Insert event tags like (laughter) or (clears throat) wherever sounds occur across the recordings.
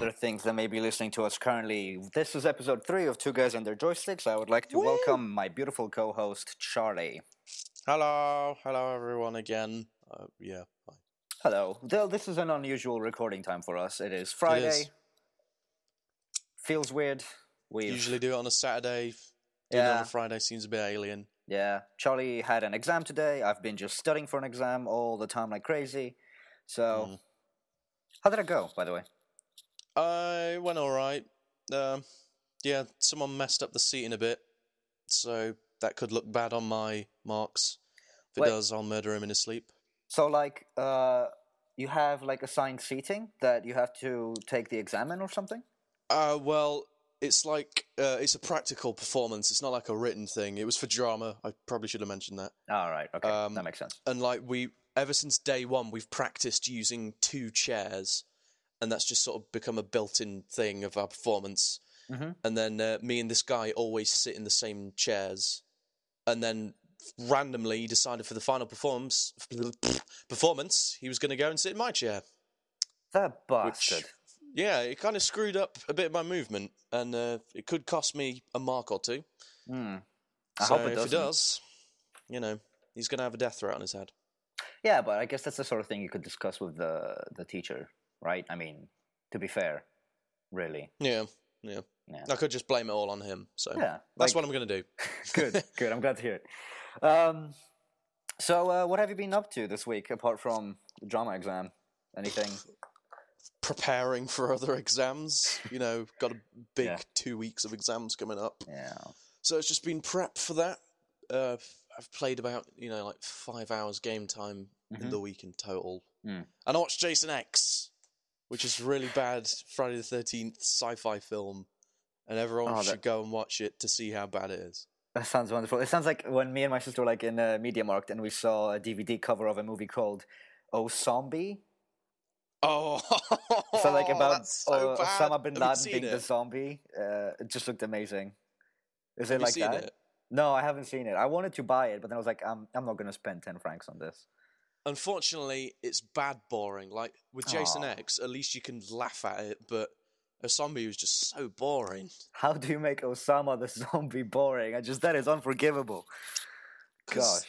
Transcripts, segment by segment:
gentlemen and other things that may be listening to us currently. This is episode three of Two Guys and Their Joysticks. I would like to welcome my beautiful co-host Charlie. Hello, hello everyone again. Uh, yeah, hi. Hello. Though this is an unusual recording time for us. It is Friday. is. Feels weird. We usually do it on a Saturday. Doing it on Yeah. a Friday seems a bit alien. Yeah, Charlie had an exam today. I've been just studying for an exam all the time like crazy. So, Mm. how did it go, by the way? I went all right. Um, yeah, someone messed up the seating a bit, so that could look bad on my marks. If it Wait. does, I'll murder him in his sleep. So, like, uh, you have like assigned seating that you have to take the exam in or something? Uh, well, it's like uh, it's a practical performance. It's not like a written thing. It was for drama. I probably should have mentioned that. All right. Okay, Um, that makes sense. and like we ever since day one we've practiced using two chairs and that's just sort of become a built-in thing of our performance Mhm. and then uh, me and this guy always sit in the same chairs and then randomly he decided for the final performance performance he was going to go and sit in my chair That which bastard. yeah it kind of screwed up a bit of my movement and uh, it could cost me a mark or two Hmm. I so hope it if doesn't. it does you know he's going to have a death threat on his head Yeah, but I guess that's the sort of thing you could discuss with the the teacher, right? I mean, to be fair, really. yeah yeah Yeah. I could just blame it all on him. So Yeah, that's like- what I'm going to do. (laughs) good, (laughs) good. I'm glad to hear it. Um, so, uh, what have you been up to this week apart from the drama exam? Anything? Preparing for other exams. You know, got a big Yeah. two weeks of exams coming up. Yeah. So it's just been prep for that. Uh, I've played about, you know, like five hours game time Mhm. in the week in total. Mm. And I watched Jason X, which is really bad Friday the 13th sci fi film. And everyone Oh, that- should go and watch it to see how bad it is. That sounds wonderful. It sounds like when me and my sister were like in a media market and we saw a DVD cover of a movie called Oh Zombie. Oh, (laughs) So like about so uh. Osama bin Laden being the zombie. Uh, it just looked amazing. Is Have it you like seen that? it? No, I haven't seen it. I wanted to buy it, but then I was like, I'm I'm not gonna spend ten francs on this. Unfortunately, it's bad boring. Like with Jason Aw. X, at least you can laugh at it, but Osombie was just so boring. How do you make Osama the (laughs) zombie boring? I just that is unforgivable. Gosh.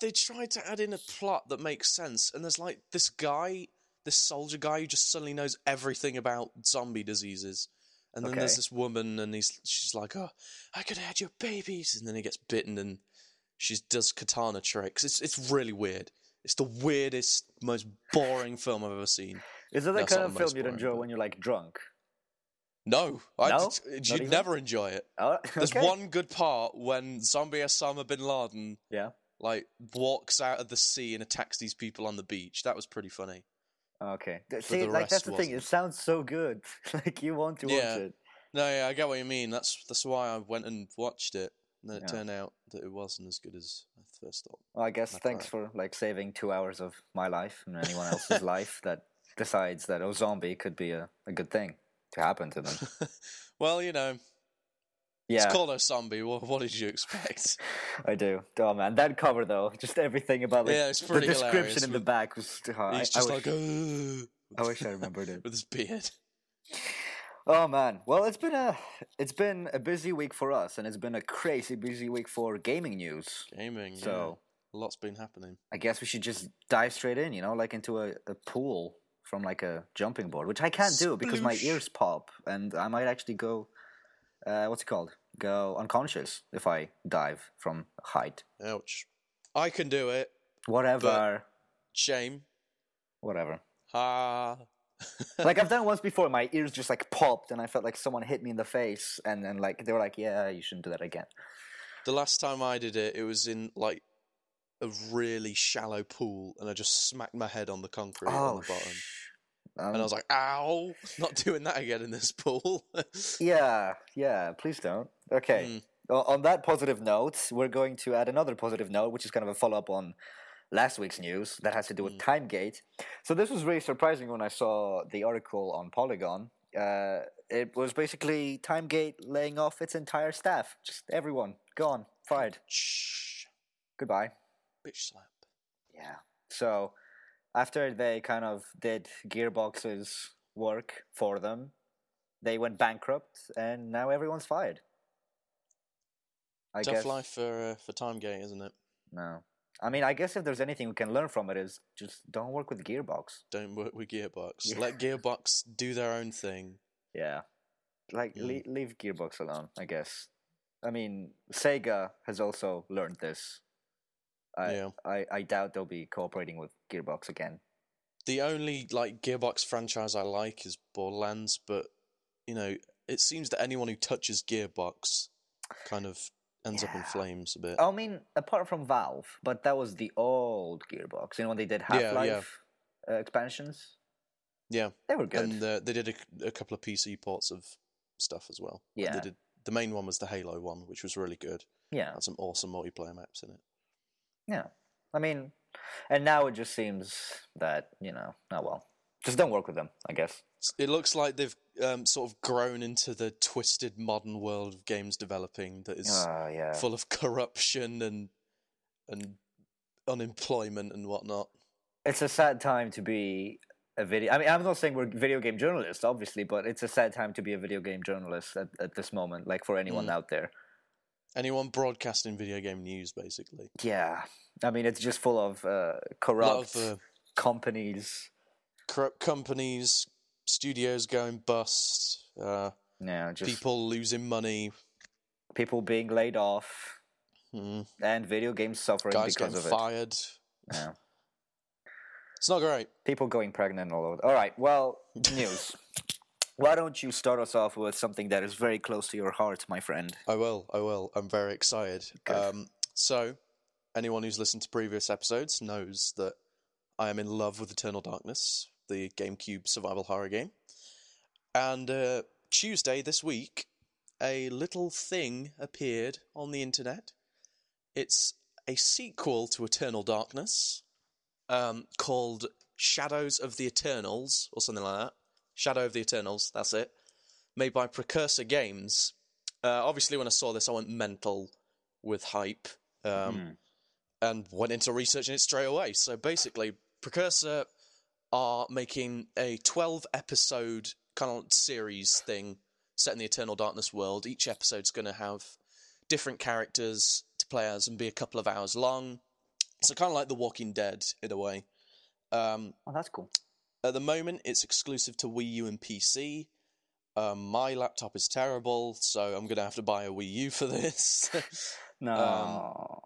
They tried to add in a plot that makes sense, and there's like this guy, this soldier guy who just suddenly knows everything about zombie diseases. And then there's this woman, and he's she's like, "Oh, I could have had your babies," and then he gets bitten, and she does katana tricks. It's it's really weird. It's the weirdest, most boring film I've ever seen. Is it the That's kind of film you'd enjoy but- when you're like drunk? No, I, No? you'd even? never enjoy it. Oh, (laughs) There's one good part when zombie Osama bin Laden Yeah. like walks out of the sea and attacks these people on the beach. That was pretty funny. Okay. Th- See, like that's the thing. It sounds so good. (laughs) like you want to Yeah. watch it. No, yeah, I get what you mean. That's that's why I went and watched it. And then it Yeah. turned out that it wasn't as good as I first thought. Well, I guess That's thanks for like saving two hours of my life and anyone else's life (laughs) that decides that oh zombie could be a, a good thing to happen to them. (laughs) well, you know, Yeah, it's called a zombie. What, what did you expect? (laughs) I do. Oh man, that cover though, just everything about like Yeah, it's the description hilarious in the back was. oh, I, He's I just wish, like, "Ugh," I wish I remembered it. with his beard. Oh man, well it's been a it's been a busy week for us, and it's been a crazy busy week for gaming news. Gaming. So a lot's been happening. I guess we should just dive straight in, you know, like into a, a pool from like a jumping board, which I can't do because my ears pop, and I might actually go, uh, what's it called? Go unconscious if I dive from height. Ouch. I can do it. Whatever, Shame. whatever. Ha. Like I've done it once before. My ears just like popped, and I felt like someone hit me in the face, and then like they were like, "Yeah, you shouldn't do that again." The last time I did it, it was in like a really shallow pool, and I just smacked my head on the concrete on the bottom. sh- And I um, was like, "Ow! (laughs) Not doing that again in this pool." (laughs) Yeah, yeah, please don't. Okay. O- On that positive note, we're going to add another positive note, which is kind of a follow up on last week's news that has to do with Timegate. So, this was really surprising when I saw the article on Polygon. Uh, it was basically Timegate laying off its entire staff. Just everyone gone, fired. Shh. Goodbye. Bitch slap. Yeah. So, after they kind of did Gearbox's work for them. They went bankrupt, and now everyone's fired. I Tough guess. life for uh, for Timegate, isn't it? No. I mean, I guess if there's anything we can learn from it is just don't work with Gearbox. Don't work with Gearbox. (laughs) Yeah. Let Gearbox do their own thing. Yeah. Like Mm. le- leave Gearbox alone, I guess. I mean, Sega has also learned this. I, Yeah. I, I doubt they'll be cooperating with Gearbox again. The only like Gearbox franchise I like is Borderlands, but you know, it seems that anyone who touches Gearbox kind of ends up in flames a bit. I mean, apart from Valve, but that was the old Gearbox. You know, when they did Yeah, Half yeah. Life uh, expansions? Yeah, They were good. and uh, they did a, a couple of PC ports of stuff as well. Yeah. they did. The main one was the Halo one, which was really good. yeah. Had some awesome multiplayer maps in it. Yeah. I mean, and now it just seems that, you know, oh well. Just don't work with them, I guess. It looks like they've um, sort of grown into the twisted modern world of games developing that is Oh, yeah. full of corruption and and unemployment and whatnot. It's a sad time to be a video. I mean, I'm not saying we're video game journalists, obviously, but it's a sad time to be a video game journalist at, at this moment, like for anyone Mm. out there. Anyone broadcasting video game news, basically. Yeah. I mean, it's just full of uh, corrupt of uh, companies. corrupt companies, studios going bust, uh, Yeah, just people, losing money, people being laid off, mm, and video games suffering guys because getting of it. fired. Yeah. It's not great. People going pregnant all over. All right. Well, (laughs) news. Why don't you start us off with something that is very close to your heart, my friend? I will. I will. I'm very excited. Um, so, anyone who's listened to previous episodes knows that I am in love with Eternal Darkness, the GameCube survival horror game. And uh, Tuesday this week, a little thing appeared on the internet. It's a sequel to Eternal Darkness um, called Shadows of the Eternals, or something like that. Shadow of the Eternals, that's it. Made by Precursor Games. Uh, obviously, when I saw this, I went mental with hype um, Hmm. and went into researching it straight away. So basically, Precursor are making a 12 episode kind of series thing set in the Eternal Darkness world. Each episode's going to have different characters to play as and be a couple of hours long. So kind of like The Walking Dead in a way. Um, Oh, that's cool. at the moment, it's exclusive to Wii U and PC. Um, my laptop is terrible, so I'm going to have to buy a Wii U for this. (laughs) No.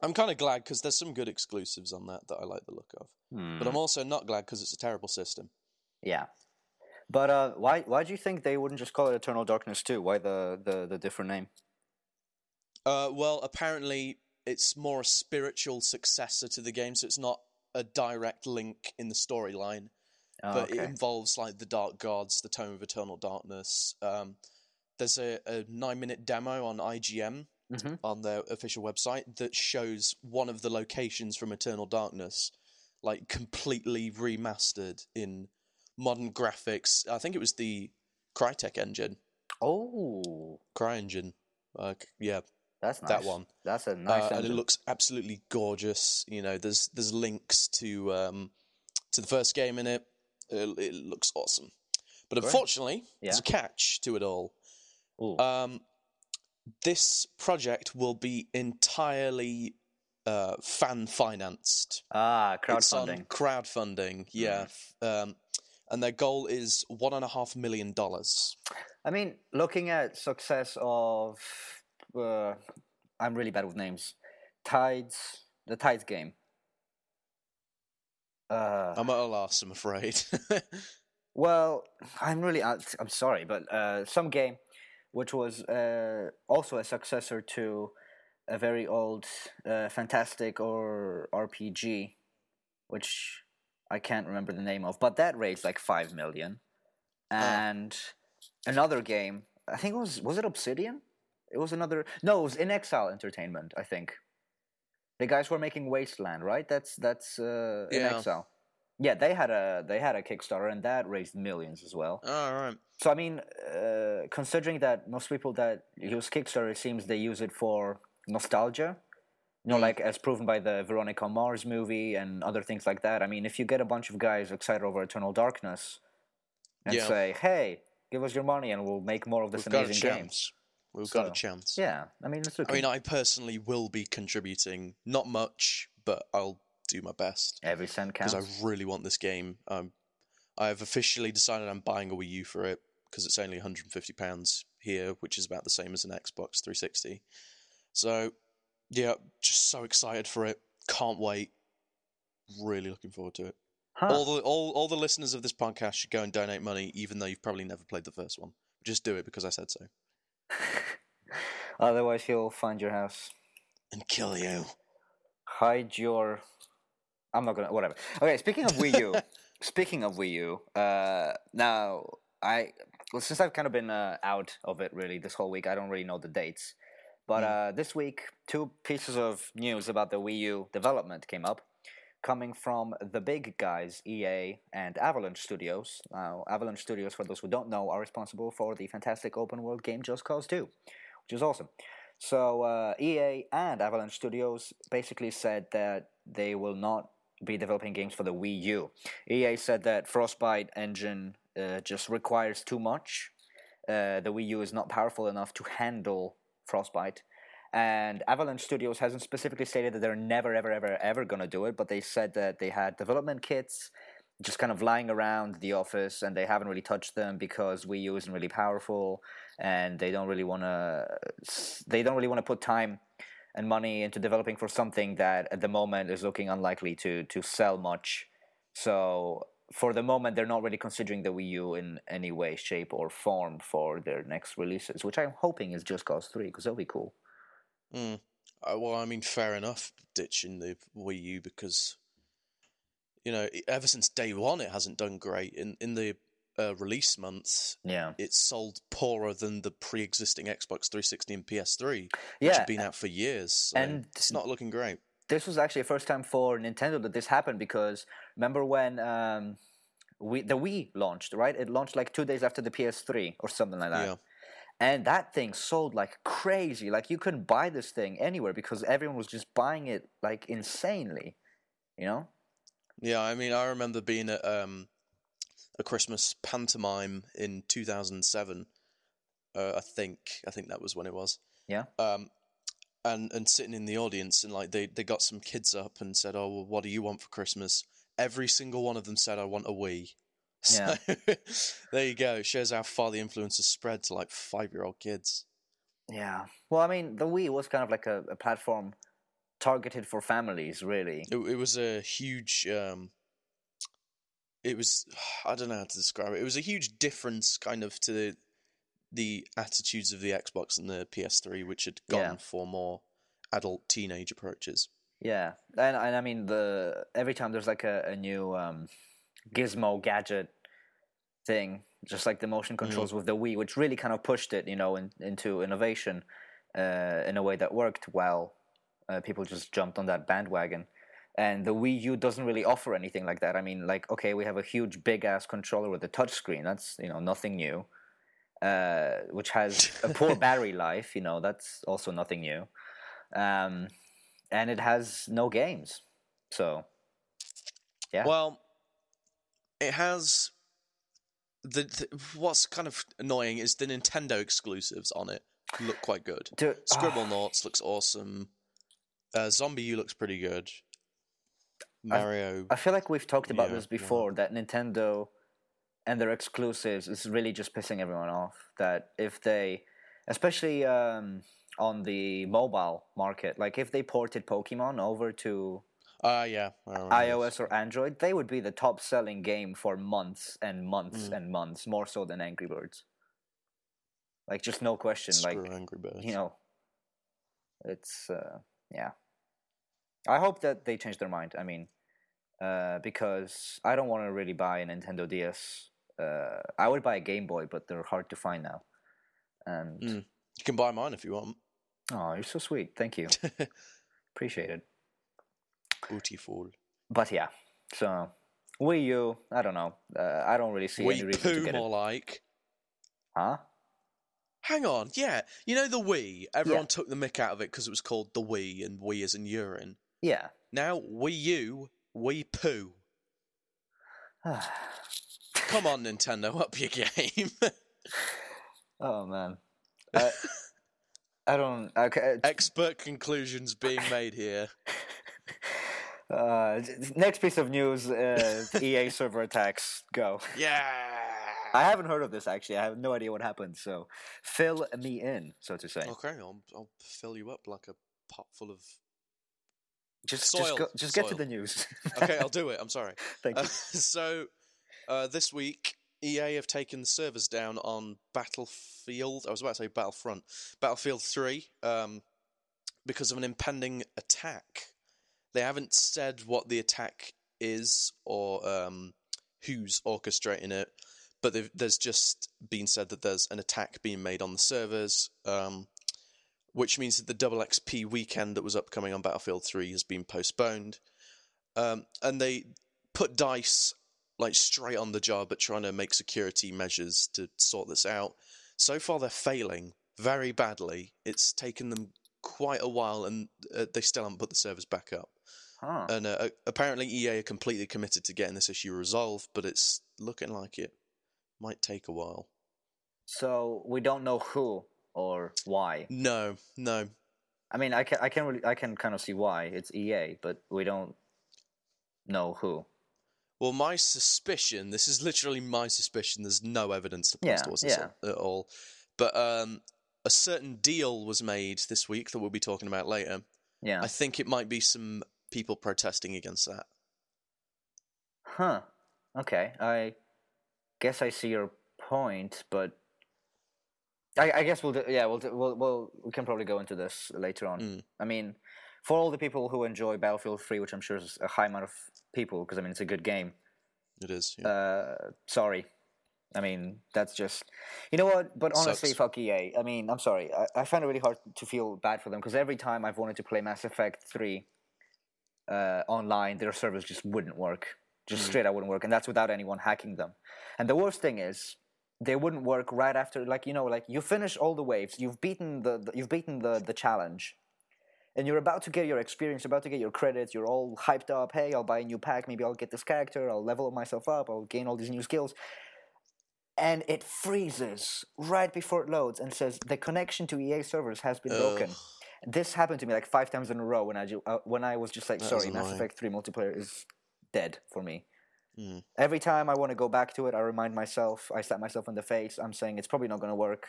I'm kind of glad because there's some good exclusives on that that I like the look of. Hmm. But I'm also not glad because it's a terrible system. Yeah. But uh, why why do you think they wouldn't just call it Eternal Darkness too? Why the, the, the different name? Uh, well, apparently it's more a spiritual successor to the game, so it's not a direct link in the storyline, Oh, but okay. it involves like the Dark Gods, the Tome of Eternal Darkness. Um, there's a, a nine minute demo on IGN hmm on their official website that shows one of the locations from Eternal Darkness, like completely remastered in modern graphics. I think it was the Crytek engine, Oh, CryEngine. Uh, yeah, that's nice. that one. That's a nice. uh, and it looks absolutely gorgeous. You know, there's there's links to um, to the first game in it. It, it looks awesome, but Great. unfortunately, there's a catch to it all. Um, this project will be entirely uh, fan financed. ah, crowdfunding. crowdfunding, yeah. f- Um, and their goal is one and a half million dollars. I mean, looking at success of, uh, I'm really bad with names. Tides, the Tides game. Uh, I'm at a loss, I'm afraid. (laughs) Well, I'm really I'm I'm sorry, but uh, some game which was uh, also a successor to a very old uh, fantastic or RPG, which I can't remember the name of, but that raised like five million, and another game. I think it was was it Obsidian? It was another. No, it was inXile Entertainment. I think the guys who are making Wasteland, right? That's that's uh, In Yeah. Exile. Yeah, they had a they had a Kickstarter and that raised millions as well. All right. So I mean, uh, considering that most people that use Kickstarter, it seems they use it for nostalgia. You know, Mm. like as proven by the Veronica Mars movie and other things like that. I mean, if you get a bunch of guys excited over Eternal Darkness, and Yeah. say, "Hey, give us your money, and we'll make more of this We've got a game." chance. We've got a chance. Yeah, I mean, it's okay. I mean, I personally will be contributing, not much, but I'll do my best Every cent counts. because. I really want this game. Um, I've officially decided I'm buying a Wii U for it because it's only 150 pounds here, which is about the same as an Xbox 360. So, yeah, just so excited for it. Can't wait. Really looking forward to it. Huh. All the all, all the listeners of this podcast should go and donate money, even though you've probably never played the first one. Just do it because I said so, (laughs) Otherwise, he'll find your house, and kill you. hide your. I'm not gonna. Whatever. Okay. Speaking of Wii U. (laughs) speaking of Wii U. Uh, now I well since I've kind of been uh, out of it really this whole week. I don't really know the dates. But uh, this week, two pieces of news about the Wii U development came up, coming from the big guys, EA and Avalanche Studios. Now, Avalanche Studios, for those who don't know, are responsible for the fantastic open world game Just Cause 2, which is awesome. So, uh, EA and Avalanche Studios basically said that they will not be developing games for the Wii U. EA said that Frostbite engine uh, just requires too much. Uh, the Wii U is not powerful enough to handle Frostbite. And Avalanche Studios hasn't specifically stated that they're never, ever, ever, ever going to do it, but they said that they had development kits just kind of lying around the office and they haven't really touched them because Wii U isn't really powerful and they don't really want to they don't really want to put time and money into developing for something that at the moment is looking unlikely to to sell much. So for the moment, they're not really considering the Wii U in any way, shape, or form for their next releases, which I'm hoping is Just Cause 3, because that'll be cool. Mm. Uh, well, I mean, fair enough, ditching the Wii U because, you know, ever since day one, it hasn't done great. In in the uh, release months, Yeah. it's sold poorer than the pre-existing Xbox 360 and PS3, which Yeah. have been out for years. So and- it's not looking great. This was actually the first time for Nintendo that this happened because remember when um, we, the Wii launched, right? It launched like two days after the PS3 or something like that. Yeah. And that thing sold like crazy. Like you couldn't buy this thing anywhere because everyone was just buying it like insanely. You know? Yeah, I mean, I remember being at um, a Christmas pantomime in 2007. Uh, I think I think that was when it was. Yeah. Um, and and sitting in the audience and like they they got some kids up and said, "Oh, well, what do you want for Christmas?" Every single one of them said, "I want a Wii." (laughs) So (laughs) there you go. It shows how far the influence has spread to like five year old kids. Yeah. Well, I mean, the Wii was kind of like a, a platform targeted for families, really. It, it was a huge. Um, it was (sighs) I don't know how to describe it. It was a huge difference, kind of, to the, the attitudes of the Xbox and the PS3, which had gone Yeah. for more adult teenage approaches. Yeah, and and I mean the every time there's like a, a new um, gizmo gadget thing, just like the motion controls with the Wii, which really kind of pushed it, you know, in, into innovation uh, in a way that worked well. Uh, people just jumped on that bandwagon, and the Wii U doesn't really offer anything like that. I mean, like okay, we have a huge big ass controller with a touchscreen. That's you know nothing new. Uh, which has a poor (laughs) battery life, you know, that's also nothing new. Um, and it has no games. So, Yeah. Well, it has. The, the what's kind of annoying is the Nintendo exclusives on it look quite good. dude, Scribblenauts looks awesome. Uh, ZombiU looks pretty good. Mario. I feel like we've talked about Yeah, this yeah. before that Nintendo and their exclusives is really just pissing everyone off. That if they, especially um, on the mobile market, like if they ported Pokemon over to Ah, yeah. iOS or Android, they would be the top selling game for months and months Mm. and months, more so than Angry Birds. Like, just no question. this. like, Angry Birds. you know, it's uh, yeah. I hope that they change their mind. I mean, uh, because I don't want to really buy a Nintendo DS. Uh, I would buy a Game Boy, but they're hard to find now. And Mm. You can buy mine if you want. Oh, you're so sweet. Thank you. (laughs) Appreciate it. Beautiful. But yeah, so Wii U. I don't know. Uh, I don't really see any Wii reason to poo get more it. like. Huh? Hang on, yeah. You know the Wii? Everyone took the mick out of it because it was called the Wii and Wii is in urine. Yeah. Now Wii U, Wii poo. (sighs) Come on, Nintendo, up your game. (laughs) oh man, I, (laughs) I don't. Okay, Expert conclusions being made here. (laughs) uh, next piece of news: uh, (laughs) EA server attacks. Go. Yeah. I haven't heard of this actually. I have no idea what happened. So fill me in, so to say. Okay, I'll, I'll fill you up like a pot full of. Just, Soil, just, go, just get to the news. Okay, I'll do (laughs) it. I'm sorry. Thank Uh, you. so, uh, this week, EA have taken the servers down on Battlefield. I was about to say Battlefront, Battlefield Three, um, because of an impending attack. They haven't said what the attack is or um, who's orchestrating it, but there's just been said that there's an attack being made on the servers. Um, which means that the double XP weekend that was upcoming on Battlefield 3 has been postponed. Um, and they put DICE like straight on the job at trying to make security measures to sort this out. So far, they're failing very badly. It's taken them quite a while, and uh, they still haven't put the servers back up. Huh. And uh, apparently, EA are completely committed to getting this issue resolved, but it's looking like it might take a while. So we don't know who or why. No, no, I mean, I can I can really I can kind of see why it's EA, but we don't know who. Well, my suspicion, this is literally my suspicion, there's no evidence to point Yeah, towards this yeah. at all. But um, a certain deal was made this week that we'll be talking about later. Yeah. I think it might be some people protesting against that. Huh. Okay. I guess I see your point, but I, I guess we'll do, yeah we'll, do, we'll we'll we can probably go into this later on. Mm. I mean, for all the people who enjoy Battlefield 3, which I'm sure is a high amount of people, because I mean it's a good game. It is. Yeah. Uh, sorry. I mean, that's just, you know what? But honestly, Sucks. fuck EA. I mean, I'm sorry. I, I find it really hard to feel bad for them because every time I've wanted to play Mass Effect 3 uh, online, their servers just wouldn't work. Just Mm. straight out wouldn't work. And that's without anyone hacking them. And the worst thing is, they wouldn't work right after, like, you know, like you finish all the waves, you've beaten the, the you've beaten the, the challenge. And you're about to get your experience, about to get your credits, you're all hyped up. Hey, I'll buy a new pack, maybe I'll get this character, I'll level myself up, I'll gain all these new skills and it freezes right before it loads and says the connection to EA servers has been broken. Ugh. This happened to me like five times in a row when I uh, when I was just like, That sorry, Mass. Effect Three multiplayer is dead for me. Mm. Every time I want to go back to it, I remind myself, I slap myself in the face. I'm saying it's probably not going to work.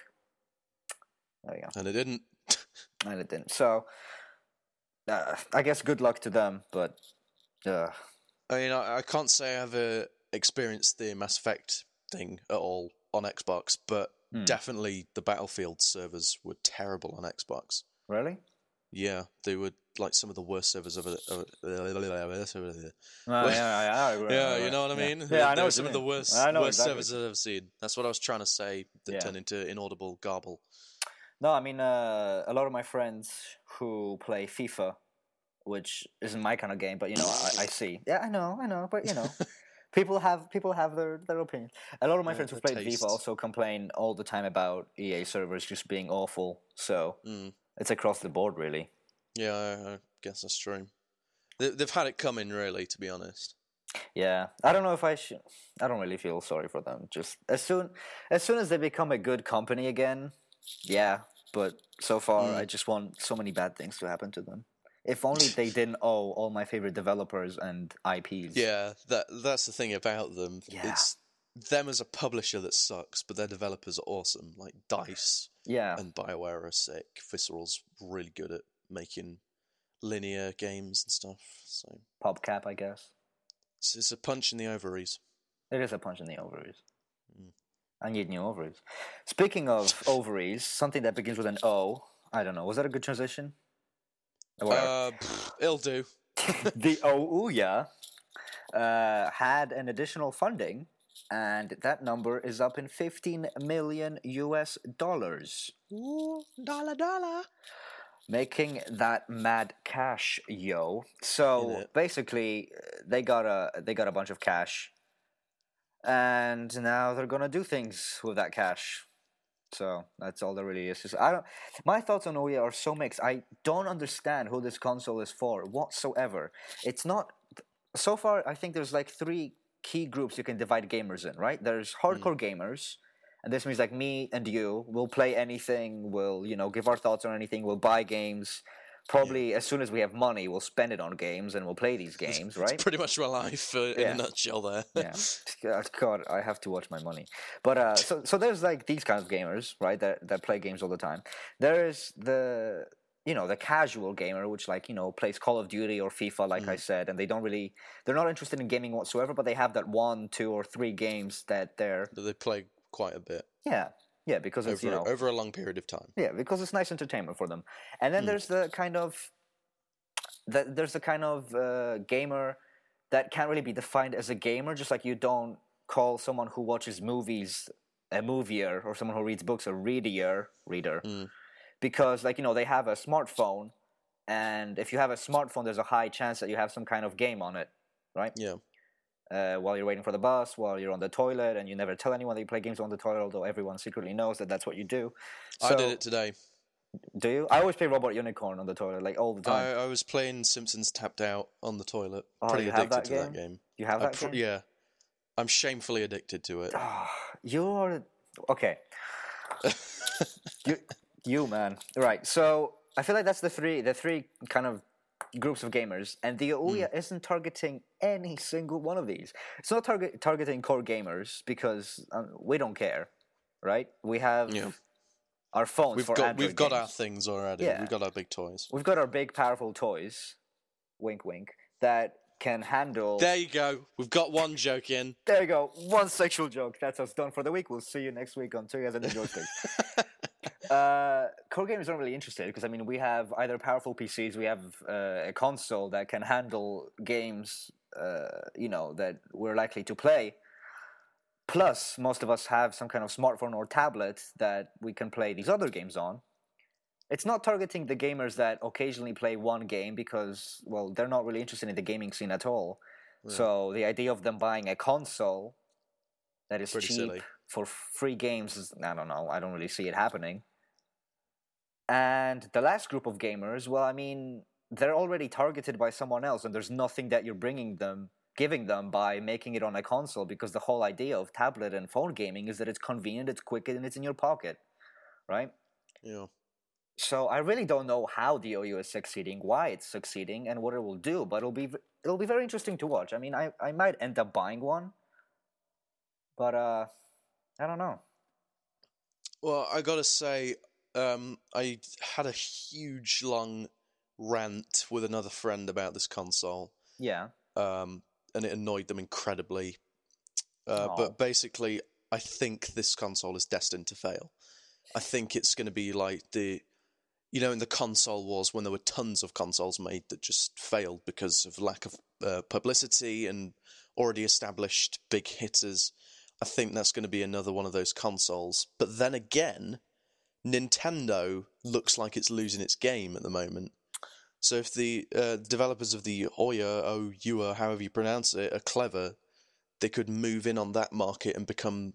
There you go, And it didn't. (laughs) and it didn't. So, uh, I guess good luck to them, but uh, I mean, I, I can't say I've ever experienced the Mass Effect thing at all on Xbox, but Hmm. definitely the Battlefield servers were terrible on Xbox. really, Yeah, they were like some of the worst servers ever. ever- Oh, yeah, yeah, Yeah, you know what I mean. Yeah, I know some of the worst, worst exactly. servers I've ever seen. That's what I was trying to say. That Yeah. turned into inaudible garble. No, I mean uh, a lot of my friends who play FIFA, which isn't my kind of game, but you know I, I see. (laughs) Yeah, I know, I know, but you know, (laughs) people have people have their their opinions. A lot of my Yeah, friends who played tastes. FIFA also complain all the time about EA servers just being awful. So Mm. it's across the board, really. Yeah, I, I guess that's true. They, they've had it coming, really, to be honest. Yeah, I don't know if I should. I don't really feel sorry for them. Just as soon as soon as they become a good company again, yeah. But so far, Mm. I just want so many bad things to happen to them. If only they (laughs) didn't owe all my favorite developers and IPs. Yeah, that that's the thing about them. Yeah. It's them as a publisher that sucks, but their developers are awesome. Like Dice yeah, and Bioware are sick. Visceral's really good at making linear games and stuff. So PopCap, I guess. it's, it's a punch in the ovaries. It is a punch in the ovaries. I need new ovaries. Speaking of (laughs) ovaries, something that begins with an O. I don't know. Was that a good transition? Uh, pff, it'll do. (laughs) the OUYA uh, had an additional funding, and that number is up in 15 million US dollars, Ooh, dollar dollar. making that mad cash, yo. So basically, they got a they got a bunch of cash, and now they're gonna do things with that cash. So that's all there really is. Just- I don't. My thoughts on OUYA are so mixed. I don't understand who this console is for whatsoever. It's not. So far, I think there's like three key groups you can divide gamers in, right? There's mm-hmm. hardcore gamers, and this means like me and you will play anything, we'll you know give our thoughts on anything, we'll buy games. Probably as soon as we have money, we'll spend it on games and we'll play these (laughs) games, right? It's pretty much my life uh, in a nutshell. There. yeah. (laughs) God, God, I have to watch my money. But uh, so so there's like these kind of gamers, right? That that play games all the time. There's the you know the casual gamer, which like you know plays Call of Duty or FIFA, like I said, and they don't really they're not interested in gaming whatsoever, but they have that one, two, or three games that they're that they play quite a bit yeah yeah because it's over you know over a long period of time. yeah, because it's nice entertainment for them. And then Mm. there's the kind of the, there's the kind of uh, gamer that can't really be defined as a gamer, just like you don't call someone who watches movies a movier or someone who reads books a readier reader, Mm. because like you know they have a smartphone, and if you have a smartphone, there's a high chance that you have some kind of game on it, right? Yeah. Uh, while you're waiting for the bus, while you're on the toilet, and you never tell anyone that you play games on the toilet, although everyone secretly knows that that's what you do. I did it today. Do you? I always play Robot Unicorn on the toilet, like all the time. I, I was playing Simpsons Tapped Out on the toilet. Oh, Pretty addicted that to that game? game. you have that pr- game? yeah. I'm shamefully addicted to it. Ah, you're okay. (laughs) you, you man. Right. So I feel like that's the three, the three kind of groups of gamers, and the Ouya isn't targeting any single one of these. It's not target targeting core gamers because um, we don't care, right? We have Yeah. our phones We've for got Android we've got our things already. Yeah. We've got our big toys. We've got our big, powerful toys. Wink, wink. That can handle. There you go. We've got one joke in. There you go. One sexual joke. That's us done for the week. We'll see you next week on Two Guys and the Joysticks. (laughs) uh, core gamers aren't really interested because I mean we have either powerful PCs, we have uh, a console that can handle games, uh, you know, that we're likely to play. Plus, most of us have some kind of smartphone or tablet that we can play these other games on. It's not targeting the gamers that occasionally play one game because, well, they're not really interested in the gaming scene at all. So the idea of them buying a console that is Pretty cheap silly. for free games is, I don't know, I don't really see it happening. And the last group of gamers, well, I mean, they're already targeted by someone else, and there's nothing that you're bringing them, giving them by making it on a console, because the whole idea of tablet and phone gaming is that it's convenient, it's quick, and it's in your pocket, right? Yeah. So I really don't know how the OU is succeeding, why it's succeeding, and what it will do. But it'll be it'll be very interesting to watch. I mean, I, I might end up buying one, but uh, I don't know. Well, I gotta say, um, I had a huge long rant with another friend about this console, Yeah, um, and it annoyed them incredibly. Uh, but basically, I think this console is destined to fail. I think it's going to be like the, you know, in the console wars when there were tons of consoles made that just failed because of lack of uh, publicity and already established big hitters. I think that's going to be another one of those consoles. But then again, Nintendo looks like it's losing its game at the moment. So if the uh, developers of the Oya, O Ua, however you pronounce it, are clever, they could move in on that market and become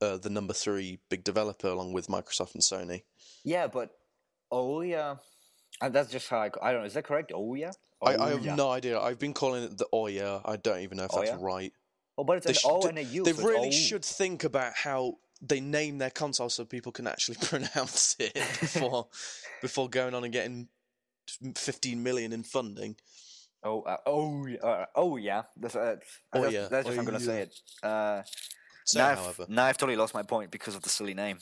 uh, the number three big developer along with Microsoft and Sony. yeah, but oh yeah, and that's just how I, I don't know. Is that correct? Oh yeah. I, I have no idea. I've been calling it the Oya. I don't even know if that's right. Oh, but it's They an sh- O and a U. They so really should think about how they name their console so people can actually (laughs) pronounce it before before going on and getting 15 million in funding. Oh, uh, oh, yeah, uh, oh yeah. That's, uh, Oh, that's, yeah. that's Oh, I'm gonna yeah. say it. Uh, So, now, I've, however, now I've totally lost my point because of the silly name.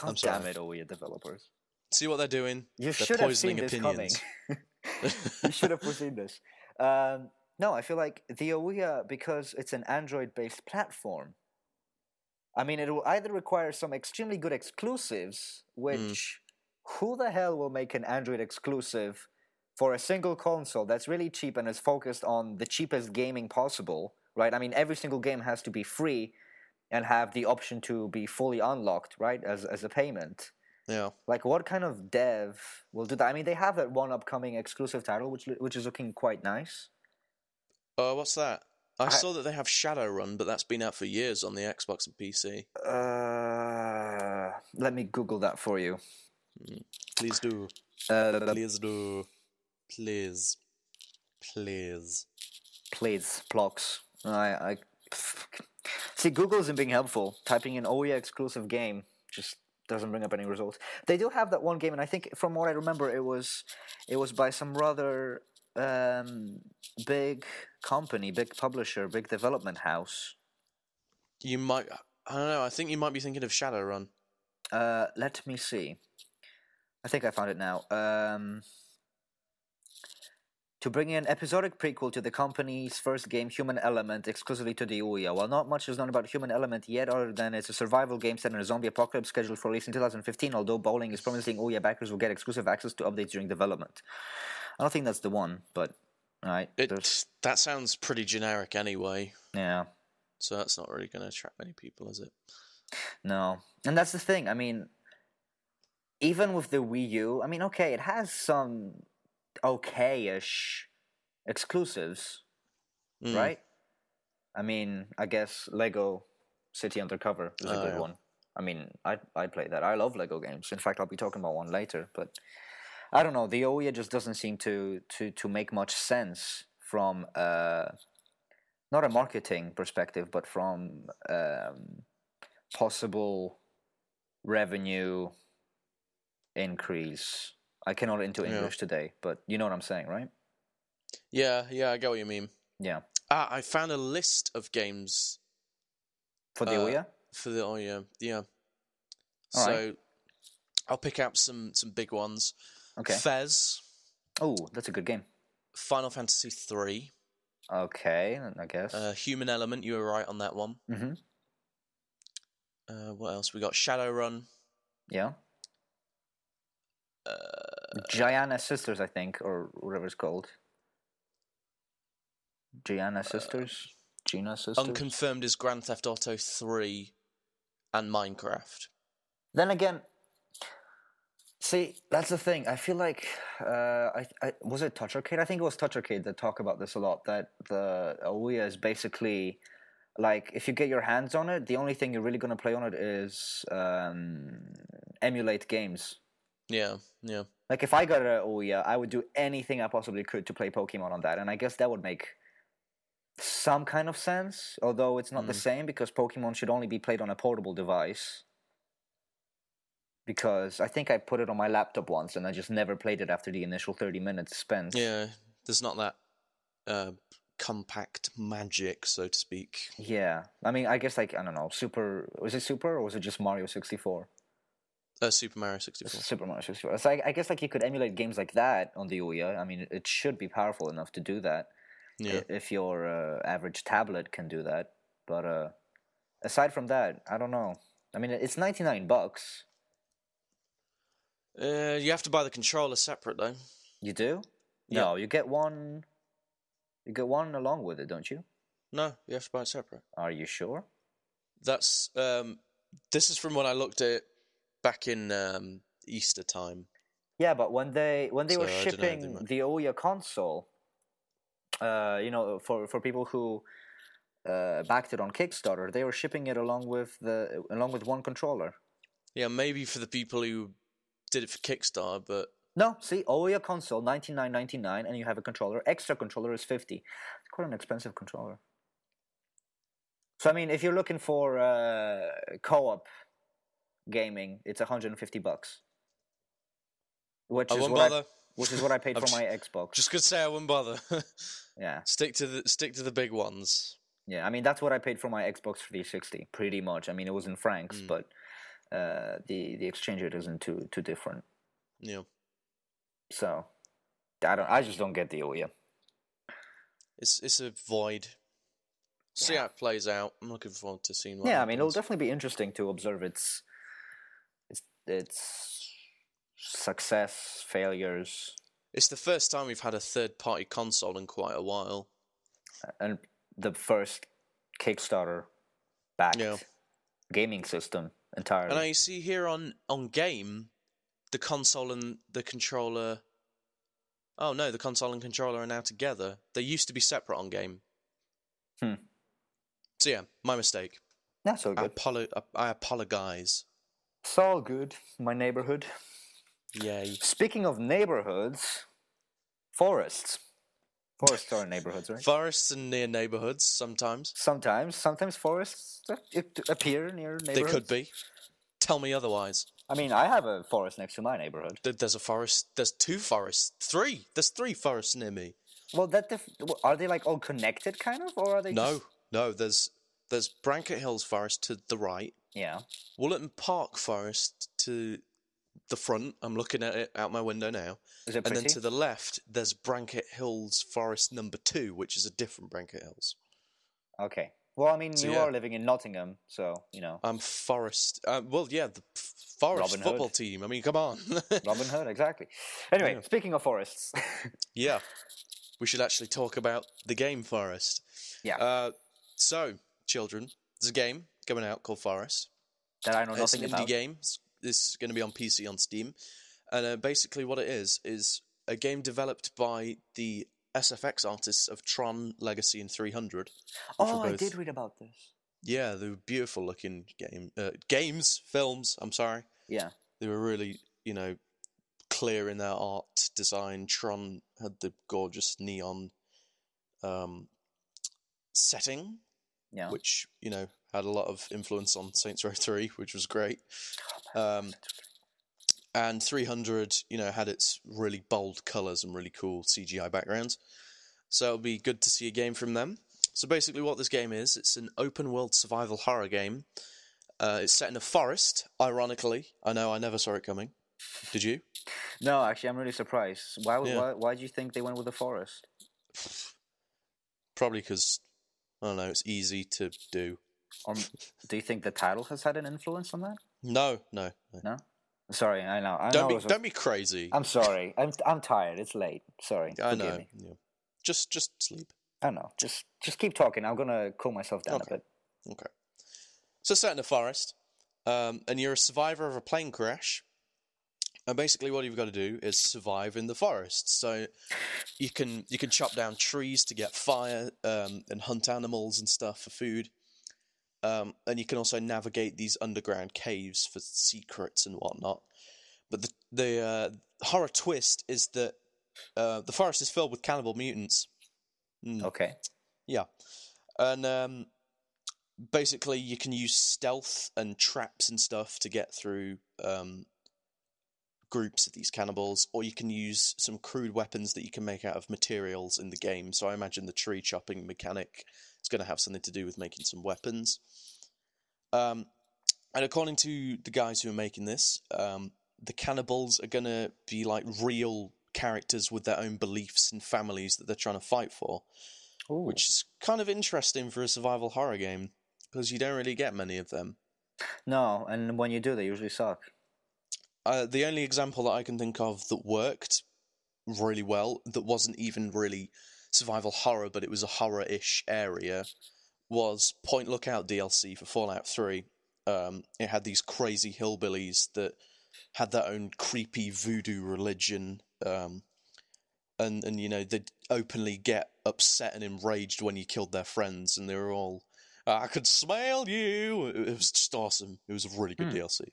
God I'm damn sorry. it, oh yeah, developers. see what they're doing. You They're should have seen poisoning this opinions. coming. (laughs) (laughs) you should have foreseen this. Um, no, I feel like the Ouya because it's an Android-based platform. I mean, it will either require some extremely good exclusives, which who the hell will make an Android exclusive for a single console that's really cheap and is focused on the cheapest gaming possible, right? I mean, every single game has to be free and have the option to be fully unlocked, right, as as a payment. Yeah. Like, what kind of dev will do that? I mean, they have that one upcoming exclusive title, which which is looking quite nice. Uh, what's that? I, I- saw that they have Shadowrun, but that's been out for years on the Xbox and PC. Uh, let me Google that for you. Please do. Uh, Please do. Please. Please. please, Plox. I, I See, Google isn't being helpful. Typing in OEA exclusive game just doesn't bring up any results. They do have that one game, and I think from what I remember, it was it was by some rather um, big company, big publisher, big development house. You might. I don't know. I think you might be thinking of Shadowrun. Uh, let me see. I think I found it now. Um, to bring an episodic prequel to the company's first game, Human Element, exclusively to the Ouya. While not much is known about Human Element yet, other than it's a survival game set in a zombie apocalypse scheduled for release in 2015, although Bowling is promising Ouya backers will get exclusive access to updates during development. I don't think that's the one, but alright. It that sounds pretty generic anyway. Yeah. So that's not really going to attract many people, is it? No, and that's the thing. I mean, even with the Wii U, I mean, okay, it has some okay-ish exclusives, Mm. right? I mean, I guess Lego City Undercover is a Oh, good yeah. one. I mean, I I play that. I love Lego games. In fact, I'll be talking about one later. But I don't know. The OEA just doesn't seem to to to make much sense from uh, not a marketing perspective, but from um, possible revenue increase. I cannot into Yeah. English today, but you know what I'm saying, right? Yeah, yeah, I get what you mean. Yeah. Ah, I found a list of games For the Uh, OEA? for the yeah yeah. All so right. I'll pick out some some big ones. Okay. Fez, Oh, that's a good game. Final Fantasy three, Okay, I guess. uh, Human Element. You were right on that one. mm-hmm. Uh, what else? We got Shadowrun. Yeah. Uh, Giana Sisters, I think, or whatever it's called. Giana Sisters? Gina Sisters? unconfirmed is Grand Theft Auto three, and Minecraft. then again, see, that's the thing. I feel like, uh, I, I was it Touch Arcade? I think it was Touch Arcade that talk about this a lot. That the Ouya is basically like if you get your hands on it, the only thing you're really gonna play on it is um, emulate games. Yeah, yeah. Like if I got an Ouya, I would do anything I possibly could to play Pokemon on that, and I guess that would make some kind of sense. Although it's not the Mm. same because Pokemon should only be played on a portable device. Because I think I put it on my laptop once, and I just never played it after the initial thirty minutes spent. Yeah, there's not that uh, compact magic, so to speak. Yeah, I mean, I guess like I don't know, Super was it Super or was it just Mario sixty four? Uh, Super Mario 64. Super Mario 64. So I, I guess like you could emulate games like that on the Ouya. I mean, it should be powerful enough to do that. Yeah. if your uh, average tablet can do that. But uh, aside from that, I don't know. I mean, it's ninety nine bucks. Uh, you have to buy the controller separate though. You do? Yeah. No, you get one. You get one along with it, don't you? No, you have to buy it separate. Are you sure? That's um, this is from when I looked at it back in um, Easter time. Yeah, but when they when they were So, they shipping the Ouya console, uh, you know, for for people who uh, backed it on Kickstarter, they were shipping it along with the along with one controller. Yeah, maybe for the people who did it for Kickstarter, but No, see, Ouya console ninety nine ninety nine, and you have a controller. Extra controller is fifty. It's quite an expensive controller. So I mean, if you're looking for uh, co-op gaming, it's one hundred and fifty bucks, which I is what I, which is what I paid (laughs) for my Xbox. Just gonna say I wouldn't bother. (laughs) Yeah, stick to the stick to the big ones. yeah. I mean, that's what I paid for my Xbox three sixty, pretty much. I mean, it was in francs, Mm. but uh, the the exchange rate isn't too too different. Yeah, So I don't. I just don't get the Ouya. it's it's a void. See Yeah. how it plays out. I'm looking forward to seeing. What yeah, I mean, it'll definitely be interesting to observe its its its success, failures, It's the first time we've had a third party console in quite a while. and the first Kickstarter backed Yeah. gaming system entirely. And I see here on on game, the console and the controller. Oh no, the console and controller are now together. They used to be separate on game. Hmm. So yeah, my mistake. That's all I, good. apolo- I apologize. It's all good. My neighborhood. Yay. Speaking of neighborhoods, forests. Forests are neighborhoods, right? Forests and near neighborhoods sometimes. Sometimes, sometimes forests appear near neighborhoods. They could be. Tell me otherwise. I mean, I have a forest next to my neighborhood. Th- There's a forest. There's two forests. Three. There's three forests near me. Well, that def- are they like all connected, kind of, or are they? No, just- no. There's there's Brankett Hills Forest to the right. Yeah. Wollaton Park Forest to the front. I'm looking at it out my window now. Is it And pretty? then to the left, there's Brankett Hills Forest number two, which is a different Brankett Hills. Okay. Well, I mean, So, you yeah. are living in Nottingham, so you know I'm Forest. Uh, well, yeah, the Forest Robin football Hood. team. I mean, come on. (laughs) Robin Hood, exactly. Anyway, Yeah. speaking of forests, (laughs) yeah, we should actually talk about the game Forest. Yeah. Uh, so, children, there's a game coming out called Forest. that I know it's nothing an indie about. game. It's- It's going to be on PC on Steam, and uh, basically what it is is a game developed by the SFX artists of Tron Legacy and 300. Oh, were I did read about this. Yeah, they were beautiful looking game uh, games, films. I'm sorry, Yeah. they were really you know clear in their art design. Tron had the gorgeous neon um, setting, Yeah. which you know had a lot of influence on Saints Row Three, which was great. Um, and 300, you know, had its really bold colors and really cool CGI backgrounds. So it'll be good to see a game from them. So basically, what this game is, it's an open world survival horror game. Uh, it's set in a forest. Ironically, I know I never saw it coming. Did you? No, actually, I'm really surprised. Why? would Yeah. Why? Why do you think they went with the forest? Probably because I don't know. It's easy to do. Or do you think the title has had an influence on that? No, no. no. No. Sorry, I know. I Don't know. be don't be crazy. I'm sorry. I'm I'm tired. It's late. Sorry. I Forgive know. Yeah. Just just sleep. I know. Just just keep talking. I'm gonna cool myself down Okay. a bit. Okay. So set in a forest, um, and you're a survivor of a plane crash. And basically, what you've got to do is survive in the forest. So you can you can chop down trees to get fire um, and hunt animals and stuff for food. Um, and you can also navigate these underground caves for secrets and whatnot. But the the uh, horror twist is that uh, the forest is filled with cannibal mutants. Mm. Okay. Yeah, and um, basically you can use stealth and traps and stuff to get through um, groups of these cannibals, or you can use some crude weapons that you can make out of materials in the game. So I imagine the tree chopping mechanic is going to have something to do with making some weapons. Um, and according to the guys who are making this, um, the cannibals are going to be like real characters with their own beliefs and families that they're trying to fight for Ooh. which is kind of interesting for a survival horror game because you don't really get many of them. No, and when you do, they usually suck. Uh, the only example that I can think of that worked really well, that wasn't even really survival horror, but it was a horror-ish area, was Point Lookout DLC for Fallout 3. Um, it had these crazy hillbillies that had their own creepy voodoo religion, um, and and you know they'd openly get upset and enraged when you killed their friends, and they were all, "I could smell you." It was just awesome. It was a really good Hmm. DLC.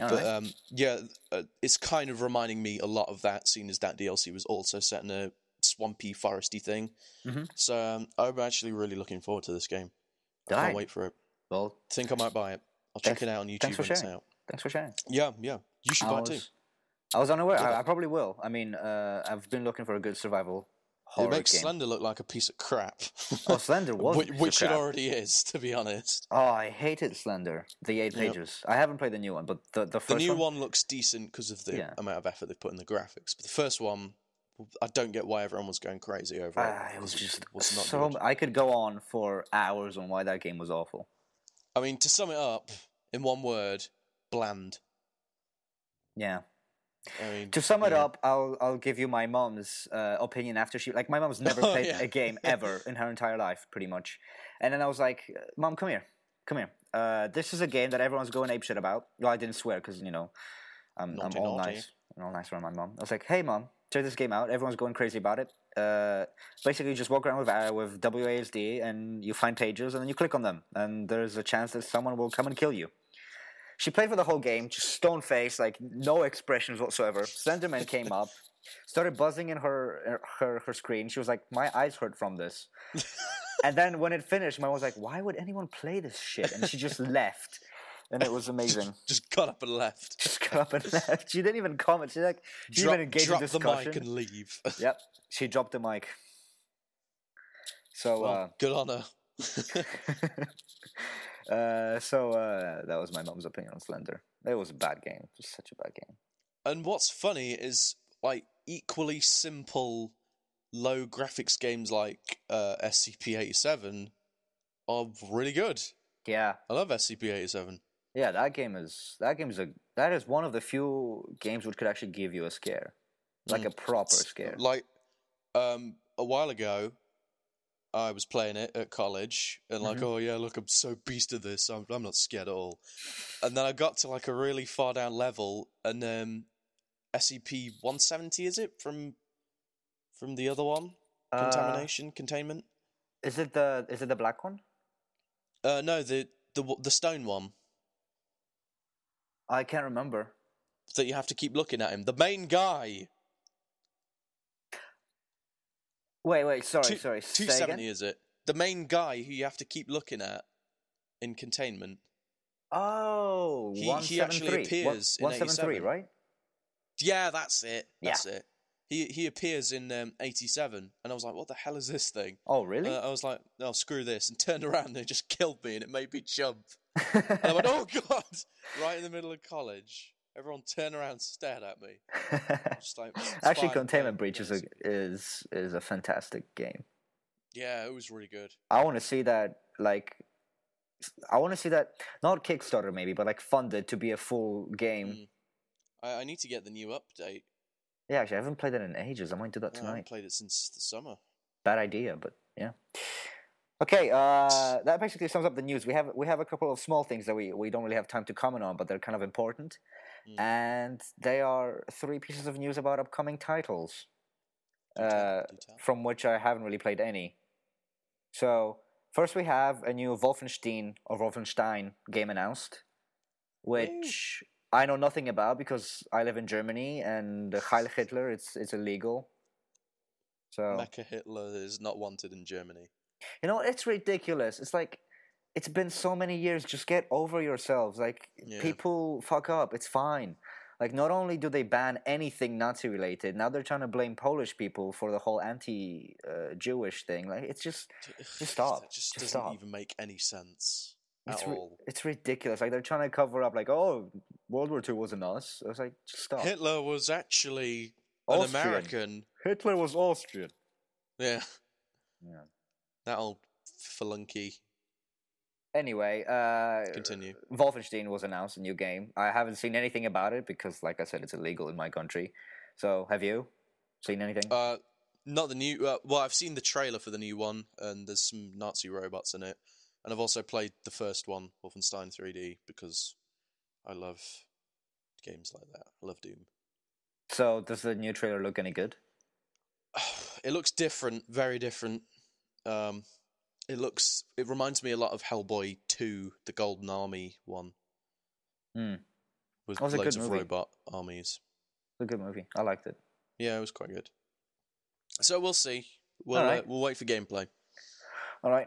All But right. um, yeah, uh, it's kind of reminding me a lot of that, seeing as that DLC was also set in a swampy, foresty thing. Mhm. So um, I'm actually really looking forward to this game. I can't I? wait for it. Well, think I might buy it. I'll check it out on YouTube thanks for when it's sharing. out. thanks for sharing. Yeah, yeah. You should I buy it too. was, I was unaware. I. I probably will. I mean, uh, I've been looking for a good survival It horror makes game. Slender look like a piece of crap. Oh, Slender (laughs) was which, it already is, to be honest. Oh, I hated Slender. The eight Yep. pages. I haven't played the new one, but the the first The new one. one looks decent because of the Yeah. amount of effort they've put in the graphics, but the first one, I don't get why everyone was going crazy over it. Ah, it was just was not so. good. I could go on for hours on why that game was awful. I mean, to sum it up in one word, bland. Yeah. I mean, To sum it yeah. up, I'll I'll give you my mom's uh, opinion after she like my mom's (laughs) never Oh, played yeah. a game (laughs) ever in her entire life, pretty much. And then I was like, "Mom, come here, come here. Uh, this is a game that everyone's going ape shit about." Well, I didn't swear because you know, I'm Naughty, I'm all naughty. nice, I'm all nice around my mom. I was like, "Hey, mom, check this game out. Everyone's going crazy about it. Uh, basically, you just walk around with uh, with WASD and you find pages and then you click on them, and there's a chance that someone will come and kill you." She played for the whole game, just stone face, like no expressions whatsoever. Slenderman came up, started buzzing in her her her screen. She was like, "My eyes hurt from this." (laughs) and then when it finished, mine was like, "Why would anyone play this shit?" And she just (laughs) left, and it was amazing. (laughs) Just got up and left. Just got up and left. She didn't even comment. She like she Drop, didn't even engage drop in the discussion. mic and leave. (laughs) Yep, she dropped the mic. So Well, good on her. uh, (laughs) uh, so uh, that was my mom's opinion on Slender. It was a bad game. Just such a bad game. And what's funny is like equally simple, low graphics games like uh, SCP-87 are really good. Yeah, I love SCP-87. Yeah. That game is that game is a that is one of the few games which could actually give you a scare, like Mm. a proper scare. Like um, a while ago, I was playing it at college, and like, Mhm. oh yeah, look, I'm so beast at this. I'm I'm not scared at all. And then I got to like a really far down level, and um, SCP 170 is it from from the other one? Uh, Contamination, containment. is it the is it the black one? Uh, no, the the the stone one I can't remember. that you have to keep looking at him. The main guy. Wait, wait. Sorry, Two- sorry. 270 is it? Uh, the main guy who you have to keep looking at in containment. Oh, He- he 173. actually appears in 173, 87. right? Yeah, that's it. Yeah. That's it. He he appears in um, 87, and I was like, "What the hell is this thing?" Oh, really? Uh, I was like, "Oh, screw this!" and (laughs) turned around and it just killed me, and it made me jump. (laughs) And I went, "Oh God!" Right in the middle of college, everyone turned around, and stared at me. Like, (laughs) Actually, Containment Breach is a is is a fantastic game. yeah, it was really good. I want to see that like I want to see that not Kickstarter maybe, but like funded to be a full game. Mm. I, I need to get the new update. Yeah, actually, I haven't played that in ages. I might do that No, I haven't played it since the summer. Bad idea, but yeah. Okay, uh, that basically sums up the news. We have we have a couple of small things that we, we don't really have time to comment on, but they're kind of important, Mm. and they are three pieces of news about upcoming titles. Do Uh, tell. from which I haven't really played any. So first we have a new Wolfenstein or Wolfenstein game announced, which I know nothing about because I live in Germany and Heil Hitler it's it's illegal. So Mecha Hitler is not wanted in Germany. you know it's ridiculous. It's like it's been so many years. Just get over yourselves. Like Yeah. people fuck up. It's fine. Like not only do they ban anything Nazi related, now they're trying to blame Polish people for the whole anti-Jewish uh, thing. Like it's just Just stop. That just Just doesn't stop. even make any sense it's at ri- all. it's ridiculous. Like they're trying to cover up. Like oh, World War Two wasn't us. I was like, stop. Hitler was actually an Austrian. American. Hitler was Austrian. Yeah, Yeah. that old flunky. Anyway, uh, Continue. Wolfenstein was announced a new game. I haven't seen anything about it because, like I said, it's illegal in my country. So, have you seen anything? Uh, not the new. Uh, well, I've seen the trailer for the new one, and there's some Nazi robots in it. And I've also played the first one, Wolfenstein 3D, because I love games like that. I love Doom. so, does the new trailer look any good? (sighs) it looks different, very different. Um, it looks. It reminds me a lot of Hellboy 2, the Golden Army one, Hmm. with was loads good of movie. robot armies. It's a good movie. I liked it. Yeah, it was quite good. So we'll see. We'll uh, we'll wait for gameplay. All right.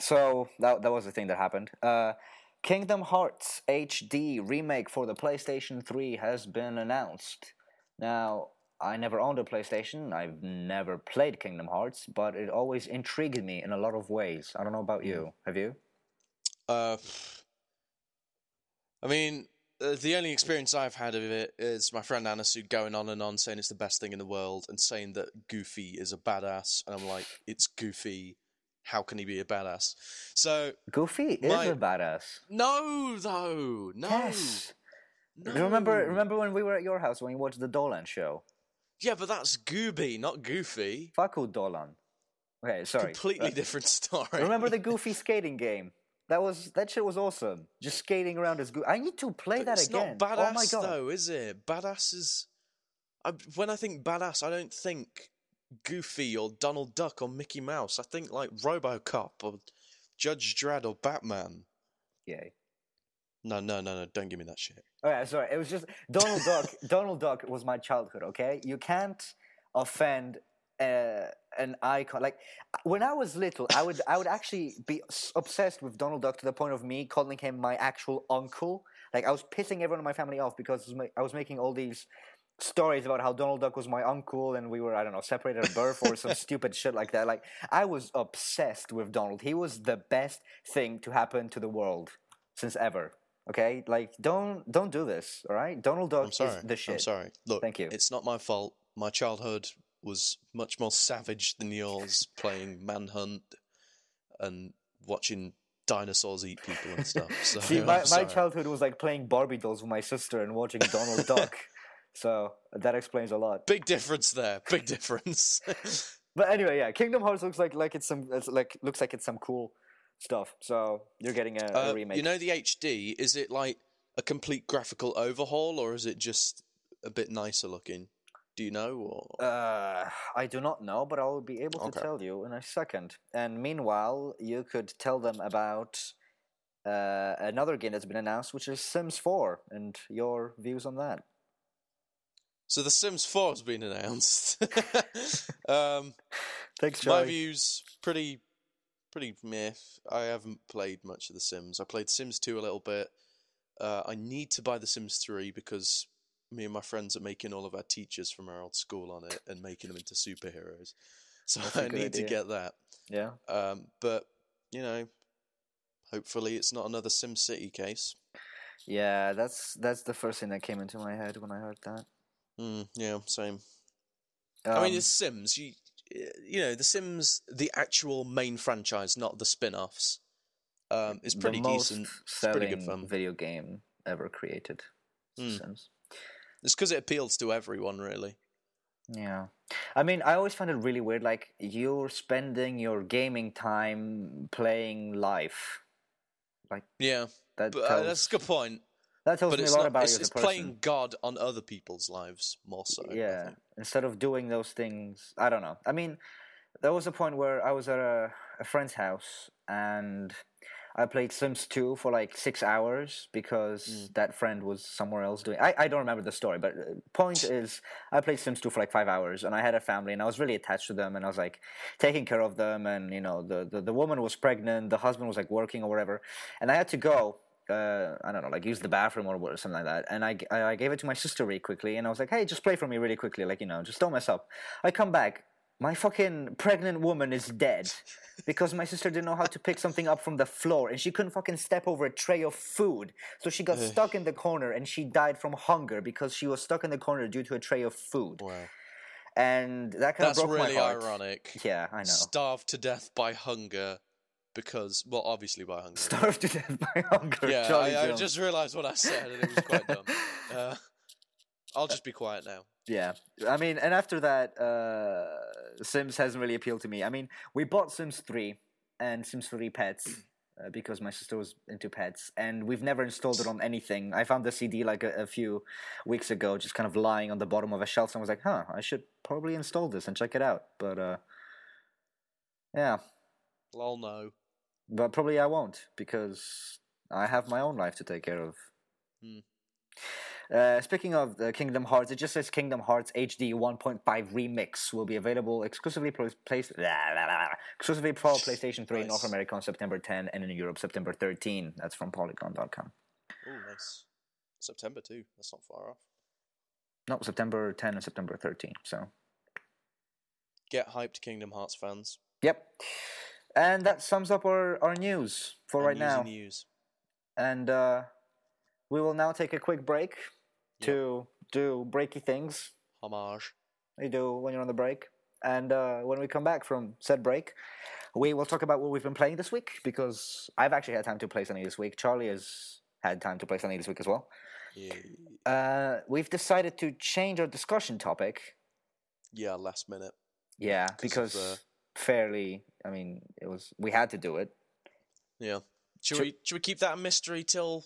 So that that was the thing that happened. Uh, Kingdom Hearts HD remake for the PlayStation 3 has been announced. Now, I never owned a PlayStation. I've never played Kingdom Hearts, but it always intrigued me in a lot of ways. I don't know about you. Have you? Uh, I mean, uh, the only experience I've had of it is my friend Anasu going on and on saying it's the best thing in the world and saying that Goofy is a badass, and I'm like, it's Goofy. How can he be a badass? So Goofy is a badass. no, though, no. Yes. no. Remember remember when we were at your house when we watched the Dolan show? Yeah, but that's Gooby, not Goofy. Faku Dolan. Okay, sorry. Completely Uh, different (laughs) story. Remember the Goofy skating game? That was that shit was awesome. Just skating around as Goofy. I need to play But that it's again. not badass oh my god. though, is it? Badass is. I, when I think badass, I don't think Goofy or Donald Duck or Mickey Mouse. I think like RoboCop or Judge Dredd or Batman. Yay. No, no, no, no! Don't give me that shit. Oh yeah, sorry. It was just Donald Duck. (laughs) Donald Duck was my childhood. Okay, you can't offend uh, an icon. Like when I was little, I would I would actually be obsessed with Donald Duck to the point of me calling him my actual uncle. Like I was pissing everyone in my family off because I was making all these stories about how Donald Duck was my uncle and we were I don't know separated at birth or some (laughs) stupid shit like that. Like I was obsessed with Donald. He was the best thing to happen to the world since ever. Okay, like don't don't do this. All right, Donald Duck I'm sorry. is the shit. I'm sorry. Look, Thank you. It's not my fault. My childhood was much more savage than yours, (laughs) playing Manhunt and watching dinosaurs eat people and stuff. (laughs) So See, my, my childhood was like playing Barbie dolls with my sister and watching Donald Duck. So that explains a lot. Big difference there. Big difference. (laughs) But anyway, yeah, Kingdom Hearts looks like like it's some it's like looks like it's some cool stuff. So you're getting a, a Uh, remake. you know the HD. Is it like a complete graphical overhaul, or is it just a bit nicer looking? Do you know? Or Uh, I do not know, but I will be able to Okay. tell you in a second. And meanwhile, you could tell them about uh, another game that's been announced, which is Sims 4, and your views on that. So, The Sims Four has been announced. (laughs) um, Thanks, my views pretty, pretty meh. I haven't played much of The Sims. I played Sims Two a little bit. Uh, I need to buy The Sims Three because me and my friends are making all of our teachers from our old school on it and making them into superheroes. So I (laughs) a I good need to get that. Yeah. Um, but you know, hopefully it's not another Sim City case. Yeah, that's that's the first thing that came into my head when I heard that. Mm, yeah, same. Um, I mean, it's Sims. You, you know, the Sims, the actual main franchise, not the spin-offs. Um, is pretty decent. It's pretty good fun. video game ever created. Mm. Sims. It's because it appeals to everyone, really. Yeah. I mean, I always find it really weird. Like, you're spending your gaming time playing life. Like, yeah, That but uh, that's a good point. That tells But me it's a lot not. about It's, you as it's a person. playing God on other people's lives more so. Yeah. Instead of doing those things, I don't know. I mean, there was a point where I was at a, a friend's house and I played Sims 2 for like six hours because Mm. that friend was somewhere else doing. I, I don't remember the story, but uh, point (laughs) is, I played Sims 2 for like five hours, and I had a family, and I was really attached to them, and I was like taking care of them, and you know, the the, the woman was pregnant, the husband was like working or whatever, and I had to go. Uh, I don't know, like use the bathroom or what- something like that. And I, I gave it to my sister really quickly, and I was like, "Hey, just play for me really quickly, like you know, just don't mess up." I come back, my fucking pregnant woman is dead (laughs) because my sister didn't know how to pick something up from the floor and she couldn't fucking step over a tray of food. So she got stuck in the corner and she died from hunger because she was stuck in the corner due to a tray of food. Wow, And that kind of broke really my heart. ironic. Yeah, I know. Starved to death by hunger because, well, obviously by hunger. Starved to death by hunger. Yeah, Charlie I, I just realised what I said and it was quite dumb. (laughs) Uh, I'll just be quiet now. Yeah, I mean, and after that, uh, Sims hasn't really appealed to me. I mean, we bought Sims 3 and Sims 3 Pets uh, because my sister was into pets, and we've never installed it on anything. I found the CD like a, a few weeks ago, just kind of lying on the bottom of a shelf, and was like, huh, I should probably install this and check it out. But, uh, yeah, Lol, no. But probably I won't because I have my own life to take care of. Hmm. Uh, speaking of the Kingdom Hearts, it just says Kingdom Hearts HD 1.5 Remix will be available exclusively (laughs) pro- place, exclusively for PlayStation 3 in North America on September 10 and in Europe September 13. That's from Polygon.com. Oh, nice. September too. That's not far off. No, September 10 and September 13. So, Get hyped, Kingdom Hearts fans. yep. And that sums up our, our news for right news now. and News. And uh, we will now take a quick break Yep. to do breaky things Homage. you do when you're on the break. And uh, when we come back from said break, we will talk about what we've been playing this week because I've actually had time to play something this week. Charlie has had time to play something this week as well. Yeah. Uh, we've decided to change our discussion topic. yeah, last minute. Yeah, because fairly, I mean, it was we had to do it. Yeah. Should Should- we should we keep that a mystery till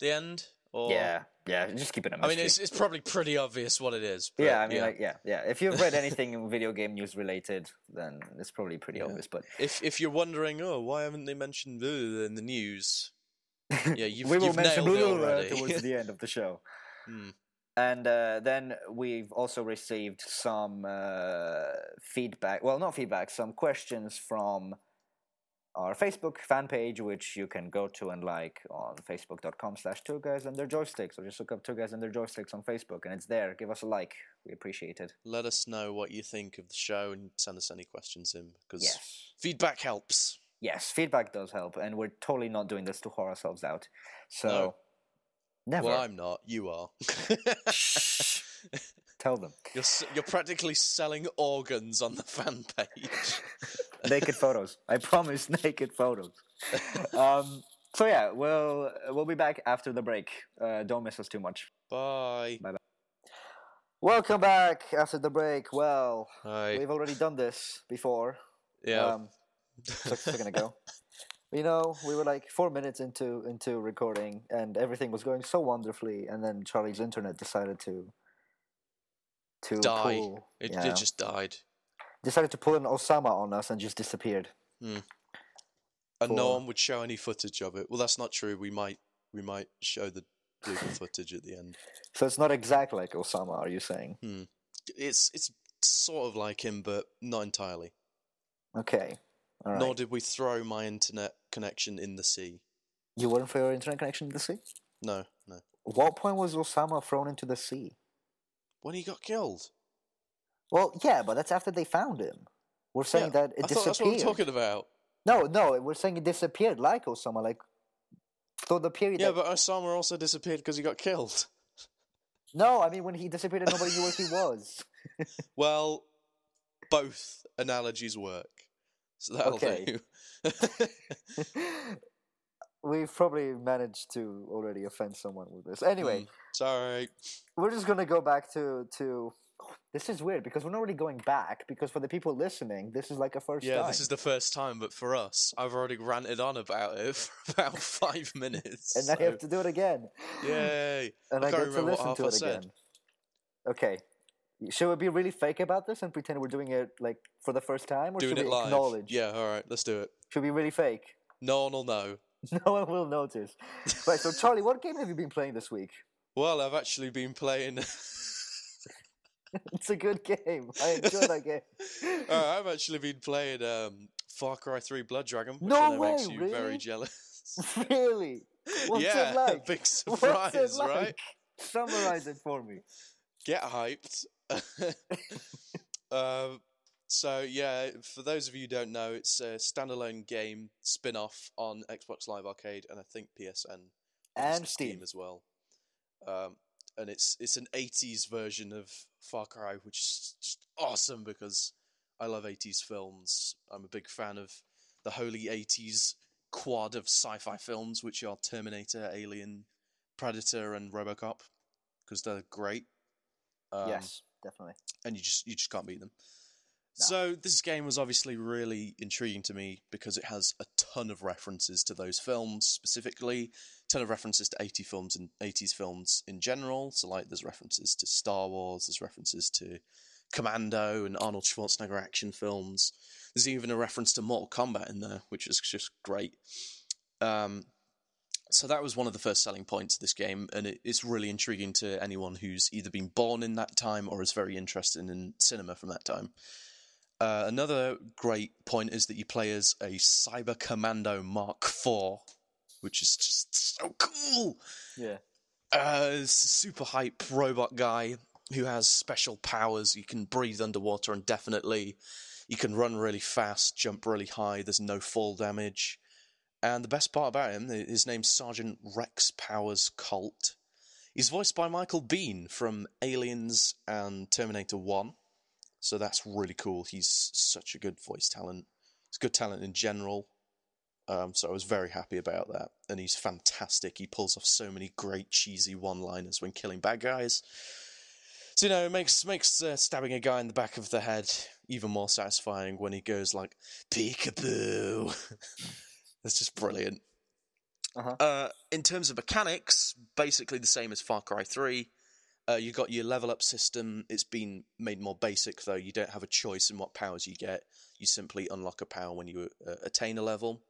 the end? Or Yeah, yeah, just keep it a mystery. I mean, it's it's probably pretty obvious what it is. Yeah, I mean, yeah. like, yeah, yeah. If you've read anything in (laughs) video game news related, then it's probably pretty Yeah. obvious. But if if you're wondering, oh, why haven't they mentioned uh, in the news? (laughs) Yeah, you've, we will you've mention Blue already. towards the (laughs) end of the show. Hmm. And uh, then we've also received some uh, feedback. Well, not feedback, some questions from our Facebook fan page, which you can go to and like on facebook.com slash two guys and their joysticks, or just look up two guys and their joysticks on Facebook, and it's there. Give us a like. We appreciate it. Let us know what you think of the show and send us any questions in because Yes. feedback helps. Yes, feedback does help, and we're totally not doing this to whore ourselves out. So, No. Never. Well, I'm not. You are. Tell them. (laughs) you're you're practically selling organs on the fan page. (laughs) naked photos. I promise, (laughs) naked photos. Um, so yeah, we'll we'll be back after the break. Uh, don't miss us too much. Bye. Bye. Welcome back after the break. Well, Hi. we've already done this before. Yeah. Um, just a second ago. You know, we were like four minutes into into recording, and everything was going so wonderfully, and then Charlie's internet decided to to Die. pull. it, it just died. decided to pull an Osama on us and just disappeared. And no one would show any footage of it. Well, that's not true. We might we might show the footage at the end. So it's not exactly like Osama. Are you saying? Hmm. It's it's sort of like him, but not entirely. Okay. All right. Nor did we throw my internet connection in the sea. You weren't for your internet connection in the sea? No, no. What point was Osama thrown into the sea? When he got killed. Well, yeah, but that's after they found him. We're saying Yeah, that it I thought that's what disappeared. we're talking about. No, no, we're saying it disappeared like Osama, like so the period. Yeah, that... but Osama also disappeared because he got killed. (laughs) no, I mean when he disappeared nobody knew where he was. (laughs) Well, both analogies work. So that'll Okay. do. (laughs) (laughs) We've probably managed to already offend someone with this. Anyway, Mm, sorry. we're just gonna go back to to. This is weird because we're not really going back because for the people listening, this is like a first Yeah, time. this is the first time, but for us, I've already ranted on about it (laughs) for about five minutes. and now you have to do it again. Yay! and I I, get to listen to it said. again. Okay. Should we be really fake about this and pretend we're doing it like for the first time, or Doing should it we live. acknowledge? Yeah, all right, let's do it. Should we be really fake? No one will know. (laughs) No one will notice. right. So, Charlie, what game have you been playing this week? Well, I've actually been playing. (laughs) It's a good game. I enjoy that game. (laughs) Uh, I've actually been playing um, Far Cry 3 Blood Dragon, which No know makes way, you really? very jealous. really? What's yeah, it like? big surprise, like? right? Summarize it for me. Get hyped. (laughs) um, so yeah, for those of you who don't know, it's a standalone game spin-off on Xbox Live Arcade and I think PSN And just Steam. as well. Um, and it's it's an 80s version of Far Cry, which is just awesome because I love 80s films. I'm a big fan of the holy 80s quad of sci-fi films, which are Terminator, Alien, Predator, and RoboCop, because they're great. Um, yes, definitely. and you just you just can't beat them. No. So this game was obviously really intriguing to me because it has a ton of references to those films specifically, a ton of references to 80 films and 80s films in general. So like there's references to Star Wars, there's references to Commando and Arnold Schwarzenegger action films. There's even a reference to Mortal Kombat in there, which is just great. Um, so that was one of the first selling points of this game, and it, it's really intriguing to anyone who's either been born in that time or is very interested in cinema from that time. Uh, another great point is that you play as a Cyber Commando Mark IV, which is just so cool. Yeah. Uh, it's a super hype robot guy who has special powers. You can breathe underwater indefinitely. You can run really fast, jump really high. There's no fall damage. And the best part about him, his name's Sergeant Rex Powers Colt. He's voiced by Michael Biehn from Aliens and Terminator 1. So that's really cool. He's such a good voice talent. He's good talent in general. Um, so I was very happy about that. And he's fantastic. He pulls off so many great cheesy one-liners when killing bad guys. So you know, it makes makes uh, stabbing a guy in the back of the head even more satisfying when he goes like peekaboo. (laughs) That's just brilliant. Uh-huh. Uh, in terms of mechanics, basically the same as Far Cry 3. Uh, you got your level up system. It's been made more basic, though. You don't have a choice in what powers you get. You simply unlock a power when you uh, attain a level.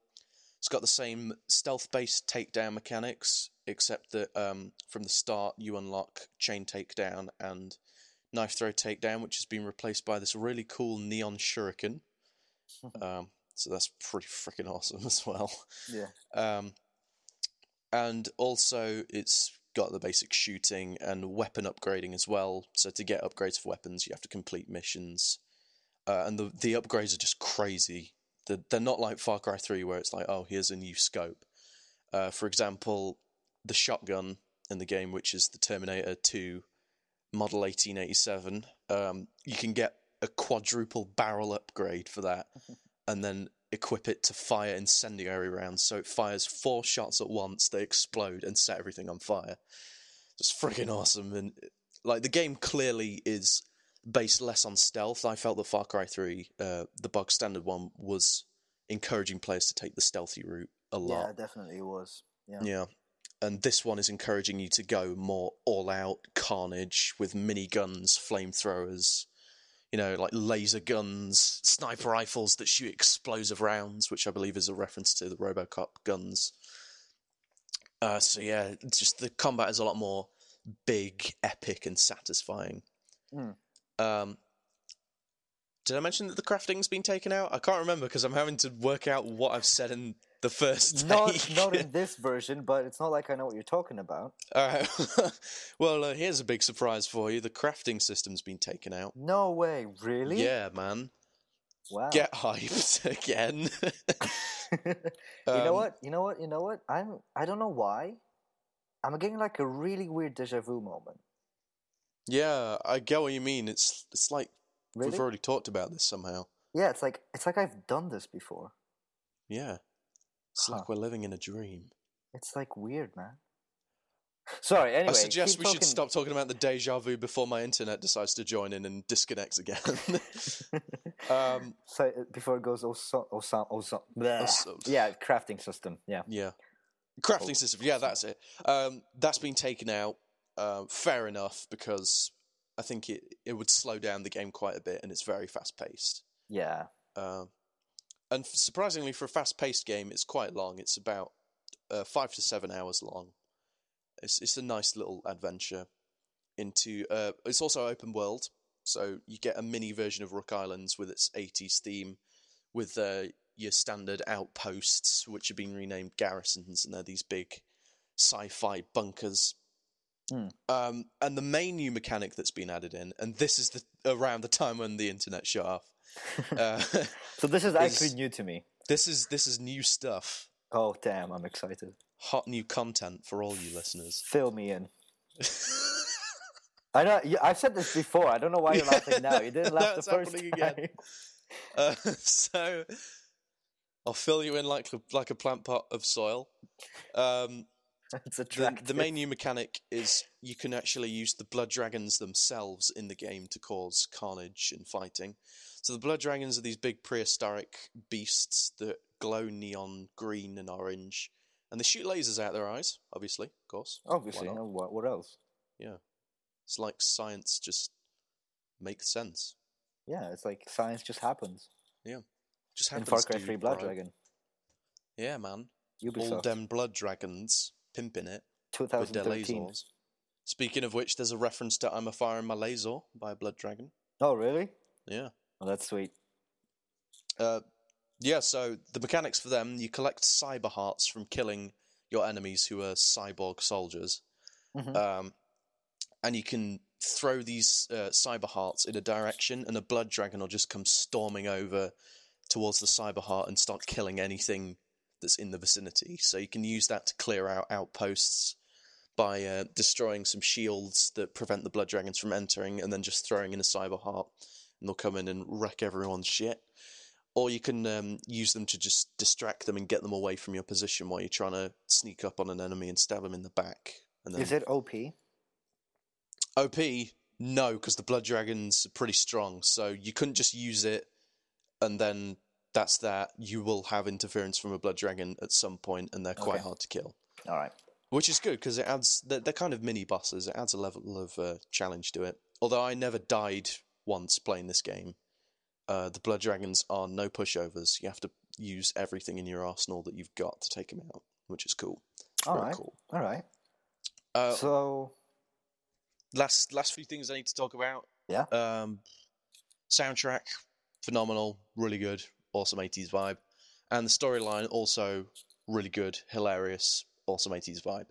It's got the same stealth-based takedown mechanics, except that um, from the start you unlock chain takedown and knife throw takedown, which has been replaced by this really cool neon shuriken. (laughs) um, so that's pretty freaking awesome (laughs) as well. Yeah. Um, and also, it's got the basic shooting and weapon upgrading as well. So to get upgrades for weapons, you have to complete missions, uh, and the the upgrades are just crazy. They're, they're not like Far Cry Three, where it's like, oh, here's a new scope. Uh, for example, the shotgun in the game, which is the Terminator Two model 1887, um, you can get a quadruple barrel upgrade for that, (laughs) and then equip it to fire incendiary rounds. So it fires four shots at once, they explode and set everything on fire. It's freaking awesome. And like the game clearly is based less on stealth. I felt that Far Cry 3, uh, the bog standard one, was encouraging players to take the stealthy route a lot. Yeah, definitely it was. Yeah. Yeah. And this one is encouraging you to go more all out carnage with mini guns, flamethrowers, you know, like laser guns, sniper rifles that shoot explosive rounds, which I believe is a reference to the Robocop guns. Uh, so yeah, it's just the combat is a lot more big, epic, and satisfying. Mm. Um, did I mention that the crafting's been taken out? I can't remember because I'm having to work out what I've said in the first (laughs) Not take. not in (laughs) this version, but it's not like I know what you're talking about. All right. (laughs) well, uh, here's a big surprise for you. The crafting system's been taken out. No way, really? Yeah, man. Wow. Get hyped again. you know Um, what? You know what? You know what? I'm. I don't know why. I'm getting like a really weird deja vu moment. yeah, I get what you mean. It's it's like Really? we've already talked about this somehow. Yeah, it's like it's like I've done this before. Yeah. It's Huh. like we're living in a dream. It's like weird, man. Sorry. Anyway, I suggest we should stop talking about the deja vu before my internet decides to join in and disconnects again. (laughs) um, so uh, before it goes also also also Also- yeah crafting system yeah Yeah. Crafting Oh, system. Yeah, that's it. Um, that's been taken out. Uh, fair enough, because I think it, it would slow down the game quite a bit and it's very fast paced. yeah Uh, and surprisingly, for a fast paced game, it's quite long. It's about uh, five to seven hours long. It's, it's a nice little adventure into. Uh, it's also open world, so you get a mini version of Rook Islands with its 80s theme, with uh, your standard outposts, which have been renamed garrisons, and they're these big sci-fi bunkers. Hmm. Um, and the main new mechanic that's been added in, and this is the around the time when the internet shut off. (laughs) Uh, (laughs) so this is actually new to me. this is this is new stuff, oh damn i'm excited. Hot new content for all you listeners. fill me in. (laughs) I know i've said this before. I don't know why you're laughing now. You didn't laugh the first time. Again. Uh, so I'll fill you in like like a plant pot of soil. Um, it's the, attractive the main new mechanic is you can actually use the blood dragons themselves in the game to cause carnage and fighting. So the blood dragons are these big prehistoric beasts that glow neon green and orange, and they shoot lasers out their eyes. Obviously, of course. Obviously no, what, what else Yeah, It's like science just makes sense. yeah it's like science just happens Yeah, Just happens. in far cry 3 blood bro. dragon Yeah, man. All ubisoft them blood dragons pimping it with their 2013 lasers. Speaking of which, there's a reference to "I'm a firing my laser" by Blood Dragon. oh really Yeah. oh that's sweet Uh, yeah. So the mechanics for them: you collect cyber hearts from killing your enemies who are cyborg soldiers, Mhm. um, and you can throw these uh, cyber hearts in a direction, and a blood dragon will just come storming over towards the cyber heart and start killing anything that's in the vicinity. So you can use that to clear out outposts by uh, destroying some shields that prevent the blood dragons from entering, and then just throwing in a cyber heart, and they'll come in and wreck everyone's shit. Or you can um, use them to just distract them and get them away from your position while you're trying to sneak up on an enemy and stab them in the back. And then is it op OP, no, because the blood dragons are pretty strong. So you couldn't just use it and then that's that. You will have interference from a blood dragon at some point, and they're quite Okay. hard to kill. all right Which is good because it adds they're, they're kind of mini bosses. It adds a level of uh, challenge to it. Although I never died once playing this game. Uh, the blood dragons are no pushovers. You have to use everything in your arsenal that you've got to take them out, which is cool. It's All very right. cool. All right. Uh, so last last few things I need to talk about. Yeah. Um, soundtrack, phenomenal, really good, awesome eighties vibe, and the storyline also really good, hilarious, awesome eighties vibe.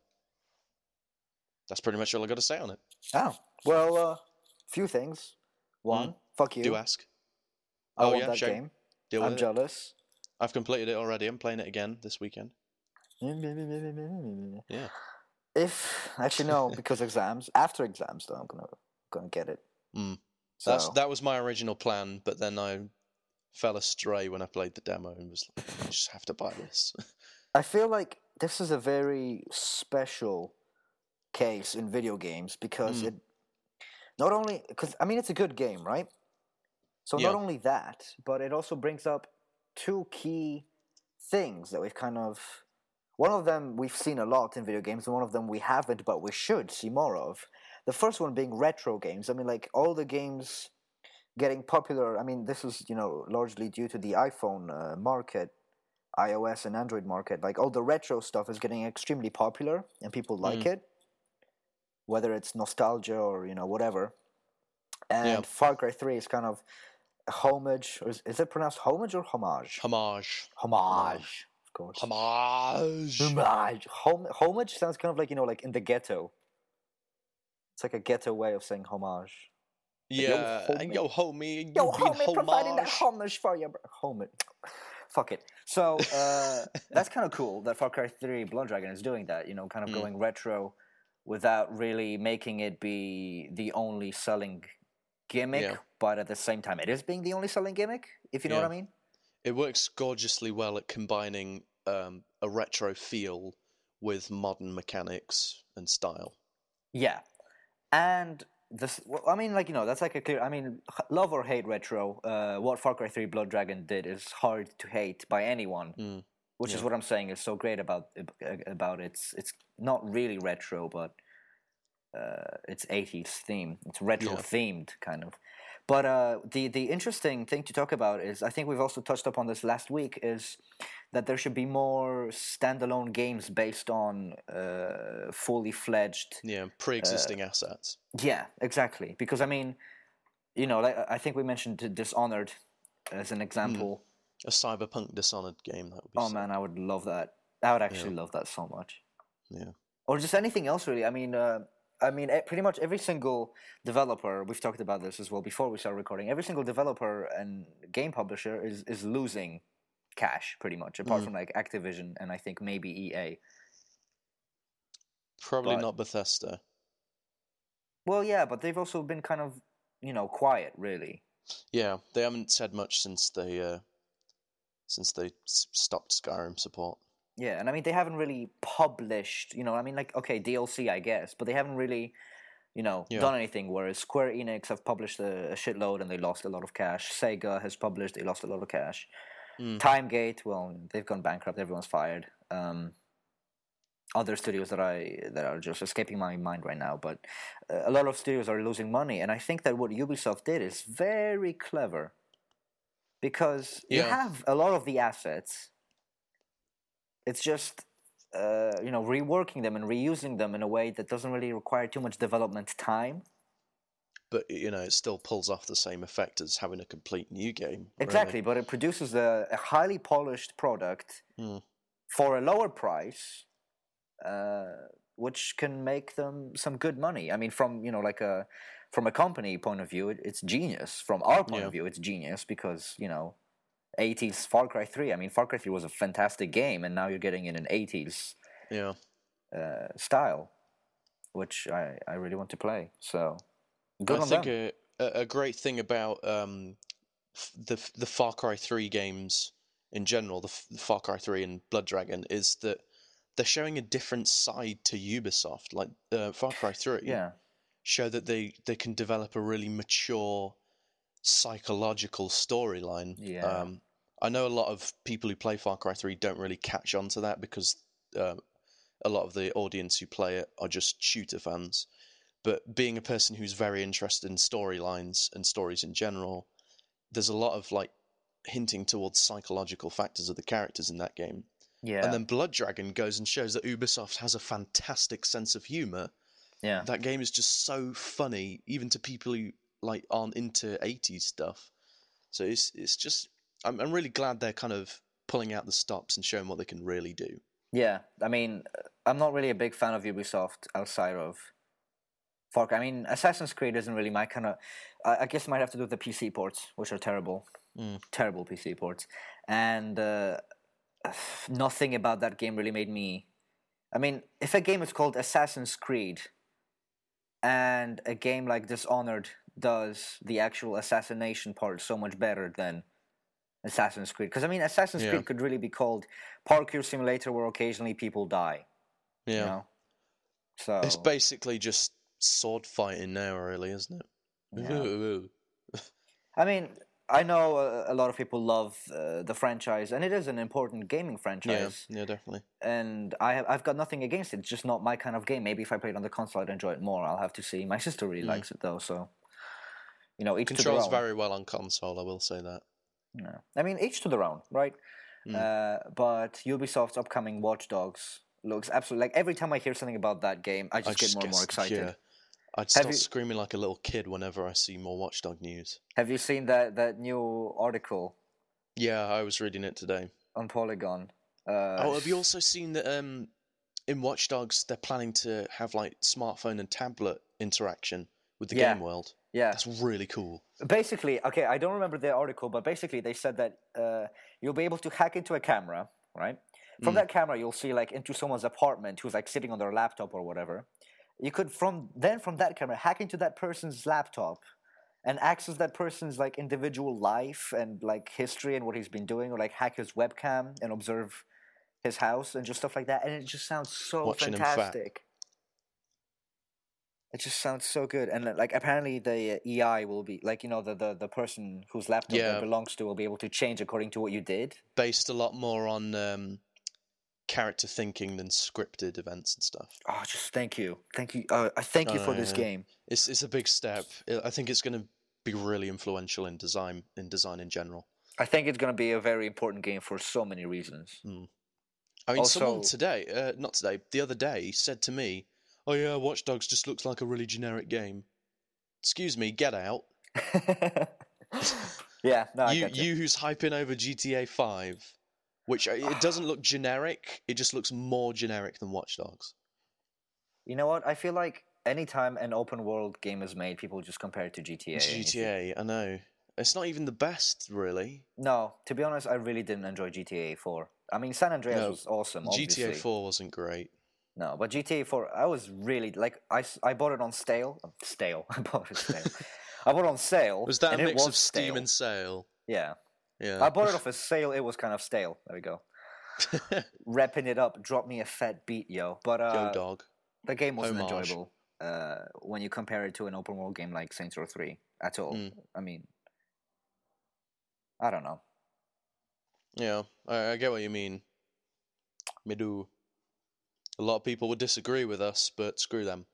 That's pretty much all I got to say on it. oh well, uh, few things. One, fuck you. Do ask. I Oh, want yeah, that show- game. Deal I'm it. jealous. I've completed it already. I'm playing it again this weekend. Yeah. If actually no, (laughs) because exams. After exams, though, I'm gonna gonna get it. Mm. So That's that was my original plan, but then I fell astray when I played the demo and was like, I just have to buy this. (laughs) I feel like this is a very special case in video games because Mm. it not only because I mean it's a good game, right? So not only that, but it also brings up two key things that we've kind of one of them we've seen a lot in video games, and one of them we haven't, but we should see more of. The first one being retro games. I mean, like all the games getting popular. I mean, this is you know largely due to the iPhone uh, market, iOS and Android market. Like all the retro stuff is getting extremely popular, and people like it. Whether it's nostalgia or you know whatever. And Yeah. Far Cry Three is kind of homage, or is, is it pronounced homage or homage? Homage. homage, of course. Homage. Homage. Hom- homage sounds kind of like you know, like in the ghetto. It's like a ghetto way of saying homage. Yeah. homie. yo, homie. Yo, you being homie, providing the homage. homage for you, bro. Homage. Fuck it. So (laughs) uh, that's kind of cool that Far Cry 3 Blood Dragon is doing that. You know, kind of Mm. going retro without really making it be the only selling gimmick, Yeah. but at the same time, it is being the only selling gimmick. If you know Yeah. what I mean. It works gorgeously well at combining um, a retro feel with modern mechanics and style. Yeah, and this. Well, I mean, like you know, that's like a clear. I mean, love or hate retro. Uh, what Far Cry Three Blood Dragon did is hard to hate by anyone. Mm, Which is what I'm saying is so great about about it's it's not really retro, but uh, it's 80s theme. It's retro Yeah. themed kind of. But uh, the the interesting thing to talk about is I think we've also touched upon this last week is that there should be more standalone games based on uh, fully fledged Yeah, pre-existing assets. yeah, exactly. Because I mean, you know, like I think we mentioned Dishonored as an example. A cyberpunk Dishonored game that would be. Oh sick. man, I would love that. I would actually love that so much. Yeah. Or just anything else, really. I mean, uh, I mean, pretty much every single developer. We've talked about this as well before we started recording. Every single developer and game publisher is is losing cash, pretty much. Apart Mm. from like Activision and I think maybe EA. Probably but- not Bethesda. Well, yeah, but they've also been kind of, you know, quiet, really. Yeah, they haven't said much since they uh, since they s- stopped Skyrim support. Yeah, and I mean they haven't really published, you know, I mean like okay, DLC I guess, but they haven't really, you know, Yeah. done anything whereas Square Enix have published a, a shitload and they lost a lot of cash. Sega has published, they lost a lot of cash. Mm. Timegate, well, they've gone bankrupt, everyone's fired. Um other studios that I that are just escaping my mind right now, but uh, a lot of studios are losing money and I think that what Ubisoft did is very clever. Because you have a lot of the assets it's just uh, you know reworking them and reusing them in a way that doesn't really require too much development time. But you know, it still pulls off the same effect as having a complete new game. really. Exactly, but it produces a, a highly polished product Mm. for a lower price, uh, which can make them some good money. I mean, from you know like a from a company point of view, it, it's genius. From our point Yeah. of view, it's genius because you know. 80s Far Cry 3. I mean, Far Cry 3 was a fantastic game, and now you're getting in an 80s Yeah. uh, style, which I, I really want to play. So good I on think them. a, a a great thing about um, the the Far Cry Three games in general, the, the Far Cry Three and Blood Dragon, is that they're showing a different side to Ubisoft. Like uh, Far Cry Three, yeah, show that they they can develop a really mature psychological storyline. Yeah. Um, I know a lot of people who play Far Cry Three don't really catch on to that because uh, a lot of the audience who play it are just shooter fans. But being a person who's very interested in storylines and stories in general, there's a lot of like hinting towards psychological factors of the characters in that game. Yeah. And then Blood Dragon goes and shows that Ubisoft has a fantastic sense of humor. yeah. That game is just so funny, even to people who like aren't into 80s stuff. So it's it's just I'm I'm really glad they're kind of pulling out the stops and showing what they can really do. Yeah, I mean, I'm not really a big fan of Ubisoft outside of Far Cry. I mean, Assassin's Creed isn't really my kind of. I, I guess it might have to do with the PC ports, which are terrible, Mm. terrible PC ports, and uh, nothing about that game really made me. I mean, if a game is called Assassin's Creed, and a game like Dishonored does the actual assassination part so much better than Assassin's Creed, because I mean, Assassin's Yeah. Creed could really be called parkour simulator where occasionally people die. Yeah. You know? So It's basically just sword fighting now, really, isn't it? Yeah. (laughs) I mean, I know a, a lot of people love uh, the franchise, and it is an important gaming yeah, franchise. yeah, definitely. And I have, I've got nothing against it. It's just not my kind of game. Maybe if I played on the console, I'd enjoy it more. I'll have to see. My sister really Mm. likes it though, so you know, each Controls to their own. very well on console, I will say that. Yeah. I mean, each to their own, right? Mm. Uh, but Ubisoft's upcoming Watch Dogs looks absolutely like every time I hear something about that game, I just, get more and more excited. Yeah. I'd start you- screaming like a little kid whenever I see more Watchdog news. Have you seen that that new article Yeah, I was reading it today. on Polygon? Uh, oh, have you also seen that um, in Watch Dogs they're planning to have like smartphone and tablet interaction with the Yeah. game world? Yeah. That's really cool. Basically, okay, I don't remember the article, but basically they said that uh, you'll be able to hack into a camera, right? From Mm. that camera, you'll see like into someone's apartment who's like sitting on their laptop or whatever. You could from then from that camera hack into that person's laptop and access that person's like individual life and like history and what he's been doing, or like hack his webcam and observe his house and just stuff like that. And it just sounds so Watching him fantastic. It just sounds so good, and uh, like apparently the uh, AI will be like you know the the, the person whose laptop Yeah. that belongs to will be able to change according to what you did. Based a lot more on um, character thinking than scripted events and stuff. Oh, just thank you, thank you, uh, I thank you for this game. It's it's a big step. I think it's going to be really influential in design in design in general. I think it's going to be a very important game for so many reasons. I mean, someone today, uh, not today, the other day, said to me, "Oh yeah, Watch Dogs just looks like a really generic game." Excuse me, get out. (laughs) yeah, no, I you, you. you who's hyping over GTA Five, which uh, it doesn't look generic. It just looks more generic than Watch Dogs. You know what? I feel like anytime an open world game is made, people just compare it to GTA. It's and you feel- GTA, I know. It's not even the best, really. No, to be honest, I really didn't enjoy GTA 4. I mean, San Andreas No, was awesome. Obviously. GTA Four wasn't great. No, but GTA 4, I was really like I, I bought it on stale, stale. (laughs) I bought it stale. I bought it on sale. Was that and a mix of Steam stale. and sale? Yeah, Yeah. I bought it off a sale. It was kind of stale. There we go. (laughs) Wrapping it up, drop me a fat beat, yo. But uh, dog. the game wasn't Homage. enjoyable uh, when you compare it to an open world game like Saints Row 3 at all. Mm. I mean, I don't know. Yeah, I, I get what you mean. Me do. A lot of people would disagree with us, but screw them.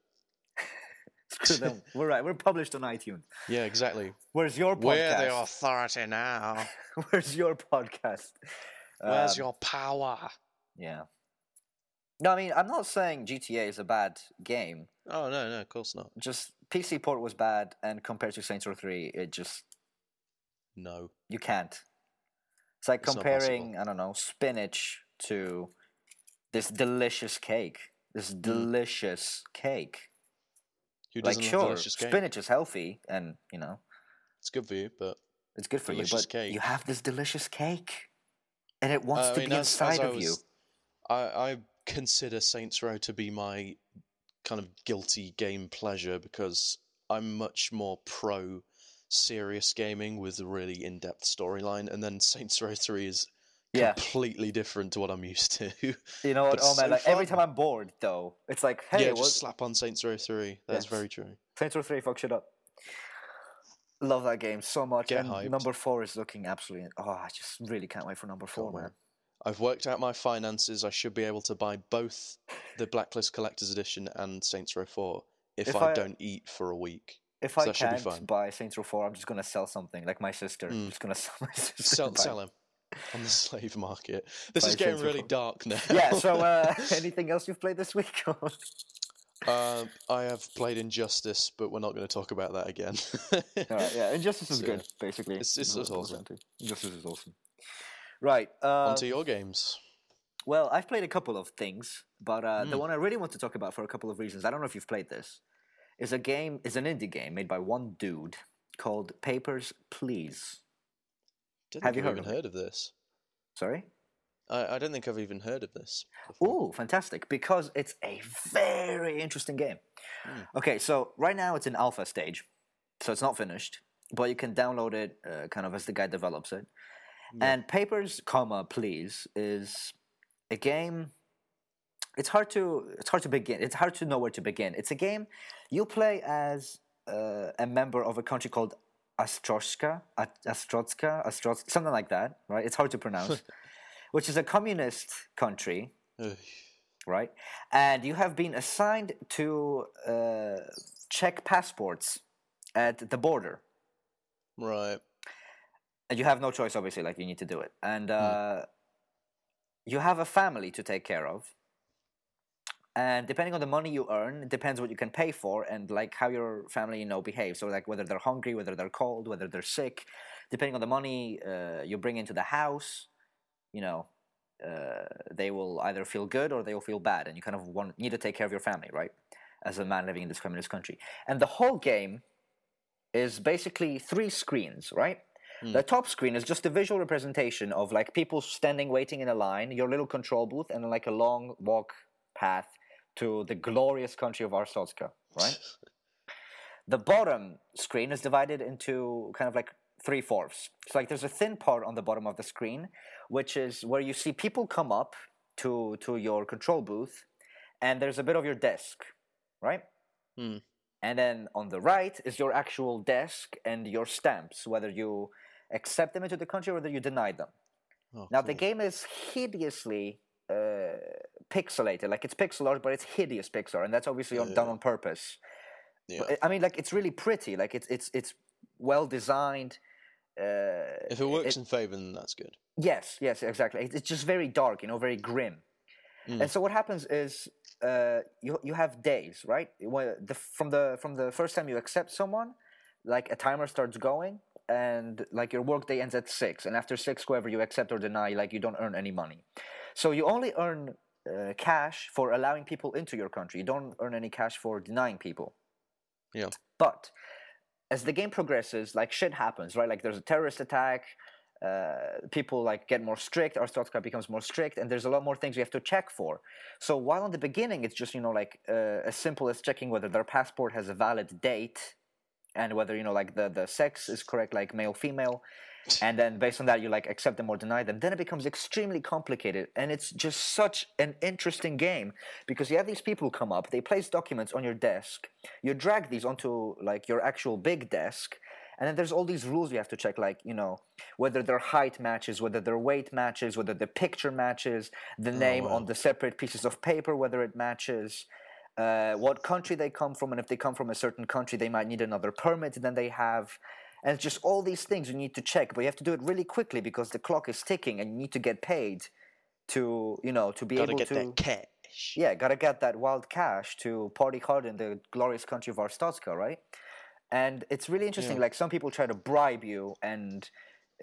(laughs) Screw them. We're right. We're published on iTunes. Yeah, exactly. Where's your podcast? We're the authority now. (laughs) Where's your podcast? Where's Um, your power? Yeah. No, I mean, I'm not saying GTA is a bad game. Oh no, no, of course not. Just PC port was bad, and compared to Saints Row 3, it just No. you can't. It's like It's comparing I don't know spinach to this delicious cake. This delicious cake. Who Like doesn't love sure, delicious cake? spinach is healthy, and you know It's good for you, but it's good for you. But cake. you have this delicious cake, and it wants Uh, I to mean, be as- as inside I of you. was- I, I consider Saints Row to be my kind of guilty game pleasure because I'm much more pro serious gaming with a really in-depth storyline, and then Saints Row Three is Yeah. completely different to what I'm used to. (laughs) You know what? Oh man! so Like every time I'm bored, though, it's like, hey, yeah, what? just slap on Saints Row Three. That's Yes. very true. Saints Row 3 fuck shit up. Love that game so much. Get and hyped. number four is looking absolutely. Oh, I just really can't wait for number four, wait. man. I've worked out my finances. I should be able to buy both the Blacklist Collector's Edition and Saints Row Four if, If I, I- don't eat for a week. if So I can't buy Saints Row 4, I'm just gonna sell something like my sister. Hmm. I'm just gonna (laughs) sell my sister. Sell, sell him on the (laughs) slave market. This is getting really 4. dark now. Yeah. So, uh, (laughs) (laughs) anything else you've played this week? Um, I have played Injustice, but we're not going to talk about that again. Right, yeah, Injustice is So, good, basically. it's- it's- is it's awesome. Injustice is awesome. Right. Uh, On to your games. well, I've played a couple of things, but uh, the Mm. one I really want to talk about for a couple of reasons, I don't know if you've played this, is a game, is an indie game made by one dude called Papers, Please. Don't have think you heard even of heard of this. Sorry? I, I don't think I've even heard of this. Oh, fantastic! Because it's a very interesting game. Hmm. Okay, so right now it's in alpha stage, so it's not finished, but you can download it uh, kind of as the guy develops it. And Papers, comma Please is a game. It's hard to it's hard to begin. It's hard to know where to begin. It's a game you play as uh, a member of a country called Astroska, Astrotska, Astrotska, something like that, right? It's hard to pronounce. (laughs) which is a communist country, right? And you have been assigned to uh, check passports at the border. Right. And you have no choice, obviously, like you need to do it. And uh, you have a family to take care of. And depending on the money you earn, it depends what you can pay for and like how your family, you know, behaves. So like whether they're hungry, whether they're cold, whether they're sick, depending on the money uh, you bring into the house, you know, uh, they will either feel good or they will feel bad, and you kind of want need to take care of your family, right? As a man living in this communist country, and the whole game is basically three screens, right? The top screen is just a visual representation of like people standing waiting in a line, your little control booth, and like a long walk path to the glorious country of Arstotzka, right? (laughs) the bottom screen is divided into kind of like three fourths. So like there's a thin part on the bottom of the screen, which is where you see people come up to to your control booth, and there's a bit of your desk, right? Hmm. And then on the right is your actual desk and your stamps, whether you accept them into the country or whether you deny them. Oh, Now the game is hideously uh, pixelated, like it's pixel art, but it's hideous pixel, art, and that's obviously on, done on purpose. Yeah. But, I mean, like it's really pretty. Like it's it's it's well designed. Uh, If it works in favour, then that's good. yes, yes, exactly. It's, it's just very dark, you know, very grim. Mm. And so what happens is uh, you you have days, right? The, from the from the first time you accept someone, like a timer starts going, and like your workday ends at six, and after six, whoever you accept or deny, like you don't earn any money. So you only earn uh, cash for allowing people into your country. You don't earn any cash for denying people. Yeah. But as the game progresses, like shit happens, right? Like there's a terrorist attack. Uh, people like get more strict. Our Arstotzka becomes more strict, and there's a lot more things you have to check for. So while in the beginning it's just you know like uh, as simple as checking whether their passport has a valid date, and whether you know like the the sex is correct, like male female, (laughs) and then based on that you like accept them or deny them. Then it becomes extremely complicated, and it's just such an interesting game because you have these people come up, they place documents on your desk, you drag these onto like your actual big desk. And then there's all these rules you have to check, like you know whether their height matches, whether their weight matches, whether the picture matches, the name wow. on the separate pieces of paper, whether it matches, uh, what country they come from, and if they come from a certain country, they might need another permit than they have. And it's just all these things you need to check, but you have to do it really quickly because the clock is ticking, and you need to get paid to you know to be Gotta able get to that cash. yeah, gotta get that wild cash to party hard in the glorious country of Arstotzka, right? And it's really interesting. Yeah. Like some people try to bribe you, and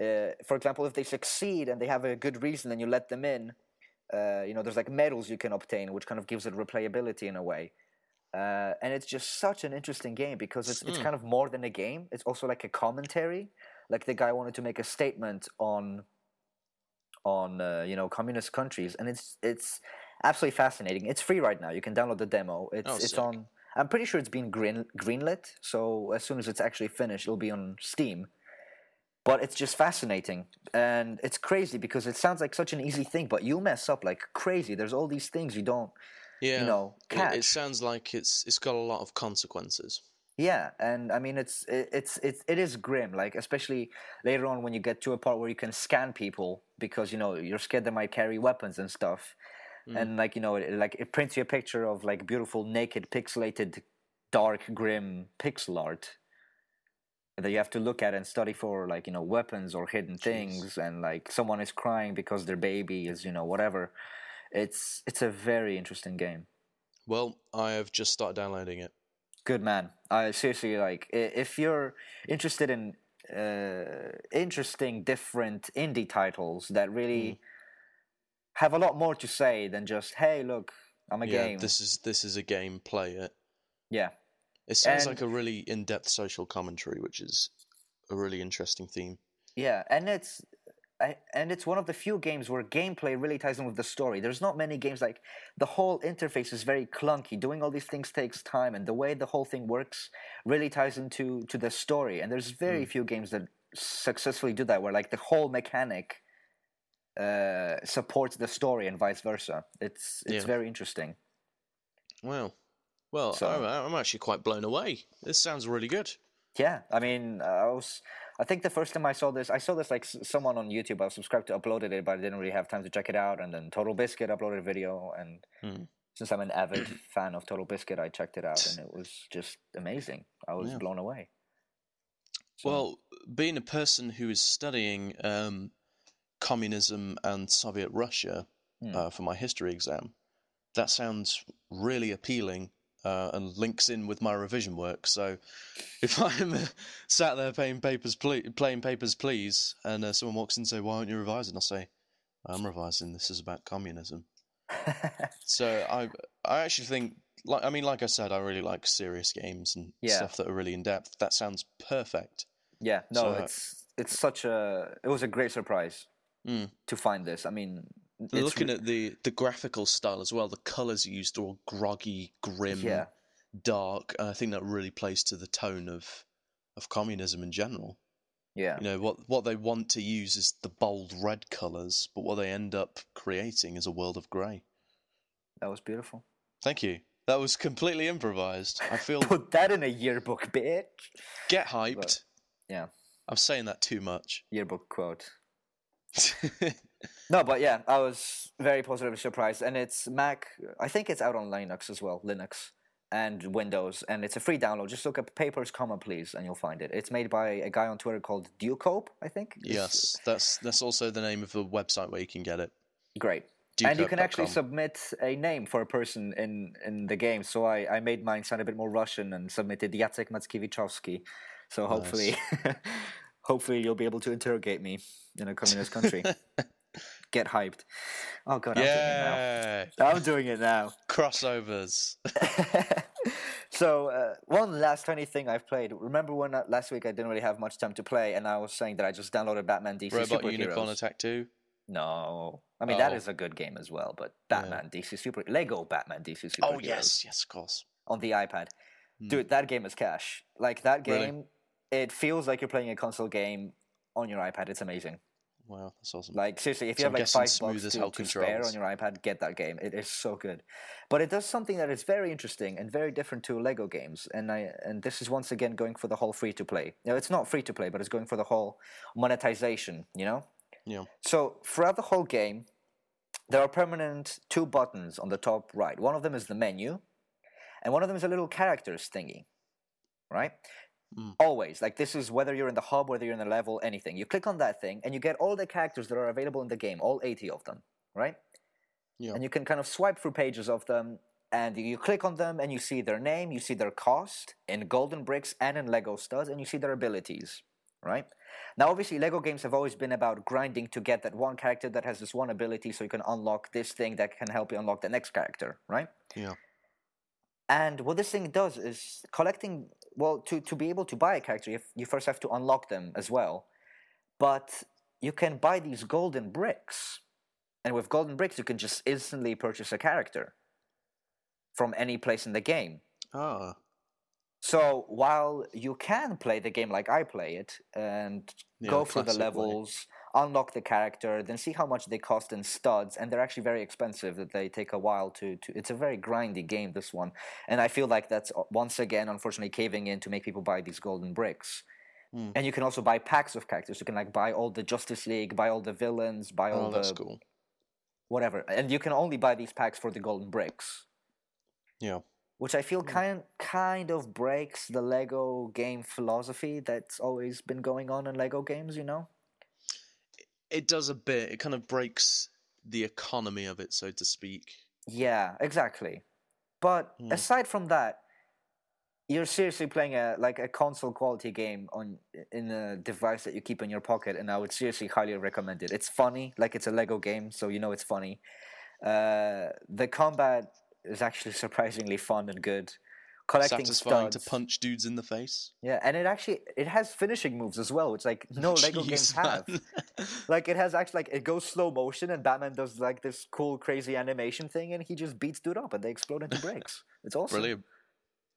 uh, for example, if they succeed and they have a good reason, then you let them in. Uh, you know, there's like medals you can obtain, which kind of gives it replayability in a way. Uh, and it's just such an interesting game because it's it's kind of more than a game. It's also like a commentary. Like the guy wanted to make a statement on on uh, you know communist countries, and it's it's absolutely fascinating. It's free right now. You can download the demo. It's Oh, it's on. I'm pretty sure it's been green greenlit. So as soon as it's actually finished, it'll be on Steam. But it's just fascinating, and it's crazy because it sounds like such an easy thing, but you mess up like crazy. There's all these things you don't, Yeah. you know, It- catch. It, sounds like it's it's got a lot of consequences. Yeah, and I mean it's it, it's it's it is grim. Like especially later on when you get to a part where you can scan people because you know you're scared they might carry weapons and stuff, mm. and like you know it, like it prints you a picture of like beautiful naked pixelated dark grim pixel art, that you have to look at and study for like you know weapons or hidden things and like someone is crying because their baby is you know whatever it's it's a very interesting game Well, I have just started downloading it. good man i seriously like if you're interested in uh interesting different indie titles that really have a lot more to say than just hey look i'm a yeah, game this is this is a game. Play it. yeah It sounds And- like a really in-depth social commentary, which is a really interesting theme. Yeah, and it's and it's one of the few games where gameplay really ties in with the story. There's not many games like the whole interface is very clunky. Doing all these things takes time, and the way the whole thing works really ties into to the story. And there's very few games that successfully do that, where like the whole mechanic uh, supports the story and vice versa. It's it's Yeah. very interesting. Wow. Well, So- I'm, I'm actually quite blown away. This sounds really good. Yeah, I mean, I was. I think the first time I saw this, I saw this like s- someone on YouTube. I was subscribed to uploaded it, but I didn't really have time to check it out. And then Total Biscuit uploaded a video, and Hmm. since I'm an avid (clears throat) fan of Total Biscuit, I checked it out, and it was just amazing. I was Yeah. blown away. So- Well, being a person who is studying um, communism and Soviet Russia Hmm. uh, for my history exam, that sounds really appealing uh, and links in with my revision work. So, if (laughs) I'm uh, sat there playing papers, ple- playing papers, please, and uh, someone walks in and say, "Why aren't you revising?" I'll say, "I'm revising. This is about communism." (laughs) So I, I actually think, like, I mean, like I said, I really like serious games and Yeah. stuff that are really in depth. That sounds perfect. yeah, no, So, it's it's such a. It was a great surprise Mm. to find this. I mean, looking re- at the the graphical style as well, the colors used are all groggy, grim, yeah, dark, and I think that really plays to the tone of of communism in general. yeah, You know what what they want to use is the bold red colors, but what they end up creating is a world of grey. that was beautiful. Thank you. That was completely improvised. I feel (laughs) Put that in a yearbook, bitch. get hyped. yeah. I'm saying that too much. Yearbook quote. (laughs) No, but yeah, I was very positively surprised, and it's Mac. I think it's out on Linux as well, Linux and Windows, and it's a free download. Just look up Papers, comma please, and you'll find it. It's made by a guy on Twitter called dukope, I think. yes, that's that's also the name of the website where you can get it. great. and you can actually submit a name for a person in in the game. So I I made mine sound a bit more Russian and submitted Jacek Mackiewicz. So hopefully, (laughs) hopefully you'll be able to interrogate me in a communist country. (laughs) Get hyped. Oh god, I'm doing it now. I'm doing it now. (laughs) crossovers. (laughs) so uh, one last tiny thing I've played. Remember when uh, last week I didn't really have much time to play, and I was saying that I just downloaded Batman DC Super Robot Superheroes. Unicorn Attack Two. No, I mean that Oh. is a good game as well. But Batman DC Super Lego Batman DC Super. Oh yes, yes, of course. on the iPad, Hmm. dude, that game is cash. Like that Really? game, it feels like you're playing a console game on your iPad. It's amazing. Wow, that's awesome. Like seriously, if So you I'm have like five bucks to, hell to spare on your iPad, get that game. It is so good, but it does something that is very interesting and very different to Lego games. And I and this is once again going for the whole free to play. Now it's not free to play, but it's going for the whole monetization. You know. Yeah. So throughout the whole game, there are permanent two buttons on the top right. One of them is the menu, and one of them is a little characters thingy. Right. Mm. Always like this is whether you're in the hub, whether you're in the level, anything. You click on that thing, and you get all the characters that are available in the game, all eighty of them. Right. Yeah. And you can kind of swipe through pages of them, and you click on them, and you see their name, you see their cost in golden bricks and in Lego studs, and you see their abilities. Right. Now, obviously, Lego games have always been about grinding to get that one character that has this one ability, so you can unlock this thing that can help you unlock the next character. Right. Yeah. And what this thing does is collecting. Well, to, to be able to buy a character, you, you first have to unlock them as well. But you can buy these golden bricks. And with golden bricks, you can just instantly purchase a character from any place in the game. Ah. So while you can play the game like I play it and Yeah, go through the levels, unlock the character, then see how much they cost in studs, and they're actually very expensive. That they take a while to, to. It's a very grindy game, this one, and I feel like that's uh, once again, unfortunately, caving in to make people buy these golden bricks. Hmm. And you can also buy packs of characters. You can like buy all the Justice League, buy all the villains, buy all Oh, the that's cool. whatever, and you can only buy these packs for the golden bricks Yeah. which I feel kind kind of breaks the Lego game philosophy that's always been going on in Lego games. You know. It does a bit. It kind of breaks the economy of it, so to speak. Yeah, exactly. But Hmm. aside from that, you're seriously playing a like a console quality game on in a device that you keep in your pocket, and I would seriously highly recommend it. It's funny, like it's a Lego game, so you know it's funny. Uh, the combat is actually (laughs) surprisingly fun and good. Collecting Satisfying studs. to punch dudes in the face. Yeah, and it actually it has finishing moves as well, which like no (laughs) Lego Jeez, games have. (laughs) Like it has actually like it goes slow motion and Batman does like this cool crazy animation thing and he just beats dude up and they explode into bricks. (laughs) It's awesome. Brilliant.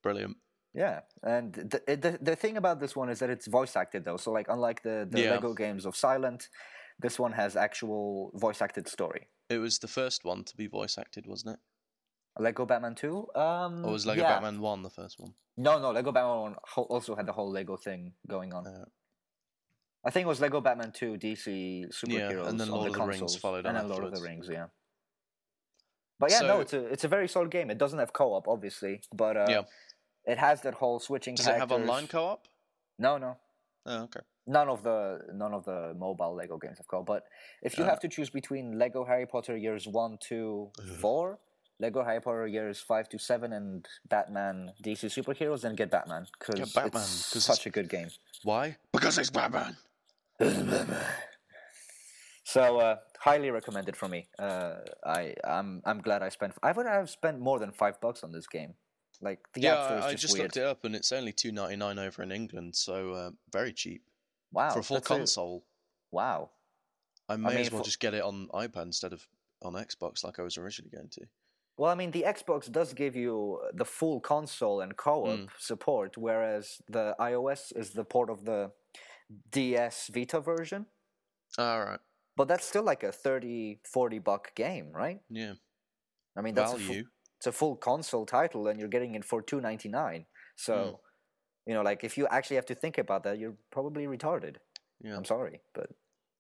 Brilliant. Yeah, and the, the the thing about this one is that it's voice acted though. So like unlike the the Yeah. Lego games of Silent, this one has actual voice acted story. It was the first one to be voice acted, wasn't it? Lego Batman Two. Um, Or was Lego yeah. Batman 1 the first one? No, no, Lego Batman 1 also had the whole Lego thing going on. Uh, I think it was Lego Batman 2 DC superheroes yeah, and then Lord the of the Rings followed and then Lord of the. Rings, yeah. But yeah, no, it's a it's a very solid game. It doesn't have co-op, obviously, but uh, Yeah. it has that whole switching. Does it have characters. online co op? No, no, Oh, okay. none of the none of the mobile Lego games have co-op. But if you Uh. have to choose between Lego Harry Potter years one, two, Ugh. four, Lego Potter years five to seven, and Batman DC superheroes, then get Batman because Batman, it's 'cause such a good game. Why? Because it's Batman. (laughs) So uh, highly recommended for me. Uh, I I'm I'm glad I spent. I would have spent more than five bucks on this game. Like the yeah, app store is I just, looked it up and it's only two ninety nine over in England, so uh, very cheap wow, for a full console. wow. I may mean, as well for- just get it on iPad instead of on Xbox, like I was originally going to. Well, I mean, the Xbox does give you the full console and co-op Mm. support, whereas the iOS is the port of the DS Vita version. All right. But that's still like a 30, 40 buck game, right? Yeah. I mean, that's a full, Value. it's a full console title, and you're getting it for two ninety nine. So, Mm. you know, like if you actually have to think about that, you're probably retarded. Yeah. I'm sorry, but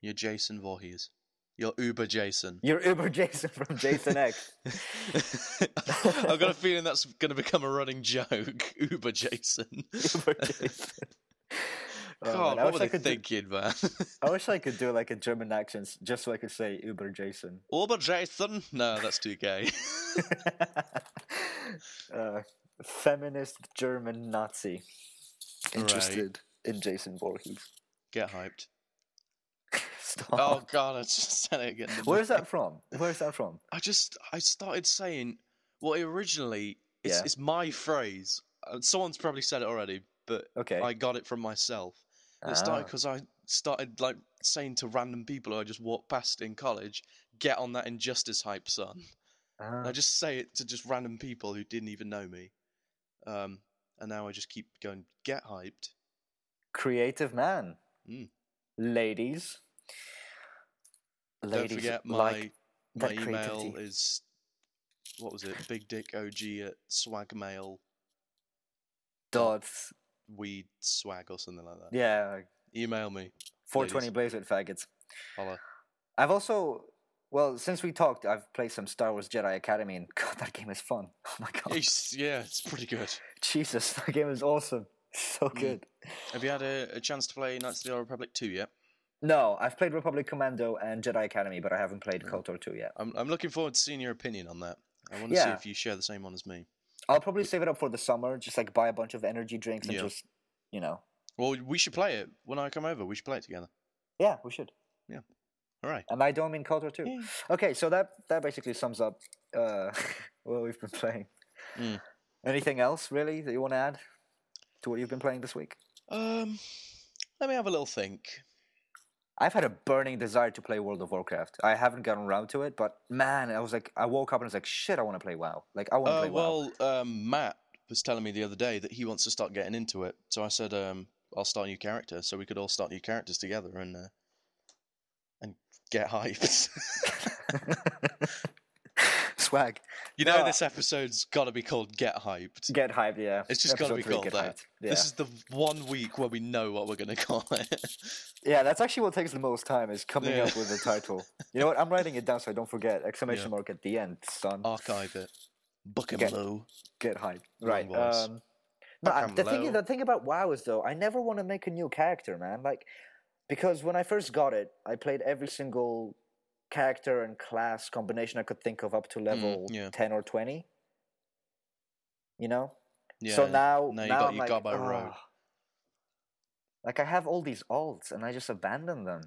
You're Jason Voorhees. You're Uber Jason. you're Uber Jason from Jason X. (laughs) I've got a feeling that's going to become a running joke. (laughs) Uber Jason. (laughs) Uber Jason. Oh, God, man, I what wish were I they could do- man? I wish I could do like a German accent just so I could say Uber Jason. Uber Jason? No, that's too gay. uh, feminist German Nazi interested in Jason Voorhees. Get hyped. (laughs) Oh God, I just said it again. Where's that from? Where's that from? I just I started saying well originally it's Yeah. it's my phrase. Uh, someone's probably said it already, but Okay. I got it from myself. And It started Ah. because I started like saying to random people who I just walked past in college, "Get on that injustice hype, son." Ah. I just say it to just random people who didn't even know me. Um, and now I just keep going, "Get hyped." creative man. Mm. Ladies. Don't Ladies forget my like my email creativity. is what was it? Big Dick OG at swagmail dots. weed swag or something like that. Yeah, Email me. 420 blaze with faggots. Holla. I've also, well, since we talked, I've played some Star Wars Jedi Academy, and (laughs) God, that game is fun. Oh my God, It's- yeah, it's pretty good. Jesus, that game is awesome. (laughs) So Mm. good. Have you had a, a chance to play Knights of the Old Republic 2 yet? No, I've played Republic Commando and Jedi Academy, but I haven't played Mm. KOTOR 2 yet. I'm, I'm looking forward to seeing your opinion on that. I want to see if you share the same one as me. I'll probably save it up for the summer, just like buy a bunch of energy drinks and Yeah. just, you know. Well, we should play it. When I come over, we should play it together. Yeah, we should. Yeah. All right. And I don't mean KOTOR 2. Yeah. Okay, so that that basically sums up uh, (laughs) what we've been playing. Mm. Anything else really that you want to add to what you've been playing this week? Um, let me have a little think. I've had a burning desire to play World of Warcraft. I haven't gotten around to it, but man, I was like, I woke up and I was like, shit, I want to play WoW. Like, I want to Uh, play WoW. well, um, Matt was telling me the other day that he wants to start getting into it. So I said, um, I'll start a new character, so we could all start new characters together and uh, and get hyped. (laughs) (laughs) (laughs) Swag. you know, No, this episode's got to be called "Get Hyped." Get hyped, yeah. It's just gotta Episode be three, called get that. hyped. Yeah. This is the one week where we know what we're going to call it. (laughs) yeah, that's actually what takes the most time is coming Yeah. up with the title. You know what? I'm writing it down so I don't forget. Exclamation mark at the end, son. Archive it. Book him Get- low. Get hype. Right. voice. Um, no, I- the thing, low. the thing about WoW is though, I never want to make a new character, man. Like, because when I first got it, I played every single character and class combination I could think of up to level Mm, yeah. ten or twenty. You know. Yeah. so now, now you now got I'm you like, got by rogue. "Ah." Like I have all these alts, and I just abandon them.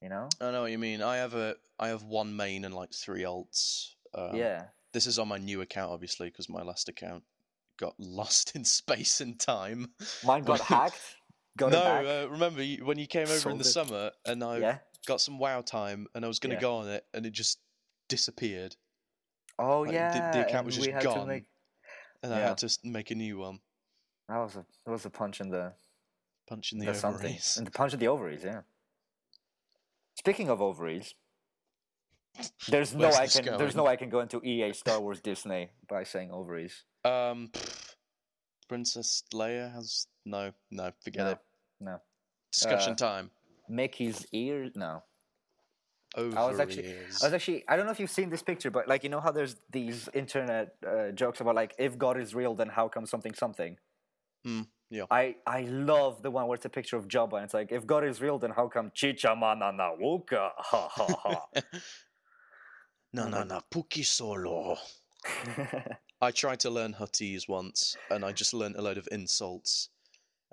You know. I know what you mean. I have a I have one main and like three alts. Um, yeah. This is on my new account, obviously, because my last account got (laughs) lost in space and time. Mine got (laughs) hacked. Got no, uh, remember you, when you came over in the it. summer and I yeah. Got some WoW time and I was going to Yeah. go on it and it just disappeared Oh like, yeah. the account was just gone. make- and I had to make a new one. That was a that was a punch in the Punch in the, the something ovaries. and the punch in the ovaries. Yeah. Speaking of ovaries, there's no I can there's no I can go into EA Star Wars Disney by saying ovaries. Um, pff, Princess Leia has no, no, forget No, it. no. Discussion Uh, time. Mickey's ear no. Over I was actually ears. I was actually I don't know if you've seen this picture, but like you know how there's these internet uh, jokes about like if God is real, then how come something something. Hmm, yeah. I I love the one where it's a picture of Jabba and it's like if God is real, then how come Chicha Manana Woka? Ha ha ha. no, no, no, Puki Solo. I tried to learn Huttese once, and I just learned a load of insults,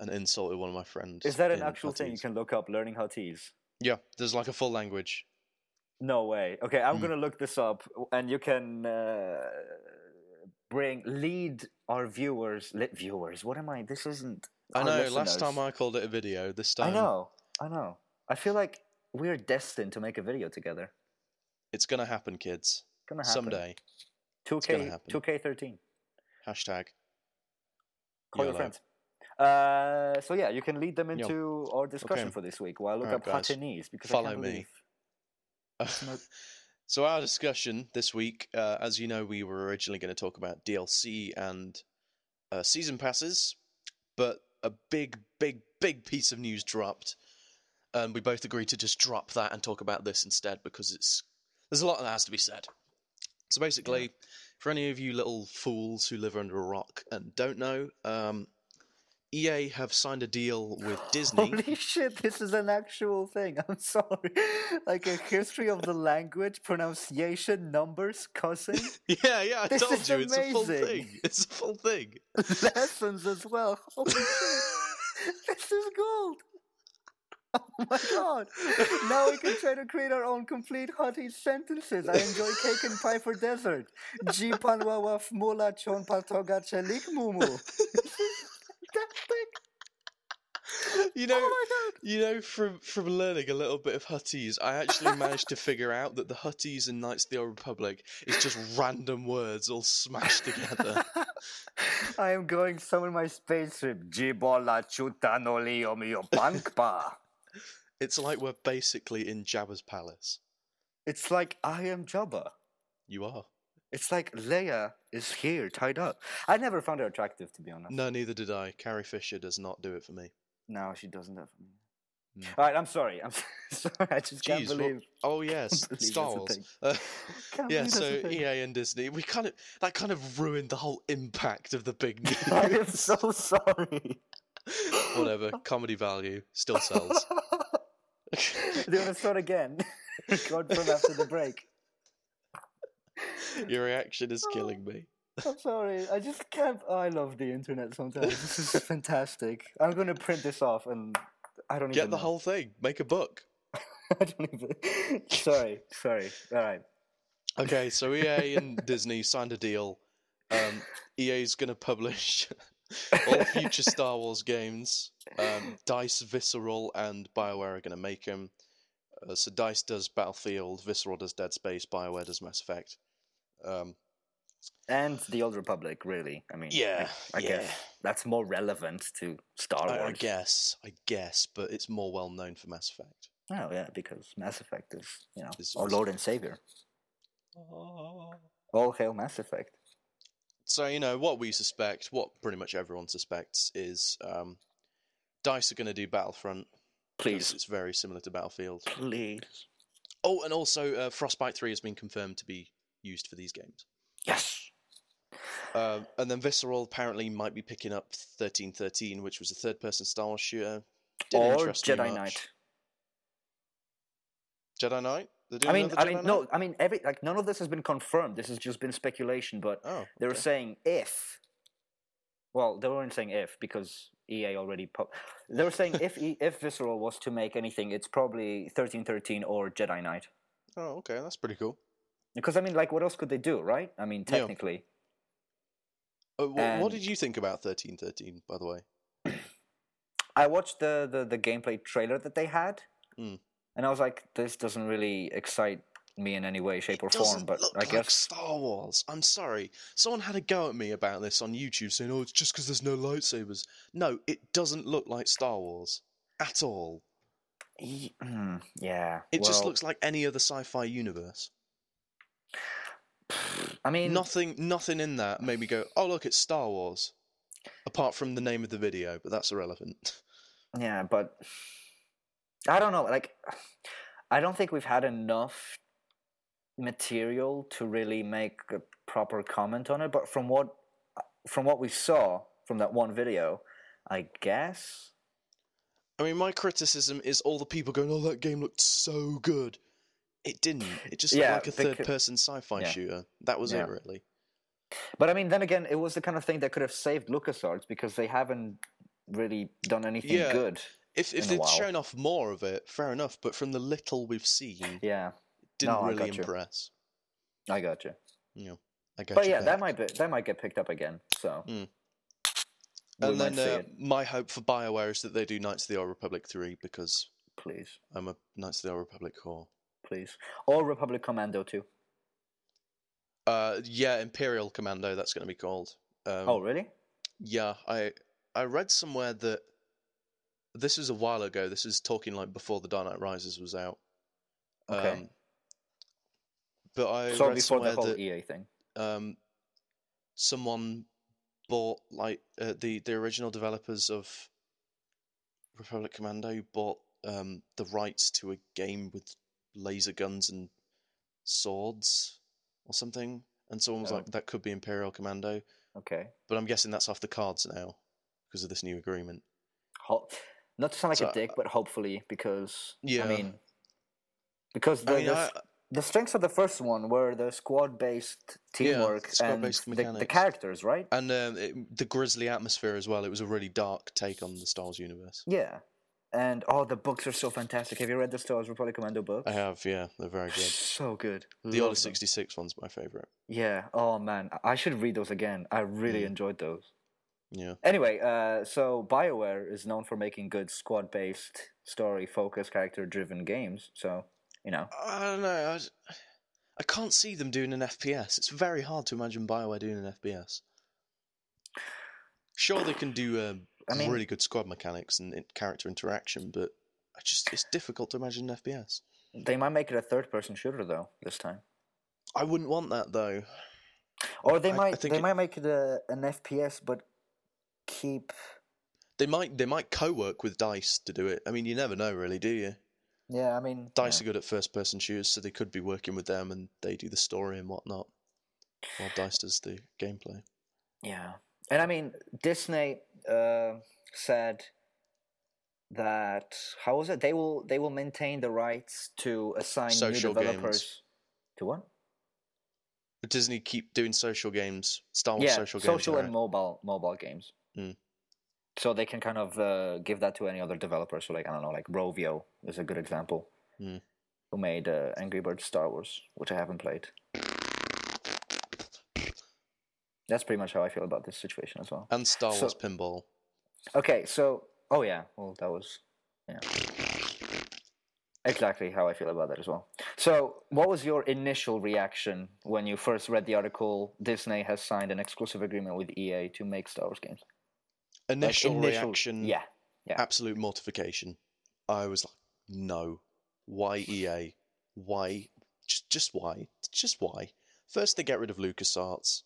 and insulted one of my friends. Is that an actual thing you can look up? Learning Huttese. Yeah, there's like a full language. No way. Okay, I'm Mm. gonna look this up, and you can uh, bring lead our viewers. Lit viewers. What am I? This isn't. I know. Last time I called it a video. This time. I know. I know. I feel like we're destined to make a video together. it's gonna happen, kids. Gonna happen Someday. Two K. Two K thirteen. Hashtag. Call your friends. Uh, so yeah, you can lead them into our discussion Okay. for this week while I look Alright, up. Hatanese because Follow I can't me. (laughs) so our discussion this week, uh, as you know, we were originally going to talk about DLC and uh, season passes, but a big, big, big piece of news dropped, and we both agreed to just drop that and talk about this instead because it's there's a lot that has to be said. So basically, for any of you little fools who live under a rock and don't know, um, EA have signed a deal with (laughs) Disney. Holy shit, this is an actual thing. I'm sorry. (laughs) Like a history of the language, pronunciation, numbers, cussing, (laughs) Yeah, yeah, I This told is you it's a full amazing. thing. It's a full thing. lessons as well. Holy shit. This is gold. Oh my god. Now we can try to create our own complete hottie sentences. I enjoy cake and pie for dessert. G panwawa fmula chon paltoga chelik mumu. Fantastic. You know, Oh you know, from from learning a little bit of Huttese, I actually managed to figure out that the Huttese in Knights of the Old Republic is just random words all smashed together. (laughs) I am going somewhere in my spaceship. Jibola chutanoli omio pankpa. (laughs) It's like we're basically in Jabba's palace. It's like I am Jabba. You are. It's like Leia is here, tied up. I never found her attractive, to be honest. No, neither did I. Carrie Fisher does not do it for me. No, she doesn't have me. Mm. All right, I'm sorry. I'm (laughs) sorry. I just can't Jeez, what- believe. Oh yes, (laughs) Star Wars. Uh, (laughs) yeah, so. EA and Disney, we kind of that kind of ruined the whole impact of the big news. I am so sorry. Whatever, comedy value still sells. Do you want to start again? Record from after the break. Your reaction is killing me. (laughs) I'm sorry. I just can't. Oh, I love the internet sometimes. This is (laughs) fantastic. I'm going to print this off and I don't Get the know. whole thing. Make a book. (laughs) I don't even. sorry. Sorry. All right. Okay, so EA and Disney signed a deal. Um, EA's going to publish all future Star Wars games. Um, Dice, Visceral, and BioWare are going to make them. Uh, so Dice does Battlefield, Visceral does Dead Space, BioWare does Mass Effect. Um, And the Old Republic, really. I mean, yeah, I, I yeah. guess that's more relevant to Star Wars. I, I guess, I guess, but it's more well known for Mass Effect. Oh yeah, because Mass Effect is, you know, Is our Lord and Savior. Oh. All hail Mass Effect. So you know what we suspect, what pretty much everyone suspects is um, Dice are going to do Battlefront. Please, it's very similar to Battlefield. please. Oh, and also uh, Frostbite Three has been confirmed to be used for these games. Yes. Uh, and then Visceral apparently might be picking up 1313, which was a third person Star Wars shooter. Didn't or Jedi. Knight. Jedi Knight? I mean, I mean, Knight? no, I mean, every like none of this has been confirmed. This has just been speculation. But Oh, they were saying if. Well, they weren't saying if because EA already. Po- they were saying if e- if Visceral was to make anything, it's probably thirteen thirteen or Jedi Knight. Oh, okay, that's pretty cool. Because I mean, like, what else could they do, right? I mean, Yeah. technically. Uh, wh- what did you think about 1313, by the way? (clears throat) I watched the, the, the gameplay trailer that they had, Mm. and I was like, this doesn't really excite me in any way, shape, or form. But I like guess Star Wars. I'm sorry. Someone had a go at me about this on YouTube, saying, "Oh, it's just because there's no lightsabers." No, it doesn't look like Star Wars at all. Mm, yeah, It just looks like any other sci-fi universe. (sighs) I mean, Nothing, nothing in that made me go, "Oh, look, it's Star Wars." Apart from the name of the video, but that's irrelevant. (laughs) yeah, but I don't know. Like, (sighs) I don't think we've had enough material to really make a proper comment on it. But from what from what we saw from that one video, I guess I mean, my criticism is all the people going, "Oh, that game looked so good." It didn't. It just Yeah, looked like a third-person sci-fi yeah. shooter. That was Yeah. it, really. But I mean, then again, it was the kind of thing that could have saved LucasArts because they haven't really done anything Yeah. good. If if they'd shown off more of it, fair enough. But from the little we've seen, Yeah, didn't No, I really you. impress. I got you. You know, I got But you yeah, that might be that might get picked up again. So Mm. And then uh, my hope for Bioware is that they do Knights of the Old Republic three because Please, I'm a Knights of the Old Republic core. Please, or Republic Commando too. Uh, yeah, Imperial Commando. That's going to be called. Um, oh, really? Yeah, I I read somewhere that this was a while ago. This is talking like before the Dark Knight Rises was out. Okay. Um, but I so read before the somewhere whole that EA thing. um, someone bought like uh, the the original developers of Republic Commando bought um, the rights to a game with laser guns and swords or something, and someone was Oh. like, "That could be Imperial Commando," Okay. but I'm guessing that's off the cards now because of this new agreement. Ho- not to sound like So, a dick, but hopefully because Yeah. I mean, because the I mean, the, I, the strengths of the first one were the squad-based teamwork and squad-based the, the characters, right? and um, it, the grisly atmosphere as well. It was a really dark take on the Star Wars universe. Yeah. And oh, the books are so fantastic. Have you read the Star Wars Republic Commando books? I have, yeah, they're very good. So good. The Love Order them. sixty six one's my favorite. Yeah. Oh man, I- I should read those again. I really Mm. enjoyed those. Yeah. Anyway, uh, so BioWare is known for making good squad-based, story-focused, character-driven games. So you know, I don't know. I can't see them doing an FPS. It's very hard to imagine Bioware doing an FPS. Sure, they can do um, I mean- really good squad mechanics and character interaction, but I just it's difficult to imagine an FPS. they might make it a third-person shooter though this time, I wouldn't want that though. or they I- I might think they it- might make it a, an FPS, but keep. They might they might co-work with Dice to do it. I mean, you never know, really, do you? Yeah, I mean, Dice yeah. are good at first-person shooters, so they could be working with them, and they do the story and whatnot, while Dice does the gameplay. Yeah, and I mean Disney uh, said that how was it? They will they will maintain the rights to assign Social new games. developers to what? But Disney keep doing social games, Star Wars yeah, social games. social right? and mobile mobile games. Mm. So they can kind of uh, give that to any other developer. So like I don't know, like Rovio is a good example, Mm. who made uh, Angry Birds Star Wars, which I haven't played. That's pretty much how I feel about this situation as well. and Star So- Wars Pinball. Okay, so oh yeah, well that was yeah. Exactly how I feel about that as well. So, what was your initial reaction when you first read the article? Disney has signed an exclusive agreement with EA to make Star Wars games. Like, Initial, reaction, yeah, yeah. absolute mortification. I was like, no, why EA? Why? Just, just why? Just why? First they get rid of LucasArts,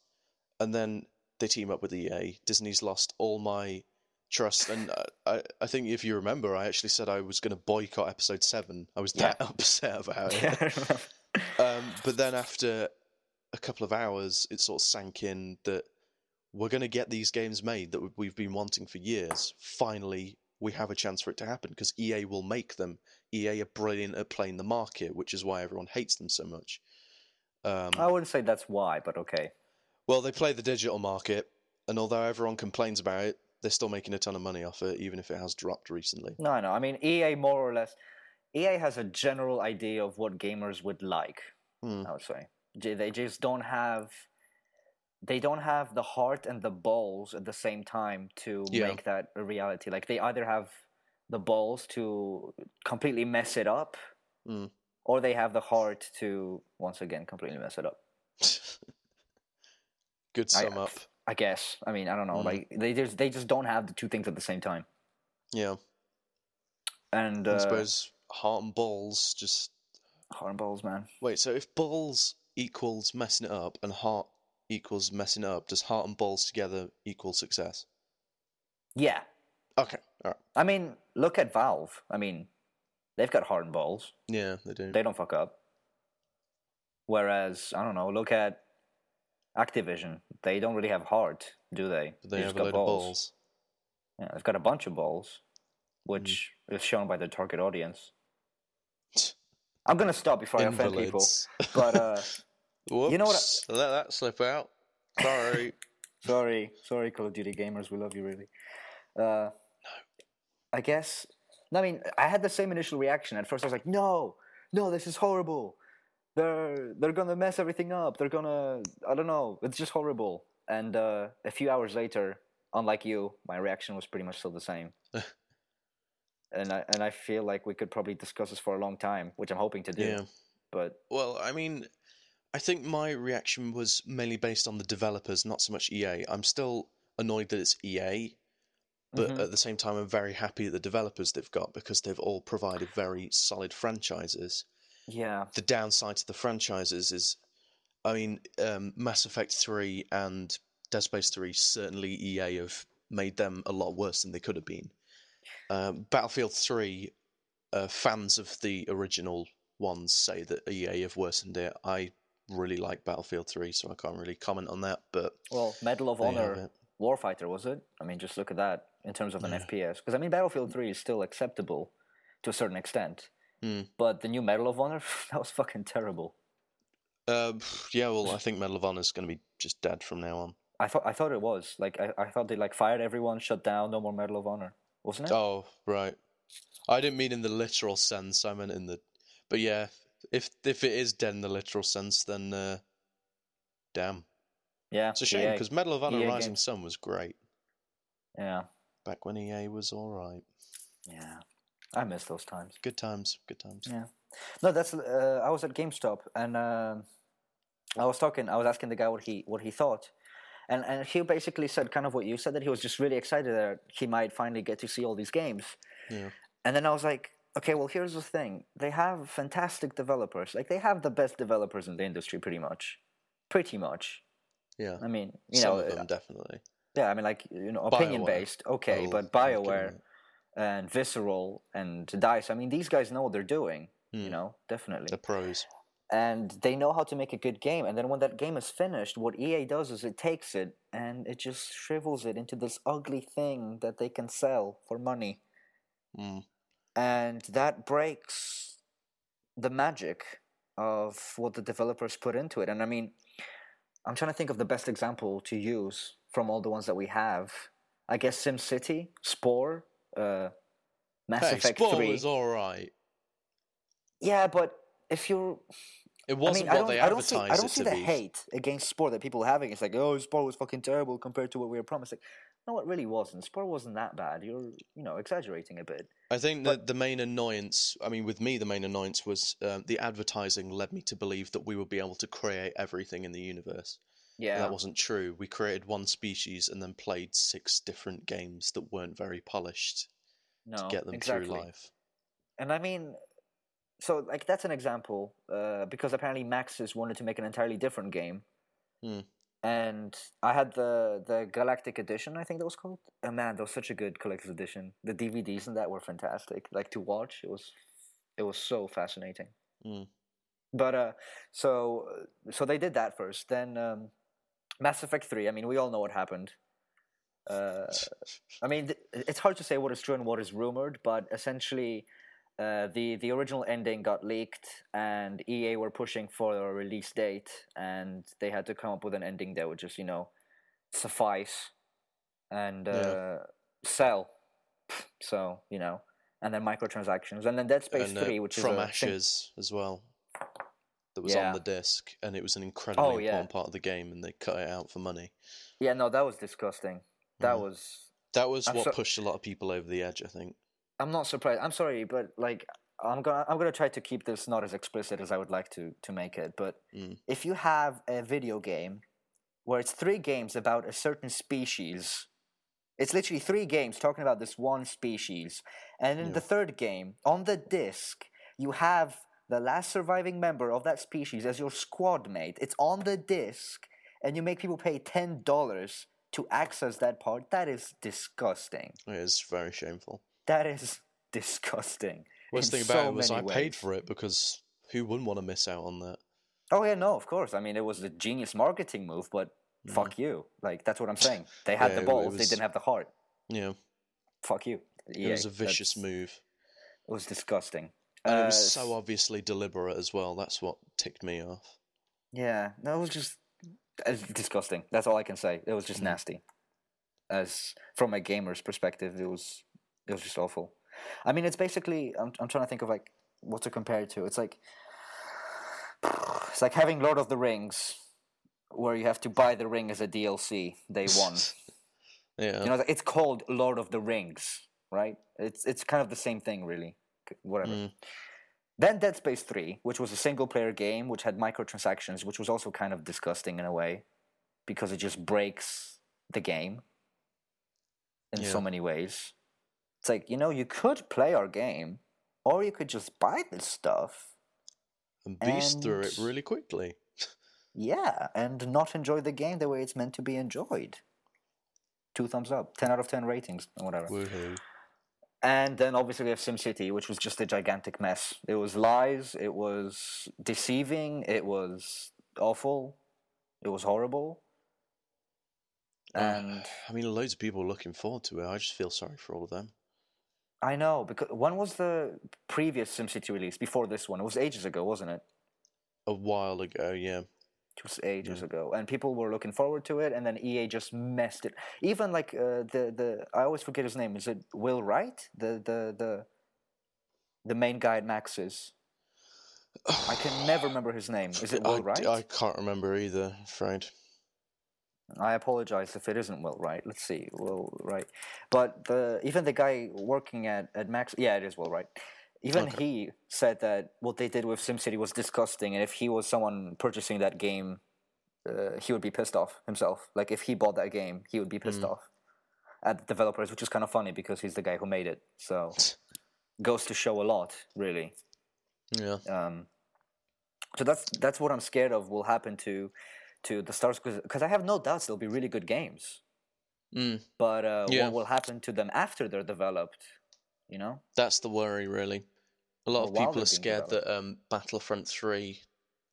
and then they team up with EA. Disney's lost all my trust, and uh, I, I think if you remember, I actually said I was going to boycott Episode Seven. I was that (laughs) upset about it. (laughs) Yeah, Um, but then after a couple of hours, it sort of sank in that we're going to get these games made that we- we've been wanting for years. Finally, we have a chance for it to happen because EA will make them. EA are brilliant at playing the market, which is why everyone hates them so much. Um, I wouldn't say that's why, but okay. Well, they play the digital market, and although everyone complains about it, they're still making a ton of money off it, even if it has dropped recently. No, no. I mean, EA more or less. EA has a general idea of what gamers would like. Hmm. I would say they just don't have. They don't have the heart and the balls at the same time to Yeah. make that a reality. Like they either have the balls to completely mess it up, Mm. or they have the heart to once again completely mess it up. (laughs) Good I- sum up. I guess. I mean, I don't know. Mm. Like they just they just don't have the two things at the same time. Yeah, And I uh, suppose heart and balls just heart and balls, man. Wait, so if balls equals messing it up and heart equals messing it up, does heart and balls together equal success? Yeah, Okay, alright. I mean, look at Valve. I mean, they've got heart and balls. Yeah, they do. They don't fuck up. Whereas, I don't know, look at Activision. They don't really have heart, do they? They They've just a got of balls. Yeah, they've got a bunch of balls, which is shown by their target audience. I'm gonna stop before I offend people. But uh, (laughs) Whoops, you know what Let that slip out. Sorry. (laughs) sorry, sorry, Call of Duty gamers, we love you really. Uh, no, I guess. I mean, I had the same initial reaction. At first, I was like, "No, no, this is horrible. They're they're gonna mess everything up. They're gonna, I don't know. It's just horrible." And uh, a few hours later, unlike you, my reaction was pretty much still the same. (laughs) and I and I feel like we could probably discuss this for a long time, which I'm hoping to do. yeah. But Well, I mean, I think my reaction was mainly based on the developers, not so much EA. I'm still annoyed that it's EA, but Mhm. at the same time, I'm very happy at the developers they've got because they've all provided very solid franchises. Yeah, The downside to the franchises is, I mean, um, Mass Effect 3 and Dead Space 3, certainly EA have made them a lot worse than they could have been. Um, Battlefield 3, uh, fans of the original ones say that EA have worsened it. I really like Battlefield 3, so I can't really comment on that, but well, Medal of there you have Honor. Warfighter was it? I mean, just look at that in terms of an Yeah. FPS. Because I mean, Battlefield Three is still acceptable to a certain extent, Hmm. but the new Medal of Honor (laughs) that was fucking terrible. Uh, yeah, well, I think Medal of Honor is going to be just dead from now on. I thought I thought it was like I, I thought they like fired everyone, shut down, no more Medal of Honor, wasn't it? Oh, right. I didn't mean in the literal sense. I meant in the. But yeah, if if it is dead in the literal sense, then uh, damn, yeah, it's a shame because Medal of Honor EA Rising games. Sun was great yeah, back when EA was all right. yeah, I miss those times. Good times, good times. Yeah. No, that's. Uh, I was at GameStop and uh, I was talking. I was asking the guy what he what he thought, and and he basically said kind of what you said that he was just really excited that he might finally get to see all these games. Yeah. And then I was like, okay, well here's the thing: they have fantastic developers. Like they have the best developers in the industry, pretty much, pretty much. Yeah, I mean, you some know, uh, them definitely. yeah. I mean, like you know, opinion BioWare. based, okay, I'll- but I'll give them Bioware. And Visceral and Dice. I mean, these guys know what they're doing. You Hmm. know, definitely The pros. and they know how to make a good game. And then when that game is finished, what EA does is it takes it and it just shrivels it into this ugly thing that they can sell for money. Mm. And that breaks the magic of what the developers put into it. And I mean, I'm trying to think of the best example to use from all the ones that we have. I guess SimCity, Spore, uh, Mass Hey, Effect Spore 3. was all right. Yeah, but if you're It wasn't I mean, I what don't, they I don't see, I don't see the be. hate against Spore that people are having. It's like, oh, Spore was fucking terrible compared to what we were promising. No, it really wasn't. Spore wasn't that bad. You're, you know, exaggerating a bit. I think that the main annoyance, I mean, with me, the main annoyance was um, the advertising led me to believe that we would be able to create everything in the universe. Yeah, That wasn't true. We created one species and then played six different games that weren't very polished no, to get them exactly. through life. And I mean, so like that's an example uh, because apparently Maxis wanted to make an entirely different game, Hmm. and I had the the Galactic Edition. I think that was called. Oh man, that was such a good collector's edition. The DVDs and that were fantastic. Like to watch, it was it was so fascinating. Mm. But uh, so so they did that first. Then um, Mass Effect Three. I mean, we all know what happened. Uh, I mean, th- it's hard to say what is true and what is rumored, but essentially, uh, the the original ending got leaked, and EA were pushing for a release date, and they had to come up with an ending that would just you know suffice and uh, Yeah. sell. So you know, and then microtransactions, and then Dead Space and, uh, Three, which from is from Ashes as well. That was Yeah. on the disc, and it was an incredibly Oh, yeah. important part of the game, and they cut it out for money. yeah, no, that was disgusting. That Mhm. was That was I'm what so- pushed a lot of people over the edge, I think. I'm not surprised. I'm sorry, but like I'm gonna I'm gonna try to keep this not as explicit as I would like to to make it. But Mm. if you have a video game where it's three games about a certain species, it's literally three games talking about this one species, and in Yeah. the third game on the disc you have the last surviving member of that species as your squad mate. It's on the disc, and you make people pay ten dollars to access that part. That is disgusting. It is very shameful. That is disgusting. Worst thing about so it was I many paid for it because who wouldn't want to miss out on that? Oh yeah, no, of course. I mean, it was a genius marketing move, but mm-hmm. fuck you. Like that's what I'm saying. They had Yeah, the it- it balls, they didn't have the heart. Yeah, Fuck you. it was a vicious That's- move, It was disgusting. And it Uh, was so obviously deliberate as well. That's what ticked me off. Yeah, that was just it's disgusting. That's all I can say. It was just Mhm. nasty. As from a gamer's perspective, it was it was just awful. I mean, it's basically I'm I'm trying to think of like what to compare it to. It's like it's like having Lord of the Rings, where you have to buy the ring as a DLC day one. (laughs) Yeah, you know, it's called Lord of the Rings, right? It's it's kind of the same thing, really. Whatever. Mm. Then Dead Space Three, which was a single player game, which had microtransactions, which was also kind of disgusting in a way, because it just breaks the game in so many ways. It's like you know you could play our game, or you could just buy this stuff, and beast through it really quickly. yeah, and not enjoy the game the way it's meant to be enjoyed. Two thumbs up, ten out of ten ratings, or whatever. Woohoo! And then obviously we have SimCity, which was just a gigantic mess. It was lies, it was deceiving, it was awful, it was horrible. Uh, And I mean, loads of people are looking forward to it. I just feel sorry for all of them. I know because when was the previous SimCity release before this one? It was ages ago, wasn't it? A while ago, yeah. It was ages ago, and people were looking forward to it, and then EA just messed it. Even like uh, the the I always forget his name. Is it Will Wright? The the the the main guy at Maxis. I can never (sighs) remember his name. Is it I, Will Wright? I can't remember either, afraid. I apologize if it isn't Will Wright. Let's see, Will Wright. But the even the guy working at at Max, yeah, it is Will Wright. Even Okay. he said that what they did with SimCity was disgusting, and if he was someone purchasing that game, uh, he would be pissed off himself. Like if he bought that game, he would be pissed Mm. off at the developers, which is kind of funny because he's the guy who made it. So (laughs) goes to show a lot, really. Yeah. Um, so that's that's what I'm scared of will happen to to the stars because I have no doubts they'll be really good games. Mm, But uh, Yeah. what will happen to them after they're developed? You know? that's the worry, really. A lot of people they're scared that um, Battlefront 3,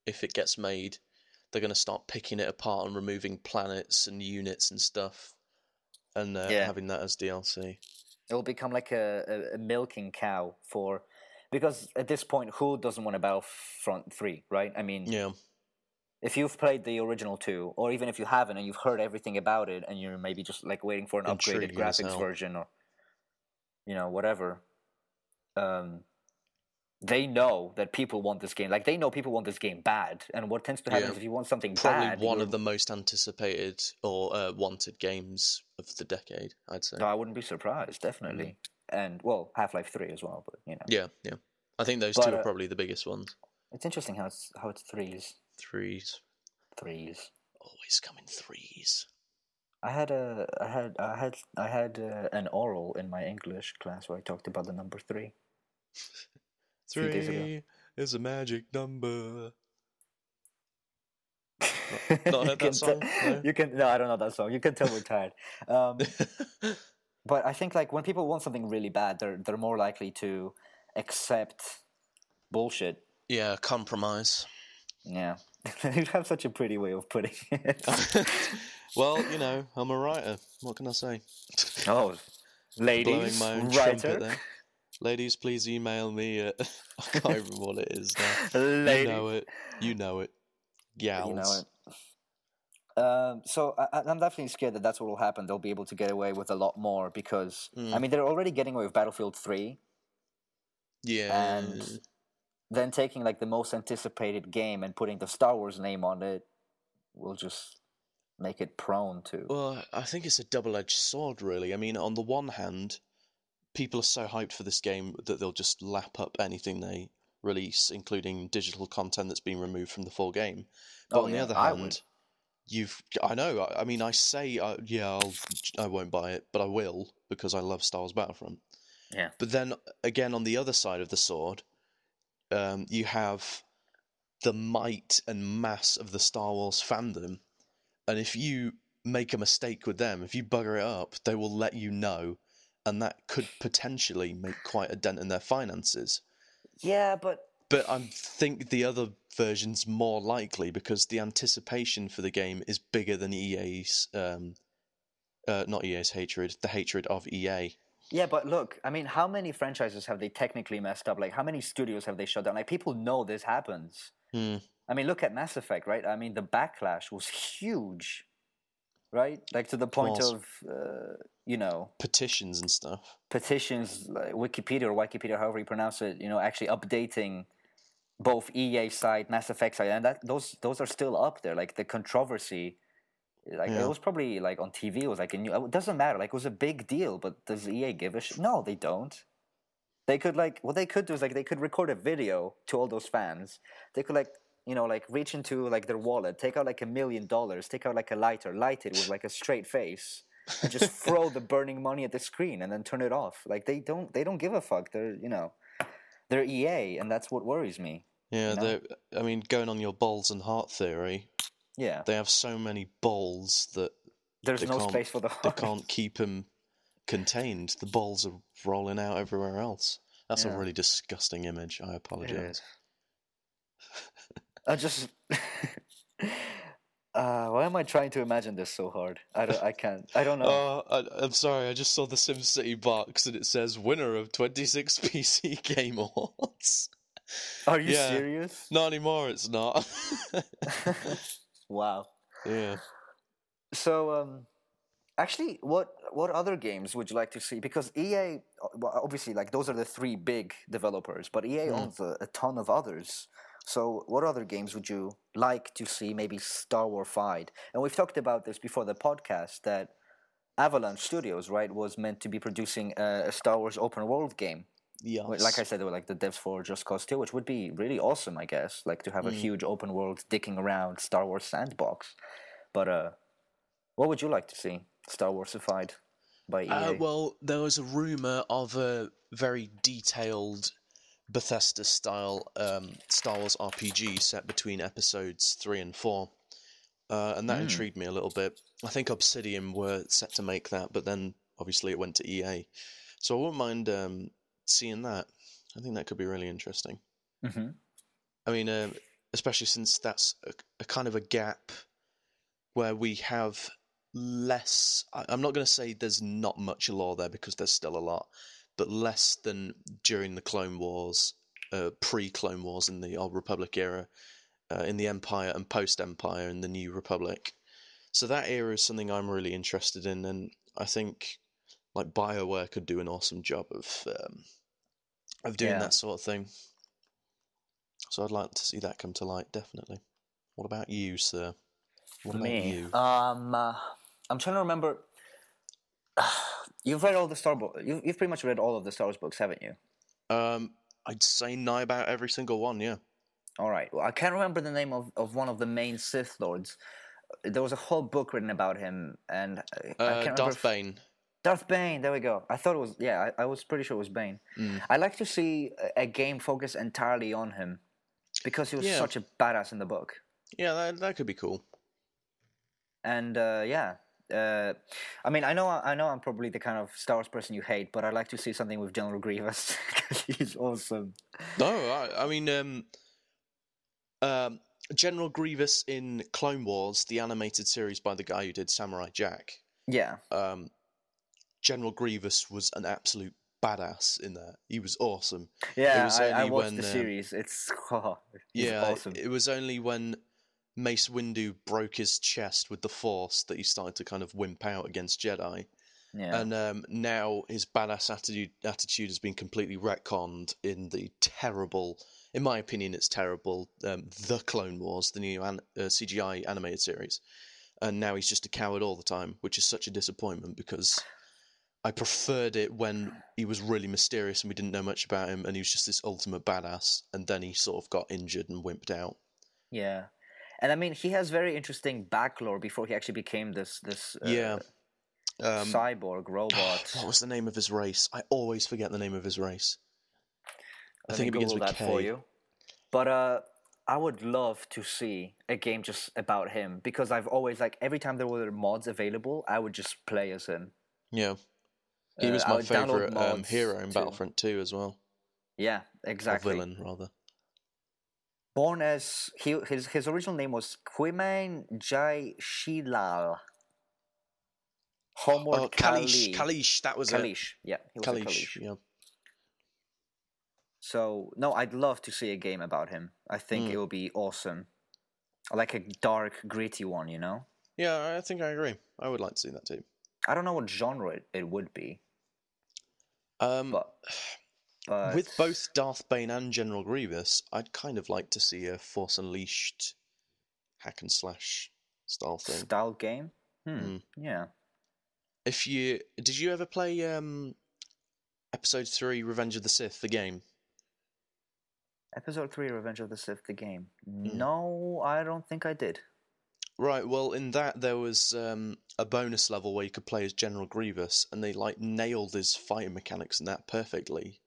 if it gets made, they're going to start picking it apart and removing planets and units and stuff and uh, Yeah. having that as DLC. It will become like a, a, milking cow for because at this point, who doesn't want a Battlefront three, right? I mean, Yeah. if you've played the original two, or even if you haven't and you've heard everything about it, and you're maybe just like waiting for an upgraded Intriguing graphics version or you know whatever, um, they know that people want this game. Like they know people want this game bad, and what tends to happen Yeah. is if you want something Probably bad, one of the most anticipated or uh, wanted games of the decade, I'd say. No, I wouldn't be surprised, definitely. And well, Half Life Three as well, but you know, Yeah, yeah. I think those But, two are uh, probably the biggest ones. it's interesting how it's how it's threes, Threes. threes. Always come in threes. I had a, I had, I had, I had uh, an oral in my English class where I talked about the number three. (laughs) few days ago. Three is a magic number. (laughs) not heard that can song? No? (laughs) You can no, I don't know that song. You can tell we're tired. Um, (laughs) but I think like when people want something really bad, they're they're more likely to accept bullshit. yeah, compromise. Yeah, you have such a pretty way of putting it. well, you know, I'm a writer. What can I say? Oh, ladies, writer. Ladies, please email me. At, (laughs) I can't (laughs) remember what it is now. Lady. You know it. You know it. Gals. You know it. Um, so I, I'm definitely scared that that's what will happen. They'll be able to get away with a lot more because I Mm. mean they're already getting away with Battlefield Three, Yeah. and then taking like the most anticipated game and putting the Star Wars name on it will just make it prone to. Well, I think it's a double-edged sword, really. I mean, on the one hand, people are so hyped for this game that they'll just lap up anything they release, including digital content that's been removed from the full game. But Oh, on the yeah, other I would. hand, you've I know. I, I mean, I say uh, yeah, I'll I won't buy it, but I will because I love Star Wars Battlefront. Yeah. But then again, on the other side of the sword, um, you have the might and mass of the Star Wars fandom, and if you make a mistake with them, if you bugger it up, they will let you know, and that could potentially make quite a dent in their finances. Yeah, but But I think the other version's more likely because the anticipation for the game is bigger than EA's, um, uh, not EA's hatred, the hatred of EA. Yeah, but look, I mean, how many franchises have they technically messed up? Like, how many studios have they shut down? Like, people know this happens. Hmm. I mean, look at Mass Effect, right? I mean, the backlash was huge, right? Like to the point of, uh, you know, Petitions and stuff. petitions, like Wikipedia or Wikipedia, however you pronounce it, you know, actually updating both EA side, Mass Effect side, and that those those are still up there. Like the controversy, like Yeah. it was probably like on TV. It was like a new. It doesn't matter. Like it was a big deal, but does EA give a shit? No, they don't. They could like what they could do is like they could record a video to all those fans. They could like you know like reach into like their wallet, take out like a million dollars, take out like a lighter, light it with like a straight face, and just (laughs) throw the burning money at the screen and then turn it off. Like they don't they don't give a fuck. They're you know they're EA, and that's what worries me. Yeah, No. they're I mean, going on your balls and heart theory, Yeah, they have so many balls that there's they no can't- space for the they can't keep them contained. The balls are rolling out everywhere else. That's Yeah. a really disgusting image. I apologize. (laughs) I just. (laughs) uh, why am I trying to imagine this so hard? I don't. I can't. I don't (laughs) know. Oh, I, I'm sorry. I just saw the SimCity box and it says winner of 26 (laughs) PC Game Awards. Are you yeah. serious? not anymore. It's not. wow. yeah. So, um, actually, what what other games would you like to see? Because EA, uh, obviously, like those are the three big developers, but EA Mm. owns a, a ton of others. So, what other games would you like to see maybe Star Warfied? And we've talked about this before the podcast that Avalanche Studios, right, was meant to be producing a, a Star Wars open world game. Well, Like I said, they were like the devs for Just Cause 2, which would be really awesome, I guess. Like to have a Mm. huge open world dicking around Star Wars sandbox. But uh, what would you like to see Star Warsified by EA? Uh, well, there was a rumor of a very detailed Bethesda style um, Star Wars RPG set between episodes three and four. Uh, and that Hmm. intrigued me a little bit. I think Obsidian were set to make that, but then obviously it went to EA. So I wouldn't mind um, seeing that. I think that could be really interesting. hmm I mean, um, especially since that's a, a kind of a gap where we have less. I- I'm not going to say there's not much lore there because there's still a lot, but less than during the Clone Wars, uh, pre-Clone Wars in the Old Republic era, uh, in the Empire and post-Empire in the New Republic. So that era is something I'm really interested in, and I think like Bioware could do an awesome job of um, of doing Yeah. that sort of thing. So I'd like to see that come to light, definitely. What about you, sir? What about Me, you? um, uh, I'm trying to remember. (sighs) You've read all the Star Wars. You've, you've pretty much read all of the Star Wars books, haven't you? Um, I'd say nigh about every single one. Yeah. All right. Well, I can't remember the name of, of one of the main Sith lords. There was a whole book written about him, and I- I can't Uh, remember Darth if- Bane. Darth Bane. There we go. I thought it was. Yeah, I, I was pretty sure it was Bane. Mm. I like to see a, a game focus entirely on him because he was Yeah. such a badass in the book. Yeah, that that could be cool. And uh, yeah, uh, I mean, I know, I know, I'm probably the kind of Star Wars person you hate, but I'd like to see something with General Grievous (laughs) because he's awesome. No, I, I mean, um, um, General Grievous in Clone Wars, the animated series by the guy who did Samurai Jack. Yeah, Um, General Grievous was an absolute badass in there. He was awesome. yeah. was I, I watched when, the um, series. It's (laughs) oh, yeah, awesome. it was only when Mace Windu broke his chest with the Force that he started to kind of wimp out against Jedi. yeah, And um, now his badass attitude attitude has been completely retconned in the terrible, in my opinion, it's terrible. Um, the Clone Wars, the new an- uh, CGI animated series, and now he's just a coward all the time, which is such a disappointment because I preferred it when he was really mysterious and we didn't know much about him, and he was just this ultimate badass, and then he sort of got injured and wimped out. yeah. And I mean, he has very interesting backlore before he actually became this this uh, yeah. Um, cyborg robot. (sighs) what was the name of his race? I always forget the name of his race. I Let think it begins Google with that K. for you. But uh, I would love to see a game just about him because I've always like every time there were mods available, I would just play as him. Yeah. He Uh, was I my favorite um, hero in too. Battlefront 2 as well. Yeah, exactly. Or villain, rather. Born as he his his original name was Qymaen jai Sheelal. Homeward Oh, Kaleesh. Kali. Kaleesh, that was it. Kaleesh. Yeah, he was Kaleesh, Kaleesh. yeah. So no, I'd love to see a game about him. I think Mm. it would be awesome, like a dark, gritty one. You know, Yeah, I think I agree. I would like to see that too. I don't know what genre it, it would be, Um, but but with both Darth Bane and General Grievous, I'd kind of like to see a Force Unleashed hack and slash style thing. style game. Hmm. Mm. Yeah. If you did, you ever play um, Episode Three, Revenge of the Sith, the game? Episode three, Revenge of the Sith, the game. Hmm. No, I don't think I did. Right. Well, in that there was um, a bonus level where you could play as General Grievous, and they like nailed his fighting mechanics in that perfectly.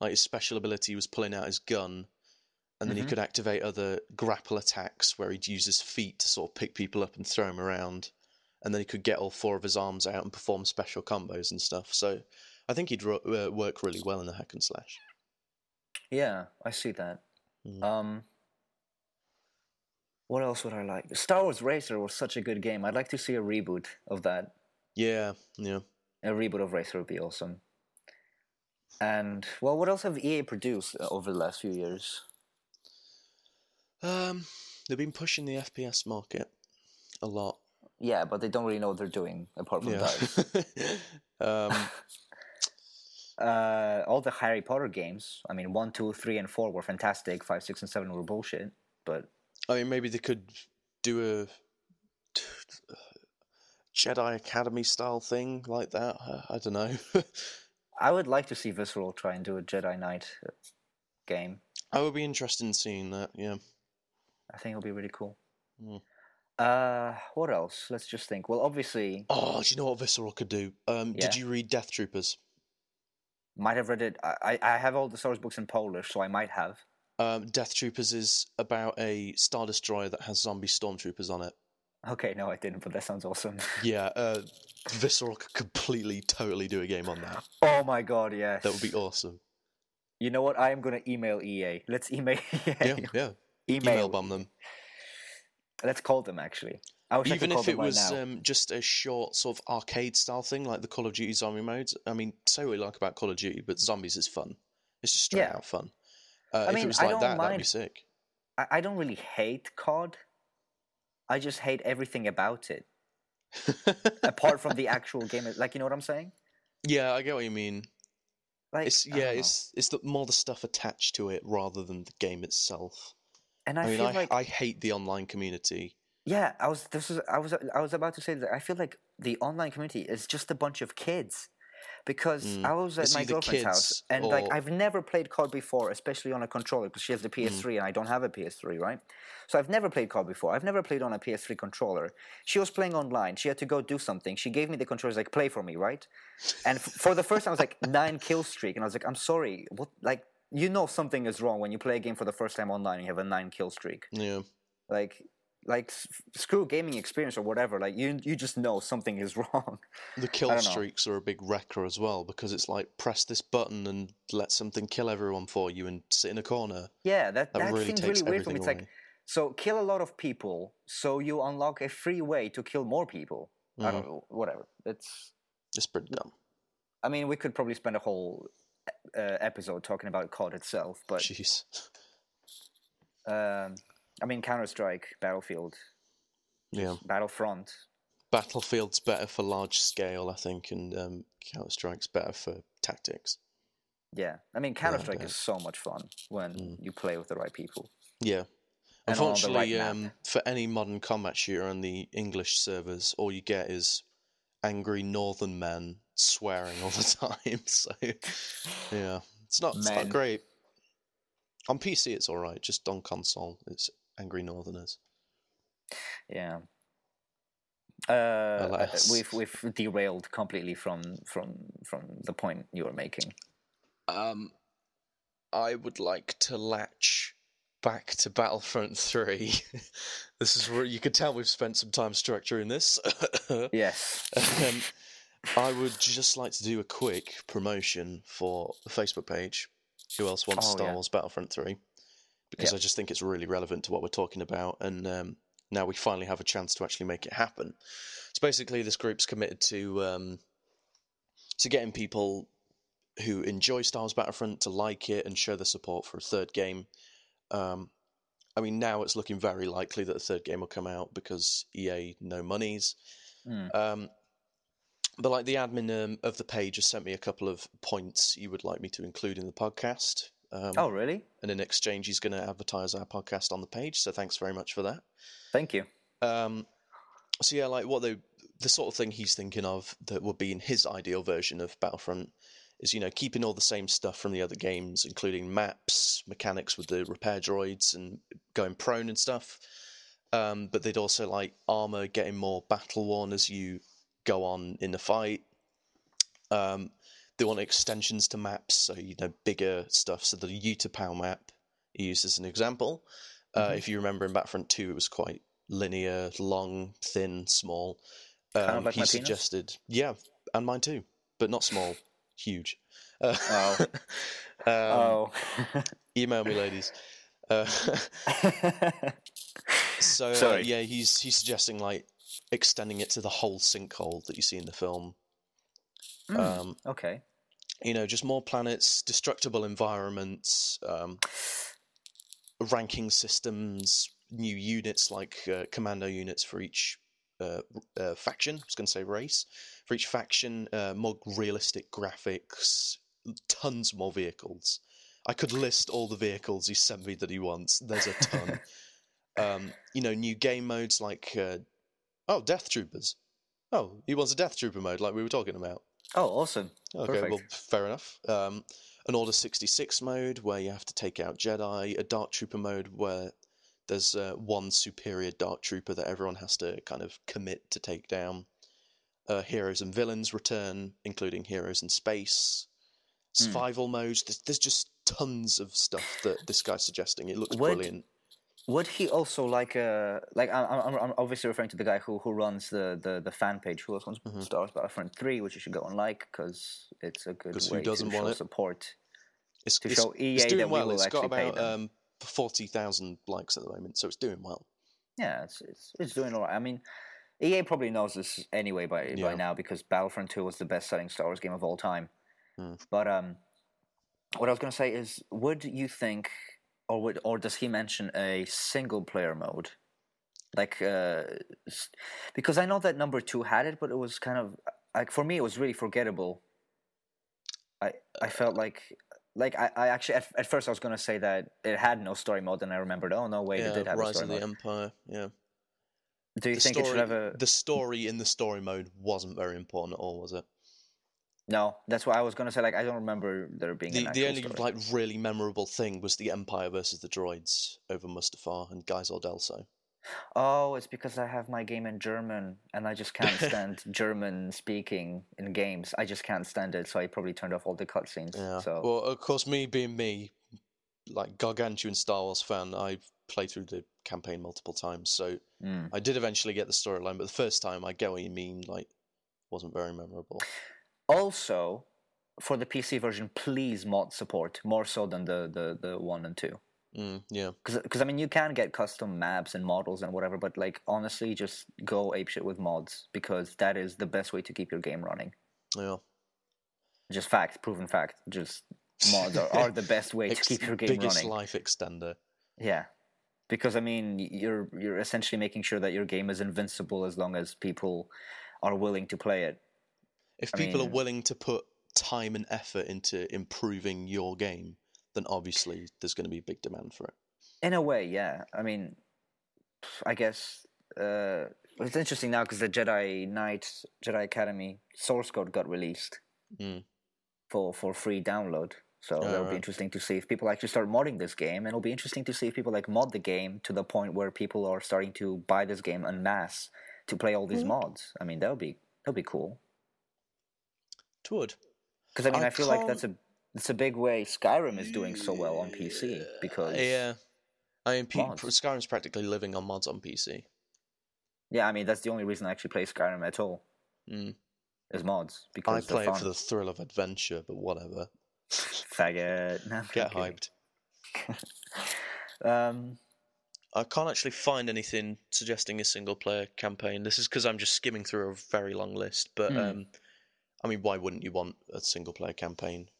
Like his special ability was pulling out his gun, and then he Mhm. could activate other grapple attacks where he'd use his feet to sort of pick people up and throw them around, and then he could get all four of his arms out and perform special combos and stuff. So I think he'd ro- uh, work really well in the hack and slash. Yeah, I see that. Mm. Um, what else would I like? Star Wars Racer was such a good game. I'd like to see a reboot of that. Yeah, yeah. A reboot of Racer would be awesome. And well, what else have EA produced uh, over the last few years? Um, they've been pushing the FPS market a lot. Yeah, but they don't really know what they're doing apart from Yeah. that. (laughs) um, (laughs) uh, all the Harry Potter games. I mean, one, two, three, and four were fantastic. Five, six, and seven were bullshit. But I mean, maybe they could do a Jedi Academy style thing like that. I, I don't know. (laughs) I would like to see Visceral try and do a Jedi Knight uh, game. I would be interested in seeing that. Yeah. I think it'll be really cool. Mm. Uh, what else? Let's just think. Well, obviously, Oh, do you know what Visceral could do? Um, Yeah. Did you read Death Troopers? might have read it. I, I I have all the Star Wars books in Polish, so I might have. Um, Death Troopers is about a Star Destroyer that has zombie stormtroopers on it. Okay, no, I didn't, but that sounds awesome. (laughs) Yeah, uh, Visceral could completely, totally do a game on that. oh my god, yes. That would be awesome. You know what? I am gonna email EA. Let's email (laughs) EA. Yeah, yeah. email. Email bomb them. Let's call them actually. I wish Even if it right was um, just a short sort of arcade style thing like the Call of Duty zombie modes. I mean, say what you like about Call of Duty, but zombies is fun. It's just straight Yeah. out fun. Uh, I if mean, it was like that, that'd be mind- sick. I, I don't really hate COD. I just hate everything about it, (laughs) apart from the actual game. Like, you know what I'm saying? yeah, I get what you mean. Like, It's yeah, it's it's the, more the stuff attached to it rather than the game itself. and I, I, mean, feel I like I hate the online community. Yeah, I was. This is. I was. I was about to say that. I feel like the online community is just a bunch of kids, because Mm. I was at It's my girlfriend's house, and like I've never played COD before, especially on a controller, because she has the Mm. PS3 and I don't have a PS3, right? So I've never played COD before. I've never played on a PS3 controller. She was playing online. She had to go do something. She gave me the controller, like play for me, right? And f- for the first time, I was like (laughs) nine kill streak, and I was like, I'm sorry, what? Like you know something is wrong when you play a game for the first time online and you have a nine kill streak Yeah, like like screw gaming experience or whatever like you you just know something is (laughs) wrong the kill streaks are a big wrecker as well because it's like press this button and let something kill everyone for you and sit in a corner. yeah that That that really takes really weird for me it's like. So kill a lot of people, so you unlock a free way to kill more people. I Mhm. don't know, whatever. It's. It's pretty dumb. I mean, we could probably spend a whole uh, episode talking about COD itself, but Jeez. um, I mean, Counter Strike, Battlefield, Yeah. Battlefront. Battlefield's better for large scale, I think, and um, Counter Strike's better for tactics. Yeah, I mean, Counter Strike is so much fun when Mm. you play with the right people. Yeah. And the right Unfortunately, um, for any modern combat shooter on the English servers, all you get is angry northern men swearing all the (laughs) time. So, yeah, it's not, it's not great. On PC, it's all right. Just on console, it's angry northerners. Yeah. Uh, we've we've derailed completely from from from the point you were making. Um, I would like to latch back to Battlefront 3. (laughs) this is where you can tell we've spent some time structuring this. (laughs) Yes. um, I would just like to do a quick promotion for the Facebook page. Who else wants Oh, Star yeah. Wars Battlefront 3? Because Yeah. I just think it's really relevant to what we're talking about, and um, now we finally have a chance to actually make it happen. So basically, this group's committed to um, to getting people who enjoy Star Wars Battlefront to like it and show their support for a third game. Um, I mean, now it's looking very likely that a third game will come out because EA no monies. Mm. Um, but like the admin um, of the page has sent me a couple of points you would like me to include in the podcast. Um, Oh, really? And in exchange, he's going to advertise our podcast on the page. So thanks very much for that. Thank you. Um, so yeah, like what the the sort of thing he's thinking of that would be in his ideal version of Battlefront is you know keeping all the same stuff from the other games, including maps, mechanics with the repair droids, and going prone and stuff. Um, but they'd also like armor getting more battle worn as you go on in the fight. Um, they want extensions to maps, so you know bigger stuff. So the Utapau map he used as an example. Uh, Mhm. If you remember in Battlefront Two, it was quite linear, long, thin, small. Um, like he my penis? suggested, yeah, and mine too, but not small, huge. (laughs) Uh, Oh. (laughs) um, oh. (laughs) Email me, ladies. Uh, so uh, yeah, he's he's suggesting like extending it to the whole sinkhole that you see in the film. Mm, Um, okay. you know, just more planets, destructible environments, um, ranking systems, new units like uh, commando units for each uh, uh, faction. I was going to say race. For each faction, uh, more realistic graphics, tons more vehicles. I could list all the vehicles he sent me that he wants. There's a ton. (laughs) um, you know, new game modes like uh, oh, Death Troopers. Oh, he wants a Death Trooper mode like we were talking about. Oh, awesome. Okay, Perfect. well, fair enough. Um, an Order 66 mode where you have to take out Jedi, a Dark Trooper mode where there's uh, one superior Dark Trooper that everyone has to kind of commit to take down. Uh, heroes and villains return, including Heroes in Space. Hmm. Survival modes. There's, there's just tons of stuff that this guy's suggesting. It looks Would- brilliant. Would he also like uh like I'm, I'm obviously referring to the guy who who runs the the, the fan page who also wants Mhm. Star Wars Battlefront three, which you should go and like because it's a good way doesn't to want show it? support. It's, to it's- show EA it's that doing we well. will It's got actually pay about them. um, 40,000 likes at the moment, so it's doing well. Yeah, it's it's, it's doing all right. I mean, EA probably knows this anyway by Yeah. by now because Battlefront two was the best selling Star Wars game of all time. Hmm. But um, what I was gonna say is, would you think, or would or does he mention a single player mode? Like, uh, because I know that number two had it, but it was kind of like for me, it was really forgettable. I I felt like. Like I, I actually at, at first I was gonna say that it had no story mode, and I remembered, oh no, wait, yeah, it did have a Rise story of the mode. Empire. Yeah. Do you the think story, it should have a? the story in the story mode wasn't very important at all, was it? No, that's what I was gonna say. Like, I don't remember there being The the only story. like really memorable thing was the Empire versus the droids over Mustafar and Geisel Delso. Oh, it's because I have my game in German, and I just can't (laughs) stand German speaking in games. I just can't stand it, so I probably turned off all the cutscenes. Yeah. So Well, of course, me being me, like gargantuan Star Wars fan, I played through the campaign multiple times, so mm. I did eventually get the storyline. But the first time, I get what you mean. Like, wasn't very memorable. Also for the PC version, please mod support more so than the the the one and two. Mm, yeah. Because I mean, you can get custom maps and models and whatever, but like honestly, just go apeshit with mods because that is the best way to keep your game running. Yeah. Just fact, proven fact. Just (laughs) mods are, are the best way to Ex- keep your game running. biggest running. life extender. Yeah, because I mean, you're you're essentially making sure that your game is invincible as long as people are willing to play it. If I people mean- are willing to put time and effort into improving your game, then obviously there's going to be big demand for it. In a way, yeah. I mean, I guess uh, it's interesting now because the Jedi Knight Jedi Academy source code got released Mm. for for free download. So Oh, that'll right. be interesting to see if people actually start modding this game, and it'll be interesting to see if people like mod the game to the point where people are starting to buy this game en masse to play all these Mm. mods. I mean, that'll be that would be cool. Would. Because I mean, I I, feel like that's a it's a big way Skyrim is doing so well on PC because Yeah. I mean, Mods. Skyrim's practically living on mods on PC. yeah, I mean that's the only reason I actually play Skyrim at all Mm. is mods because I play it for the thrill of adventure, but whatever. faggot. (laughs) No, Get hyped. (laughs) Um, I can't actually find anything suggesting a single player campaign. This is because I'm just skimming through a very long list. But Hmm. um, I mean, why wouldn't you want a single player campaign?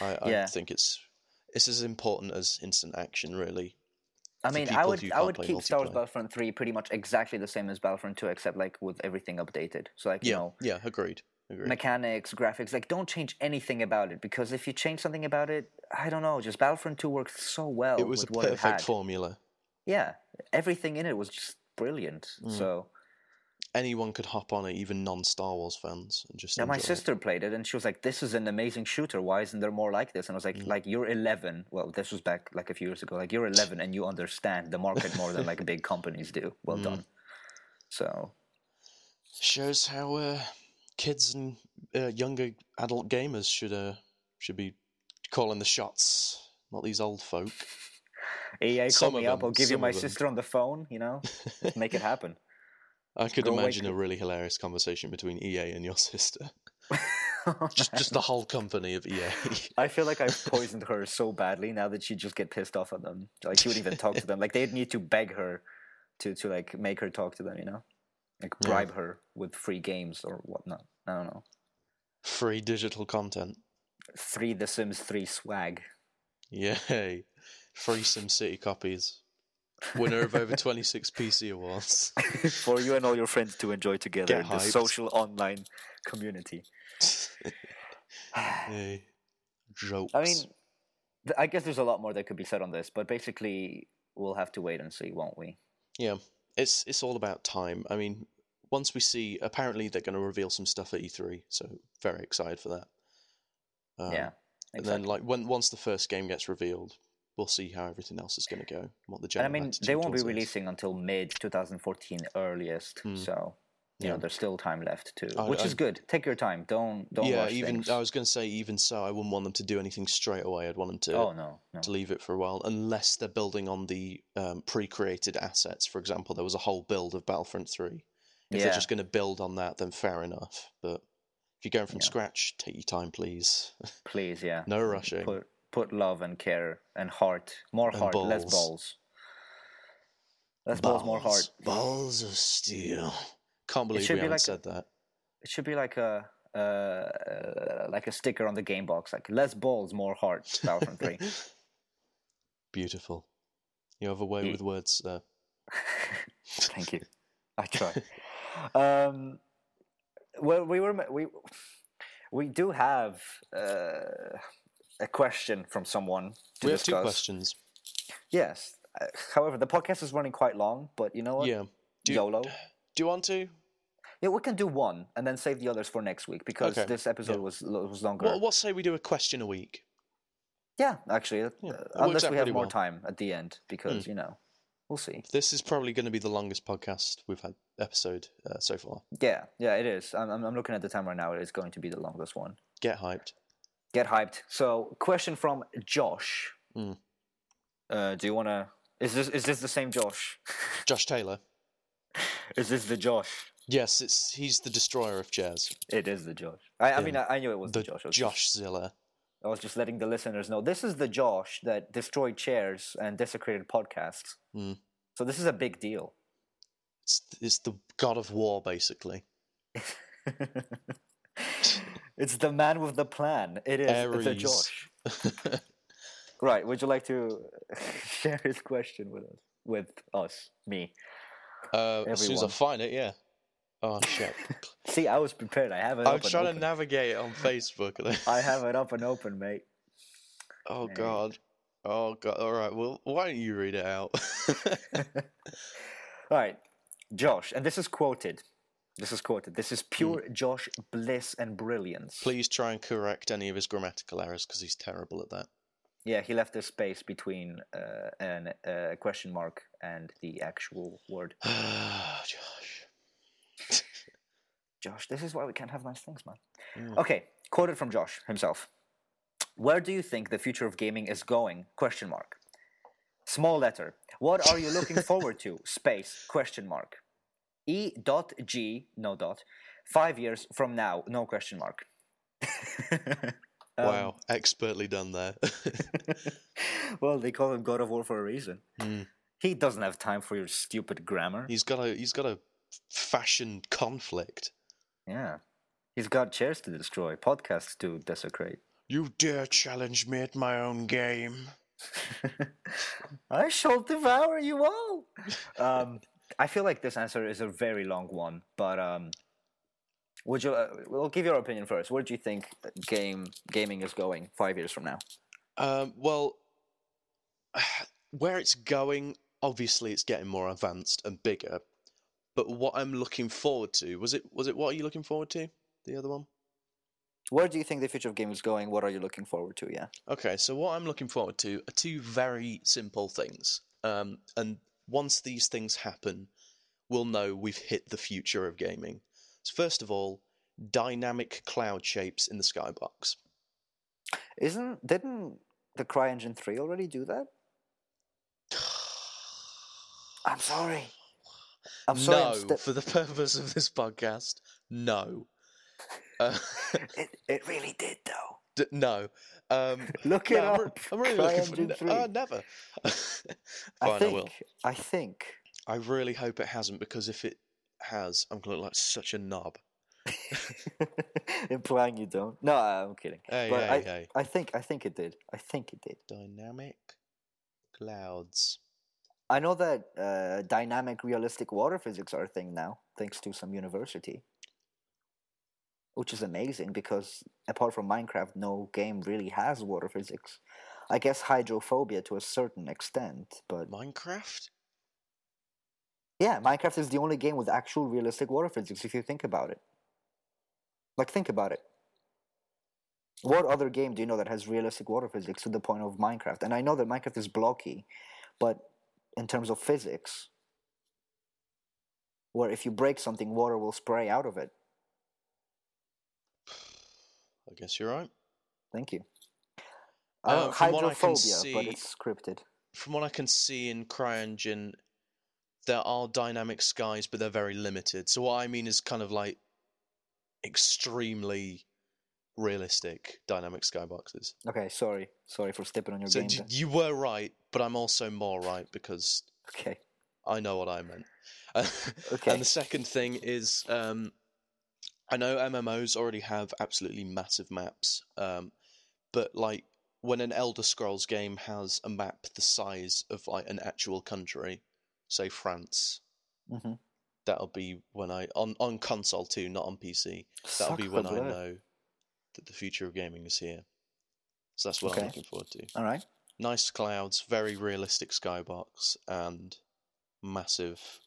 I, I Yeah. think it's it's as important as instant action, really. I mean, I would I would keep Star Wars. Battlefront three pretty much exactly the same as Battlefront two, except like with everything updated. So like you Yeah, know yeah, agreed, agreed. mechanics, graphics, like don't change anything about it because if you change something about it, I don't know, just Battlefront two worked so well. it was a perfect formula. Yeah, everything in it was just brilliant. Mm. So Anyone could hop on it, even non-Star Wars fans, and just yeah, my enjoy it. sister played it and she was like, "This is an amazing shooter. Why isn't there more like this?" And I was like, Mm. "Like you're 11. Well, this was back like a few years ago. Like you're 11 and you understand the market more than like big companies do. (laughs) Well Mm. done." So Shows how uh, kids and uh, younger adult gamers should uh, should be calling the shots, not these old folk. (laughs) EA, Some call me of up. I'll give you my sister on the phone. You know, make it happen. (laughs) I could imagine a really hilarious conversation between EA and your sister. (laughs) just, just the whole company of EA. I feel like I've poisoned her so badly now that she'd just get pissed off at them. Like she wouldn't even talk to them. Like they'd need to beg her to to like make her talk to them. You know, like Yeah. bribe her with free games or whatnot. I don't know. Free digital content. Free The Sims Three swag. Yay. Free SimCity copies. Winner of over 26 PC awards. (laughs) for you and all your friends to enjoy together. Get The social online community. (laughs) Yay. Jokes. I mean, I guess there's a lot more that could be said on this, but basically, we'll have to wait and see, won't we? Yeah, it's it's all about time. I mean, once we see, apparently they're going to reveal some stuff at E3, so very excited for that. Um, yeah. and then like when once the first game gets revealed, we'll see how everything else is going to go. What the and I mean, they won't be it is. releasing until mid 2014 earliest, Hmm. so you Yeah. know there's still time left too, I- which I- is good. Take your time. Don't don't yeah, rush even things. I was going to say, even so, I wouldn't want them to do anything straight away. I'd want them to oh no, no. to leave it for a while, unless they're building on the um, pre-created assets. For example, there was a whole build of Battlefront Three. If yeah. they're just going to build on that, then fair enough. But if you're going from Yeah. scratch, take your time, please. (laughs) Please, yeah. no rushing. Put put love and care and heart, more And heart, less balls. balls. Less balls, more heart. Balls of steel. Can't believe we haven't like- said that. It should be like a uh, uh, like a sticker on the game box, like less balls, more heart. Battlefront Three. (laughs) Beautiful. You have a way Ye- with words there. (laughs) Thank you. I try. (laughs) um, well, we were we we do have uh, a question from someone to we have discuss. two questions. Yes. Uh, however, the podcast is running quite long, but you know what? Yeah. Do you, YOLO. do you want to? Yeah, we can do one and then save the others for next week because Okay, this episode yeah. was was longer. What, what say we do a question a week? yeah, actually, uh, Yeah, works unless we have more well. Time at the end, because you know, we'll see. This is probably going to be the longest podcast we've had episode uh, so far. Yeah, yeah, it is. I'm I'm looking at the time right now. It is going to be the longest one. Get hyped. Get hyped. So, question from Josh. Hmm. Uh, do you want to? Is this is this the same Josh? (laughs) Josh Taylor. is this the Josh? Yes, it's he's the destroyer of jazz. It is the Josh. I, I mean, I, I knew it was the, The Josh. Was Josh Zilla. I was just letting the listeners know this is the Josh that destroyed chairs and desecrated podcasts. Mm. So this is a big deal. It's, it's the god of war, basically. (laughs) it's the man with the plan. It is the Ares. Josh. (laughs) Right. Would you like to (laughs) share his question with us? With us, me. Uh, as soon as I find it, yeah. Oh shit! (laughs) See, I was prepared. I have it. I'm up and trying to navigate it on Facebook. I have it up and open, mate. oh god. Oh god. All right. Well, why don't you read it out? All right, Josh, and this is quoted. This is quoted. This is pure Josh bliss and brilliance. Please try and correct any of his grammatical errors because he's terrible at that. Yeah, he left a space between uh, an uh, question mark and the actual word. (sighs) Josh. (laughs) Josh, this is why we can't have nice things, man. Mm. Okay, quoted from Josh himself. Where do you think the future of gaming is going? Question mark. Small letter. What are you looking forward to? (laughs) Space. Question mark. E dot G no dot. Five years from now. No question mark. (laughs) Um, Wow, expertly done there. (laughs) well, they call him God of War for a reason. Mm. He doesn't have time for your stupid grammar. He's got a he's got a fashion conflict. Yeah. He's got chairs to destroy, podcasts to desecrate. You dare challenge me at my own game? (laughs) I shall devour you all. Um, I feel like this answer is a very long one, but um, would you? Uh, we'll give your opinion first. Where do you think game gaming is going five years from now? Um, well, (sighs) where it's going, obviously, it's getting more advanced and bigger. But what I'm looking forward to was it was it what are you looking forward to? The other one. Where do you think the future of gaming is going? What are you looking forward to? Yeah. Okay, so what I'm looking forward to are two very simple things. Um, and once these things happen, we'll know we've hit the future of gaming. So first of all, dynamic cloud shapes in the skybox. Isn't didn't the CryEngine three already do that? (sighs) I'm sorry. I'm sorry. I'm no, for the purpose of this podcast, no. Uh, (laughs) it, it really did though. D- no. Um, (laughs) Look it no, up. I'm really looking for. CryEngine n- 3. Uh, never. (laughs) I Fine, I, think. will. I think. I really hope it hasn't because if it has, I'm gonna look like such a knob. (laughs) Implying you don't. No, I'm kidding. Hey, but hey, I, hey. I think I think it did. I think it did. Dynamic clouds. I know that uh, dynamic realistic water physics are a thing now, thanks to some university. Which is amazing because apart from Minecraft, no game really has water physics. I guess hydrophobia to a certain extent, but Minecraft? yeah, Minecraft is the only game with actual realistic water physics if you think about it. Like think about it. What other game do you know that has realistic water physics to the point of Minecraft? And I know that Minecraft is blocky, but in terms of physics, where if you break something, water will spray out of it. I guess you're right. Thank you. Uh, Uh, from what I can hydrophobia, but see- it's scripted. From what I can see in CryEngine, there are dynamic skies, but they're very limited. So what I mean is kind of like extremely realistic dynamic skyboxes. Okay, sorry, sorry for stepping on your So game. d- you were right, but I'm also more right because Okay, I know what I meant. (laughs) Okay. And the second thing is, um, I know MMOs already have absolutely massive maps, um, but like when an Elder Scrolls game has a map the size of like an actual country, say France, hmm that'll be when I on on console too, not on PC. That'll be when I know that the future of gaming is here. So that's what Okay. I'm looking forward to. All right. Nice clouds, very realistic skybox, and massive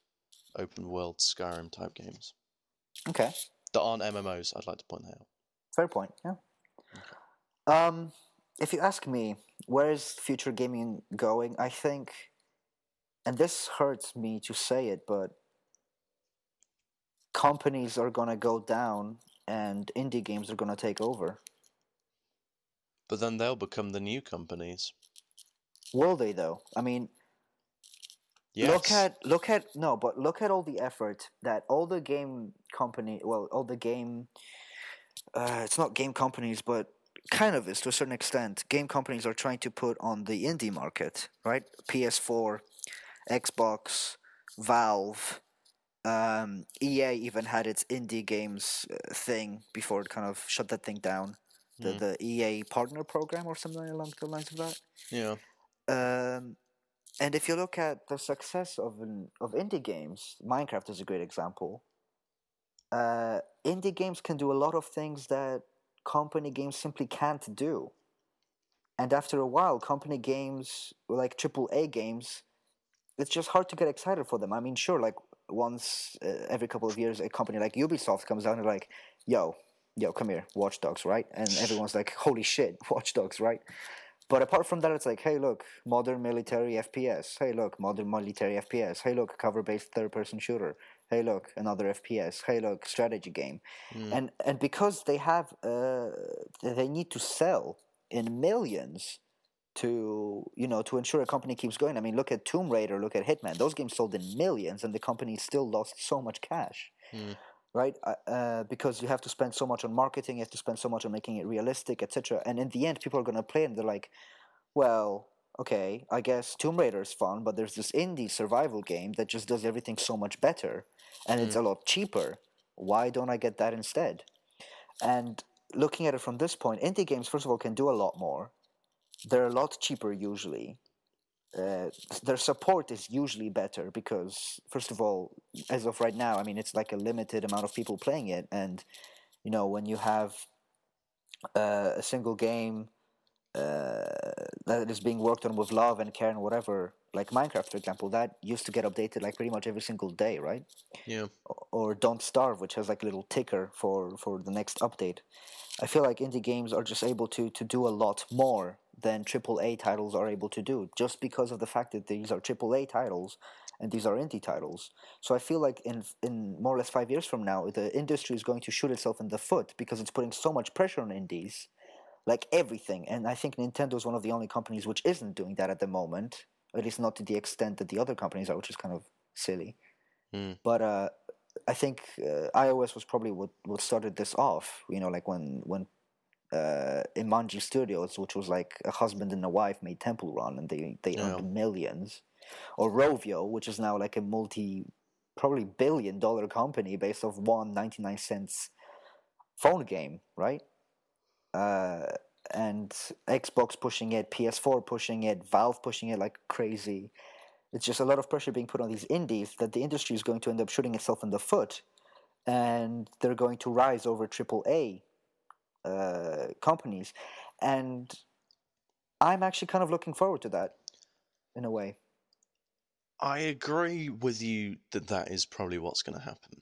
open world Skyrim type games Okay. That aren't MMOs. I'd like to point that out. Fair point. Yeah. Um, if you ask me, where is future gaming going? I think, and this hurts me to say it, but companies are gonna go down, and indie games are gonna take over. But then they'll become the new companies. Will they though? I mean, Yes. look at look at no, but look at all the effort that all the game company, well, all the game, uh, it's not game companies, but kind of is to a certain extent. Game companies are trying to put on the indie market, right? PS4, Xbox, Valve, um, EA even had its indie games uh, thing before it kind of shut that thing down. The Mm. the EA partner program or something along the lines of that. Yeah. Um, and if you look at the success of of indie games, Minecraft is a great example. Uh, indie games can do a lot of things that company games simply can't do. And after a while, company games like AAA games, it's just hard to get excited for them. I mean, sure, like once uh, every couple of years, a company like Ubisoft comes out and like, "Yo, yo, come here, Watch Dogs, right?" And everyone's like, "Holy shit, (laughs) Watch Dogs, right?" But apart from that, it's like, hey, look, modern military FPS. Hey, look, modern military FPS. Hey, look, cover-based third-person shooter. Hey, look, another FPS. Hey, look, strategy game. Mm. And and because they have, uh, they need to sell in millions to you know to ensure a company keeps going. I mean, look at Tomb Raider, look at Hitman. Those games sold in millions, and the company still lost so much cash Mm. Right? Uh, Uh, because you have to spend so much on marketing, you have to spend so much on making it realistic, etc. And in the end, people are going to play and they're like, well, okay, I guess Tomb Raider is fun, but there's this indie survival game that just does everything so much better and it's a lot cheaper. Why don't I get that instead? And looking at it from this point, indie games, first of all, can do a lot more. They're a lot cheaper usually. Uh, (laughs) their support is usually better because, first of all, as of right now, I mean, it's like a limited amount of people playing it, and you know, when you have uh, a single game uh, that is being worked on with love and care and whatever, like Minecraft, for example, that used to get updated like pretty much every single day, right? Yeah. or Don't Starve, which has like a little ticker for for the next update. I feel like indie games are just able to to do a lot more than AAA titles are able to do, just because of the fact that these are AAA titles and these are indie titles. So I feel like in in more or less five years from now, the industry is going to shoot itself in the foot because it's putting so much pressure on indies, like everything. And I think Nintendo is one of the only companies which isn't doing that at the moment, at least not to the extent that the other companies are, which is kind of silly. Mm. But uh, I think uh, iOS was probably what, what started this off. You know, like when when uh, Imangi Studios, which was like a husband and a wife, made Temple Run, and they they Yeah. earned millions. Or Rovio, which is now like a multi, probably billion dollar company based off one 99 cents phone game, right? Uh, and Xbox pushing it, PS4 pushing it, Valve pushing it like crazy. It's just a lot of pressure being put on these indies that the industry is going to end up shooting itself in the foot, and they're going to rise over AAA uh, companies, and I'm actually kind of looking forward to that, in a way. I agree with you that that is probably what's going to happen.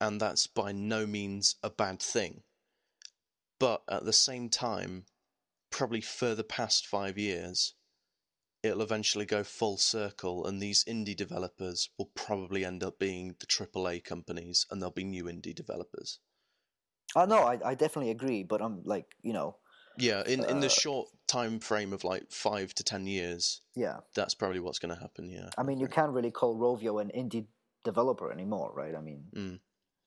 And that's by no means a bad thing. But at the same time, probably further past five years, it'll eventually go full circle, and these indie developers will probably end up being the AAA companies, and there'll be new indie developers. Uh, no, I, I definitely agree, but I'm like, you know, Yeah, in, in the Uh, short time frame of like five to ten years, yeah. that's probably what's going to happen. Yeah. I mean, you can't really call Rovio an indie developer anymore, right? I mean, Mm.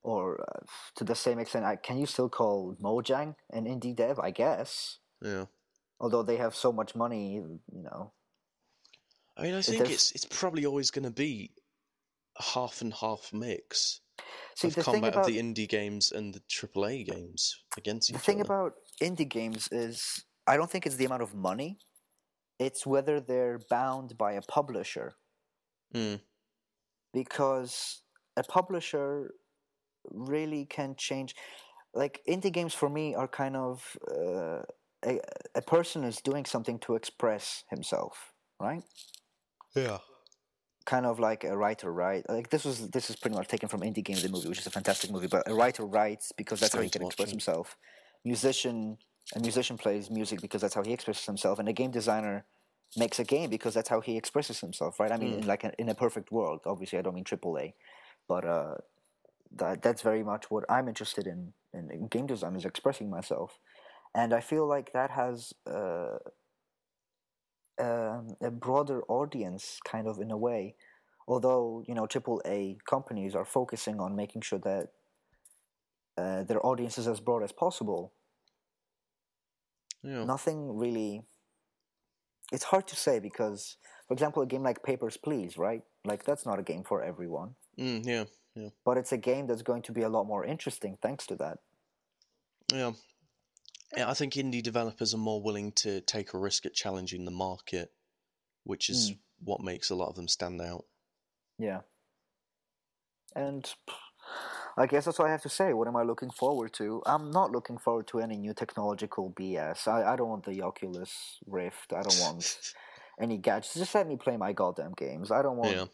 or uh, to the same extent, I, can you still call Mojang an indie dev? I guess. Yeah. Although they have so much money, you know. I mean, I think it's it's probably always going to be a half and half mix See, of the combat about of the indie games and the AAA games against the each thing other. about indie games is, I don't think it's the amount of money. It's whether they're bound by a publisher. Mm, because a publisher really can change like indie games for me are kind of uh, a, a person is doing something to express himself right yeah. kind of like a writer right like this was this is pretty much taken from indie game the movie which is a fantastic movie but a writer writes because that's how he can express watching. himself musician a musician plays music because that's how he expresses himself and a game designer makes a game because that's how he expresses himself right i mean Mm. in like a, in a perfect world obviously i don't mean aaa but uh that that's very much what i'm interested in in, in game design is expressing myself and i feel like that has uh um, a broader audience kind of in a way although you know AAA companies are focusing on making sure that uh, their audience is as broad as possible Yeah. nothing really. It's hard to say because, for example, a game like Papers, Please, right? Like that's not a game for everyone, Mm, yeah. Yeah. but it's a game that's going to be a lot more interesting thanks to that. Yeah. Yeah, I think indie developers are more willing to take a risk at challenging the market, which is hmm. what makes a lot of them stand out. Yeah. And I guess that's all I have to say. What am I looking forward to? I'm not looking forward to any new technological BS. I, I don't want the Oculus Rift. I don't want (laughs) any gadgets. Just let me play my goddamn games. I don't want Yeah.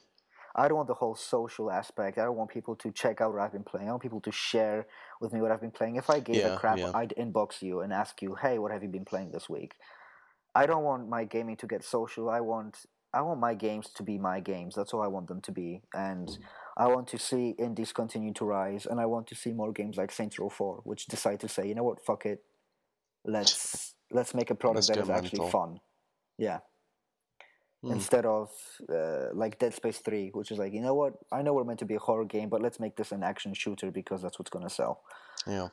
I don't want the whole social aspect. I don't want people to check out what I've been playing. I want people to share with me what I've been playing. If I gave Yeah, a crap, yeah. I'd inbox you and ask you, "Hey, what have you been playing this week?" I don't want my gaming to get social. I want I want my games to be my games. That's all I want them to be. And mm. I want to see indies continue to rise, and I want to see more games like Saints Row 4, which decide to say, you know what, fuck it, let's let's make a product Let's that go actually fun. Yeah Hmm. instead of uh, like Dead Space 3, which is like, you know what, I know we're meant to be a horror game, but let's make this an action shooter because that's what's going to sell. Yeah.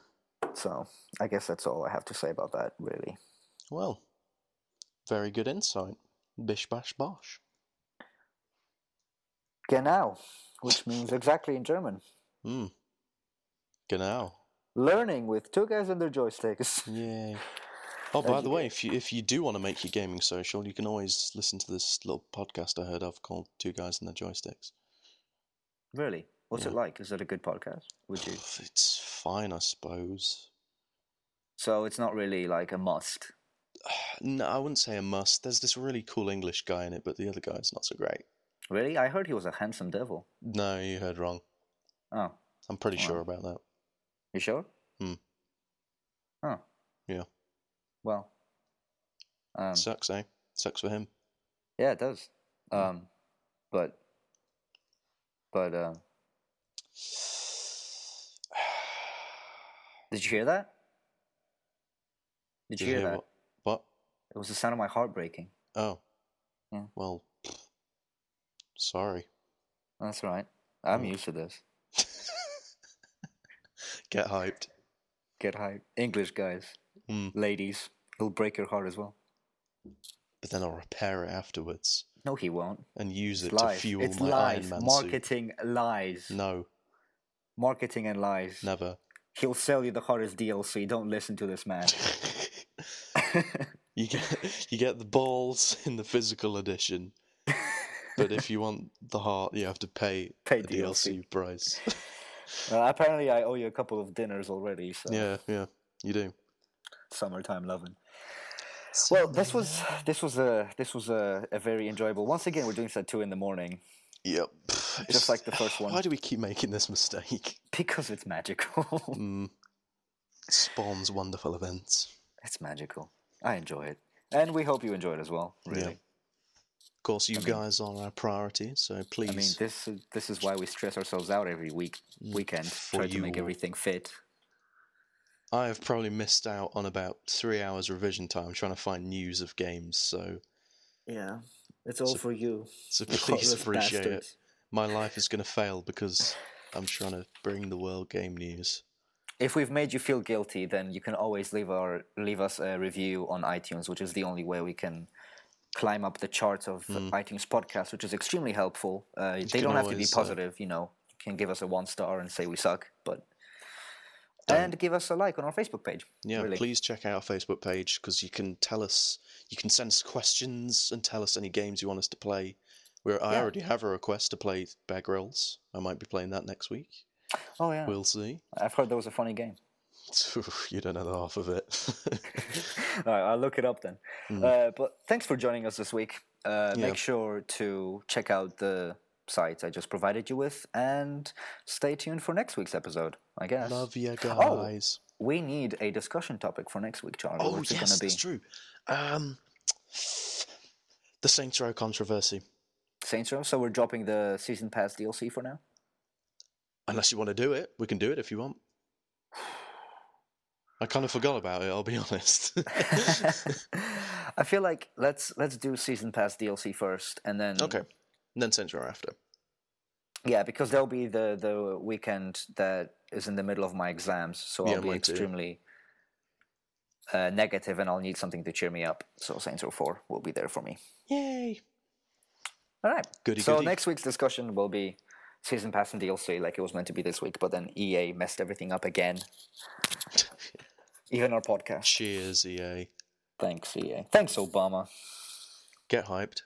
So I guess that's all I have to say about that, really. Well, very good insight. Bish bash bosh. Genau, which means exactly in German. Hmm. Genau. Learning with two guys and their joysticks. Yay. Oh, by the way, if you if you do want to make your gaming social, you can always listen to this little podcast I heard of called Two Guys and Their Joysticks. Really? What's it like? Is it a good podcast? Would you? (sighs) It's fine, I suppose. So it's not really like a must. (sighs) No, I wouldn't say a must. There's this really cool English guy in it, but the other guy's not so great. Really? I heard he was a handsome devil. No, you heard wrong. Oh, I'm pretty Wow. sure about that. you sure? Hmm. Oh. Yeah. Well. Um, Sucks, eh? Sucks for him. yeah, it does. Um, but. But um, (sighs) did you hear that? Did you hear that? What? what? It was the sound of my heart breaking. Oh. Yeah. Well, sorry. That's right. I'm Hmm. used to this. (laughs) Get hyped. Get hyped. English guys, Mm. ladies, he'll break your heart as well. But then I'll repair it afterwards No, he won't. and use It's it to fuel It's my lies. Iron Man Marketing lies. suit. No, Marketing and lies. never. He'll sell you the hardest DLC. Don't listen to this man. (laughs) you get you get the balls (laughs) in the physical edition, but if you want the heart, you have to pay, Pay the DLC. DLC price. (laughs) Uh, apparently, I owe you a couple of dinners already. So yeah, yeah, you do. Summertime loving. Well, this was this was a this was a, a very enjoyable. Once again, we're doing this at two in the morning Yep. Just like the first one. Why do we keep making this mistake? because it's magical. (laughs) Mm. Spawns wonderful events. it's magical. I enjoy it, and we hope you enjoy it as well. Really. Of course, you mean- guys are our priority, so please. I mean, this is this is why we stress ourselves out every week weekend, for try to make everything fit. I have probably missed out on about three hours revision time trying to find news of games, so Yeah, it's all So- for you. so please heartless appreciate it. My life is going to fail because I'm trying to bring the world game news. If we've made you feel guilty, then you can always leave our leave us a review on iTunes, which is the only way we can climb up the charts of iTunes podcast, which is extremely helpful. Uh, they don't have to be always, uh, positive, you know. You can give us a one star and say we suck, but Don't. and give us a like on our Facebook page. Yeah, really. please check out our Facebook page because you can tell us, you can send us questions and tell us any games you want us to play. We're, I already have a request to play Bear Grylls. I might be playing that next week. Oh yeah, We'll see. I've heard that was a funny game. (laughs) (laughs) you don't know the half of it. (laughs) All right, I'll look it up then. Uh, but thanks for joining us this week. Uh, Yeah. Make sure to check out the sites I just provided you with, and stay tuned for next week's episode. I guess. Love you Oh, guys. We need a discussion topic for next week, Charlie. Oh, What's it yes, gonna be? that's true. Um, the Saints Row controversy. Saints Row. So we're dropping the season pass DLC for now. Unless you want to do it, we can do it if you want. I kind of forgot about it. I'll be (laughs) honest. (laughs) I feel like let's let's do season pass DLC first, and then okay, and then Saints Row after. yeah, because there'll be the the weekend that is in the middle of my exams, so Yeah, I'll be extremely uh, negative and I'll need something to cheer me up. So Saints Row 4 will be there for me. Yay! All right. Goody, so goody. next week's discussion will be season pass and DLC like it was meant to be this week, but then EA messed everything up again. (laughs) Even our podcast. Cheers, EA. Thanks, EA. Thanks, Obama. Get hyped.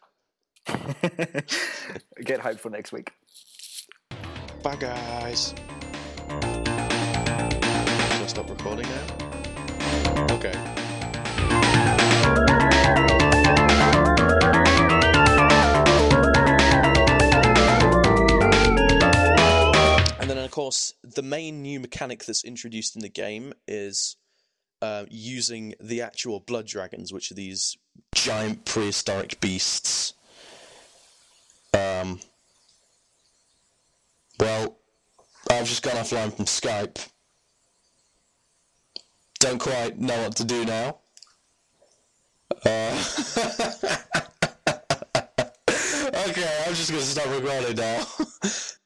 (laughs) Get hyped for next week. Bye, guys. Should I stop recording now? Okay. And then, of course, the main new mechanic that's introduced in the game is uh, using the actual blood dragons, which are these giant prehistoric beasts. Um, well, I've just gone offline from Skype. Don't quite know what to do now. Uh, (laughs) okay, I'm just gonna stop recording now. (laughs)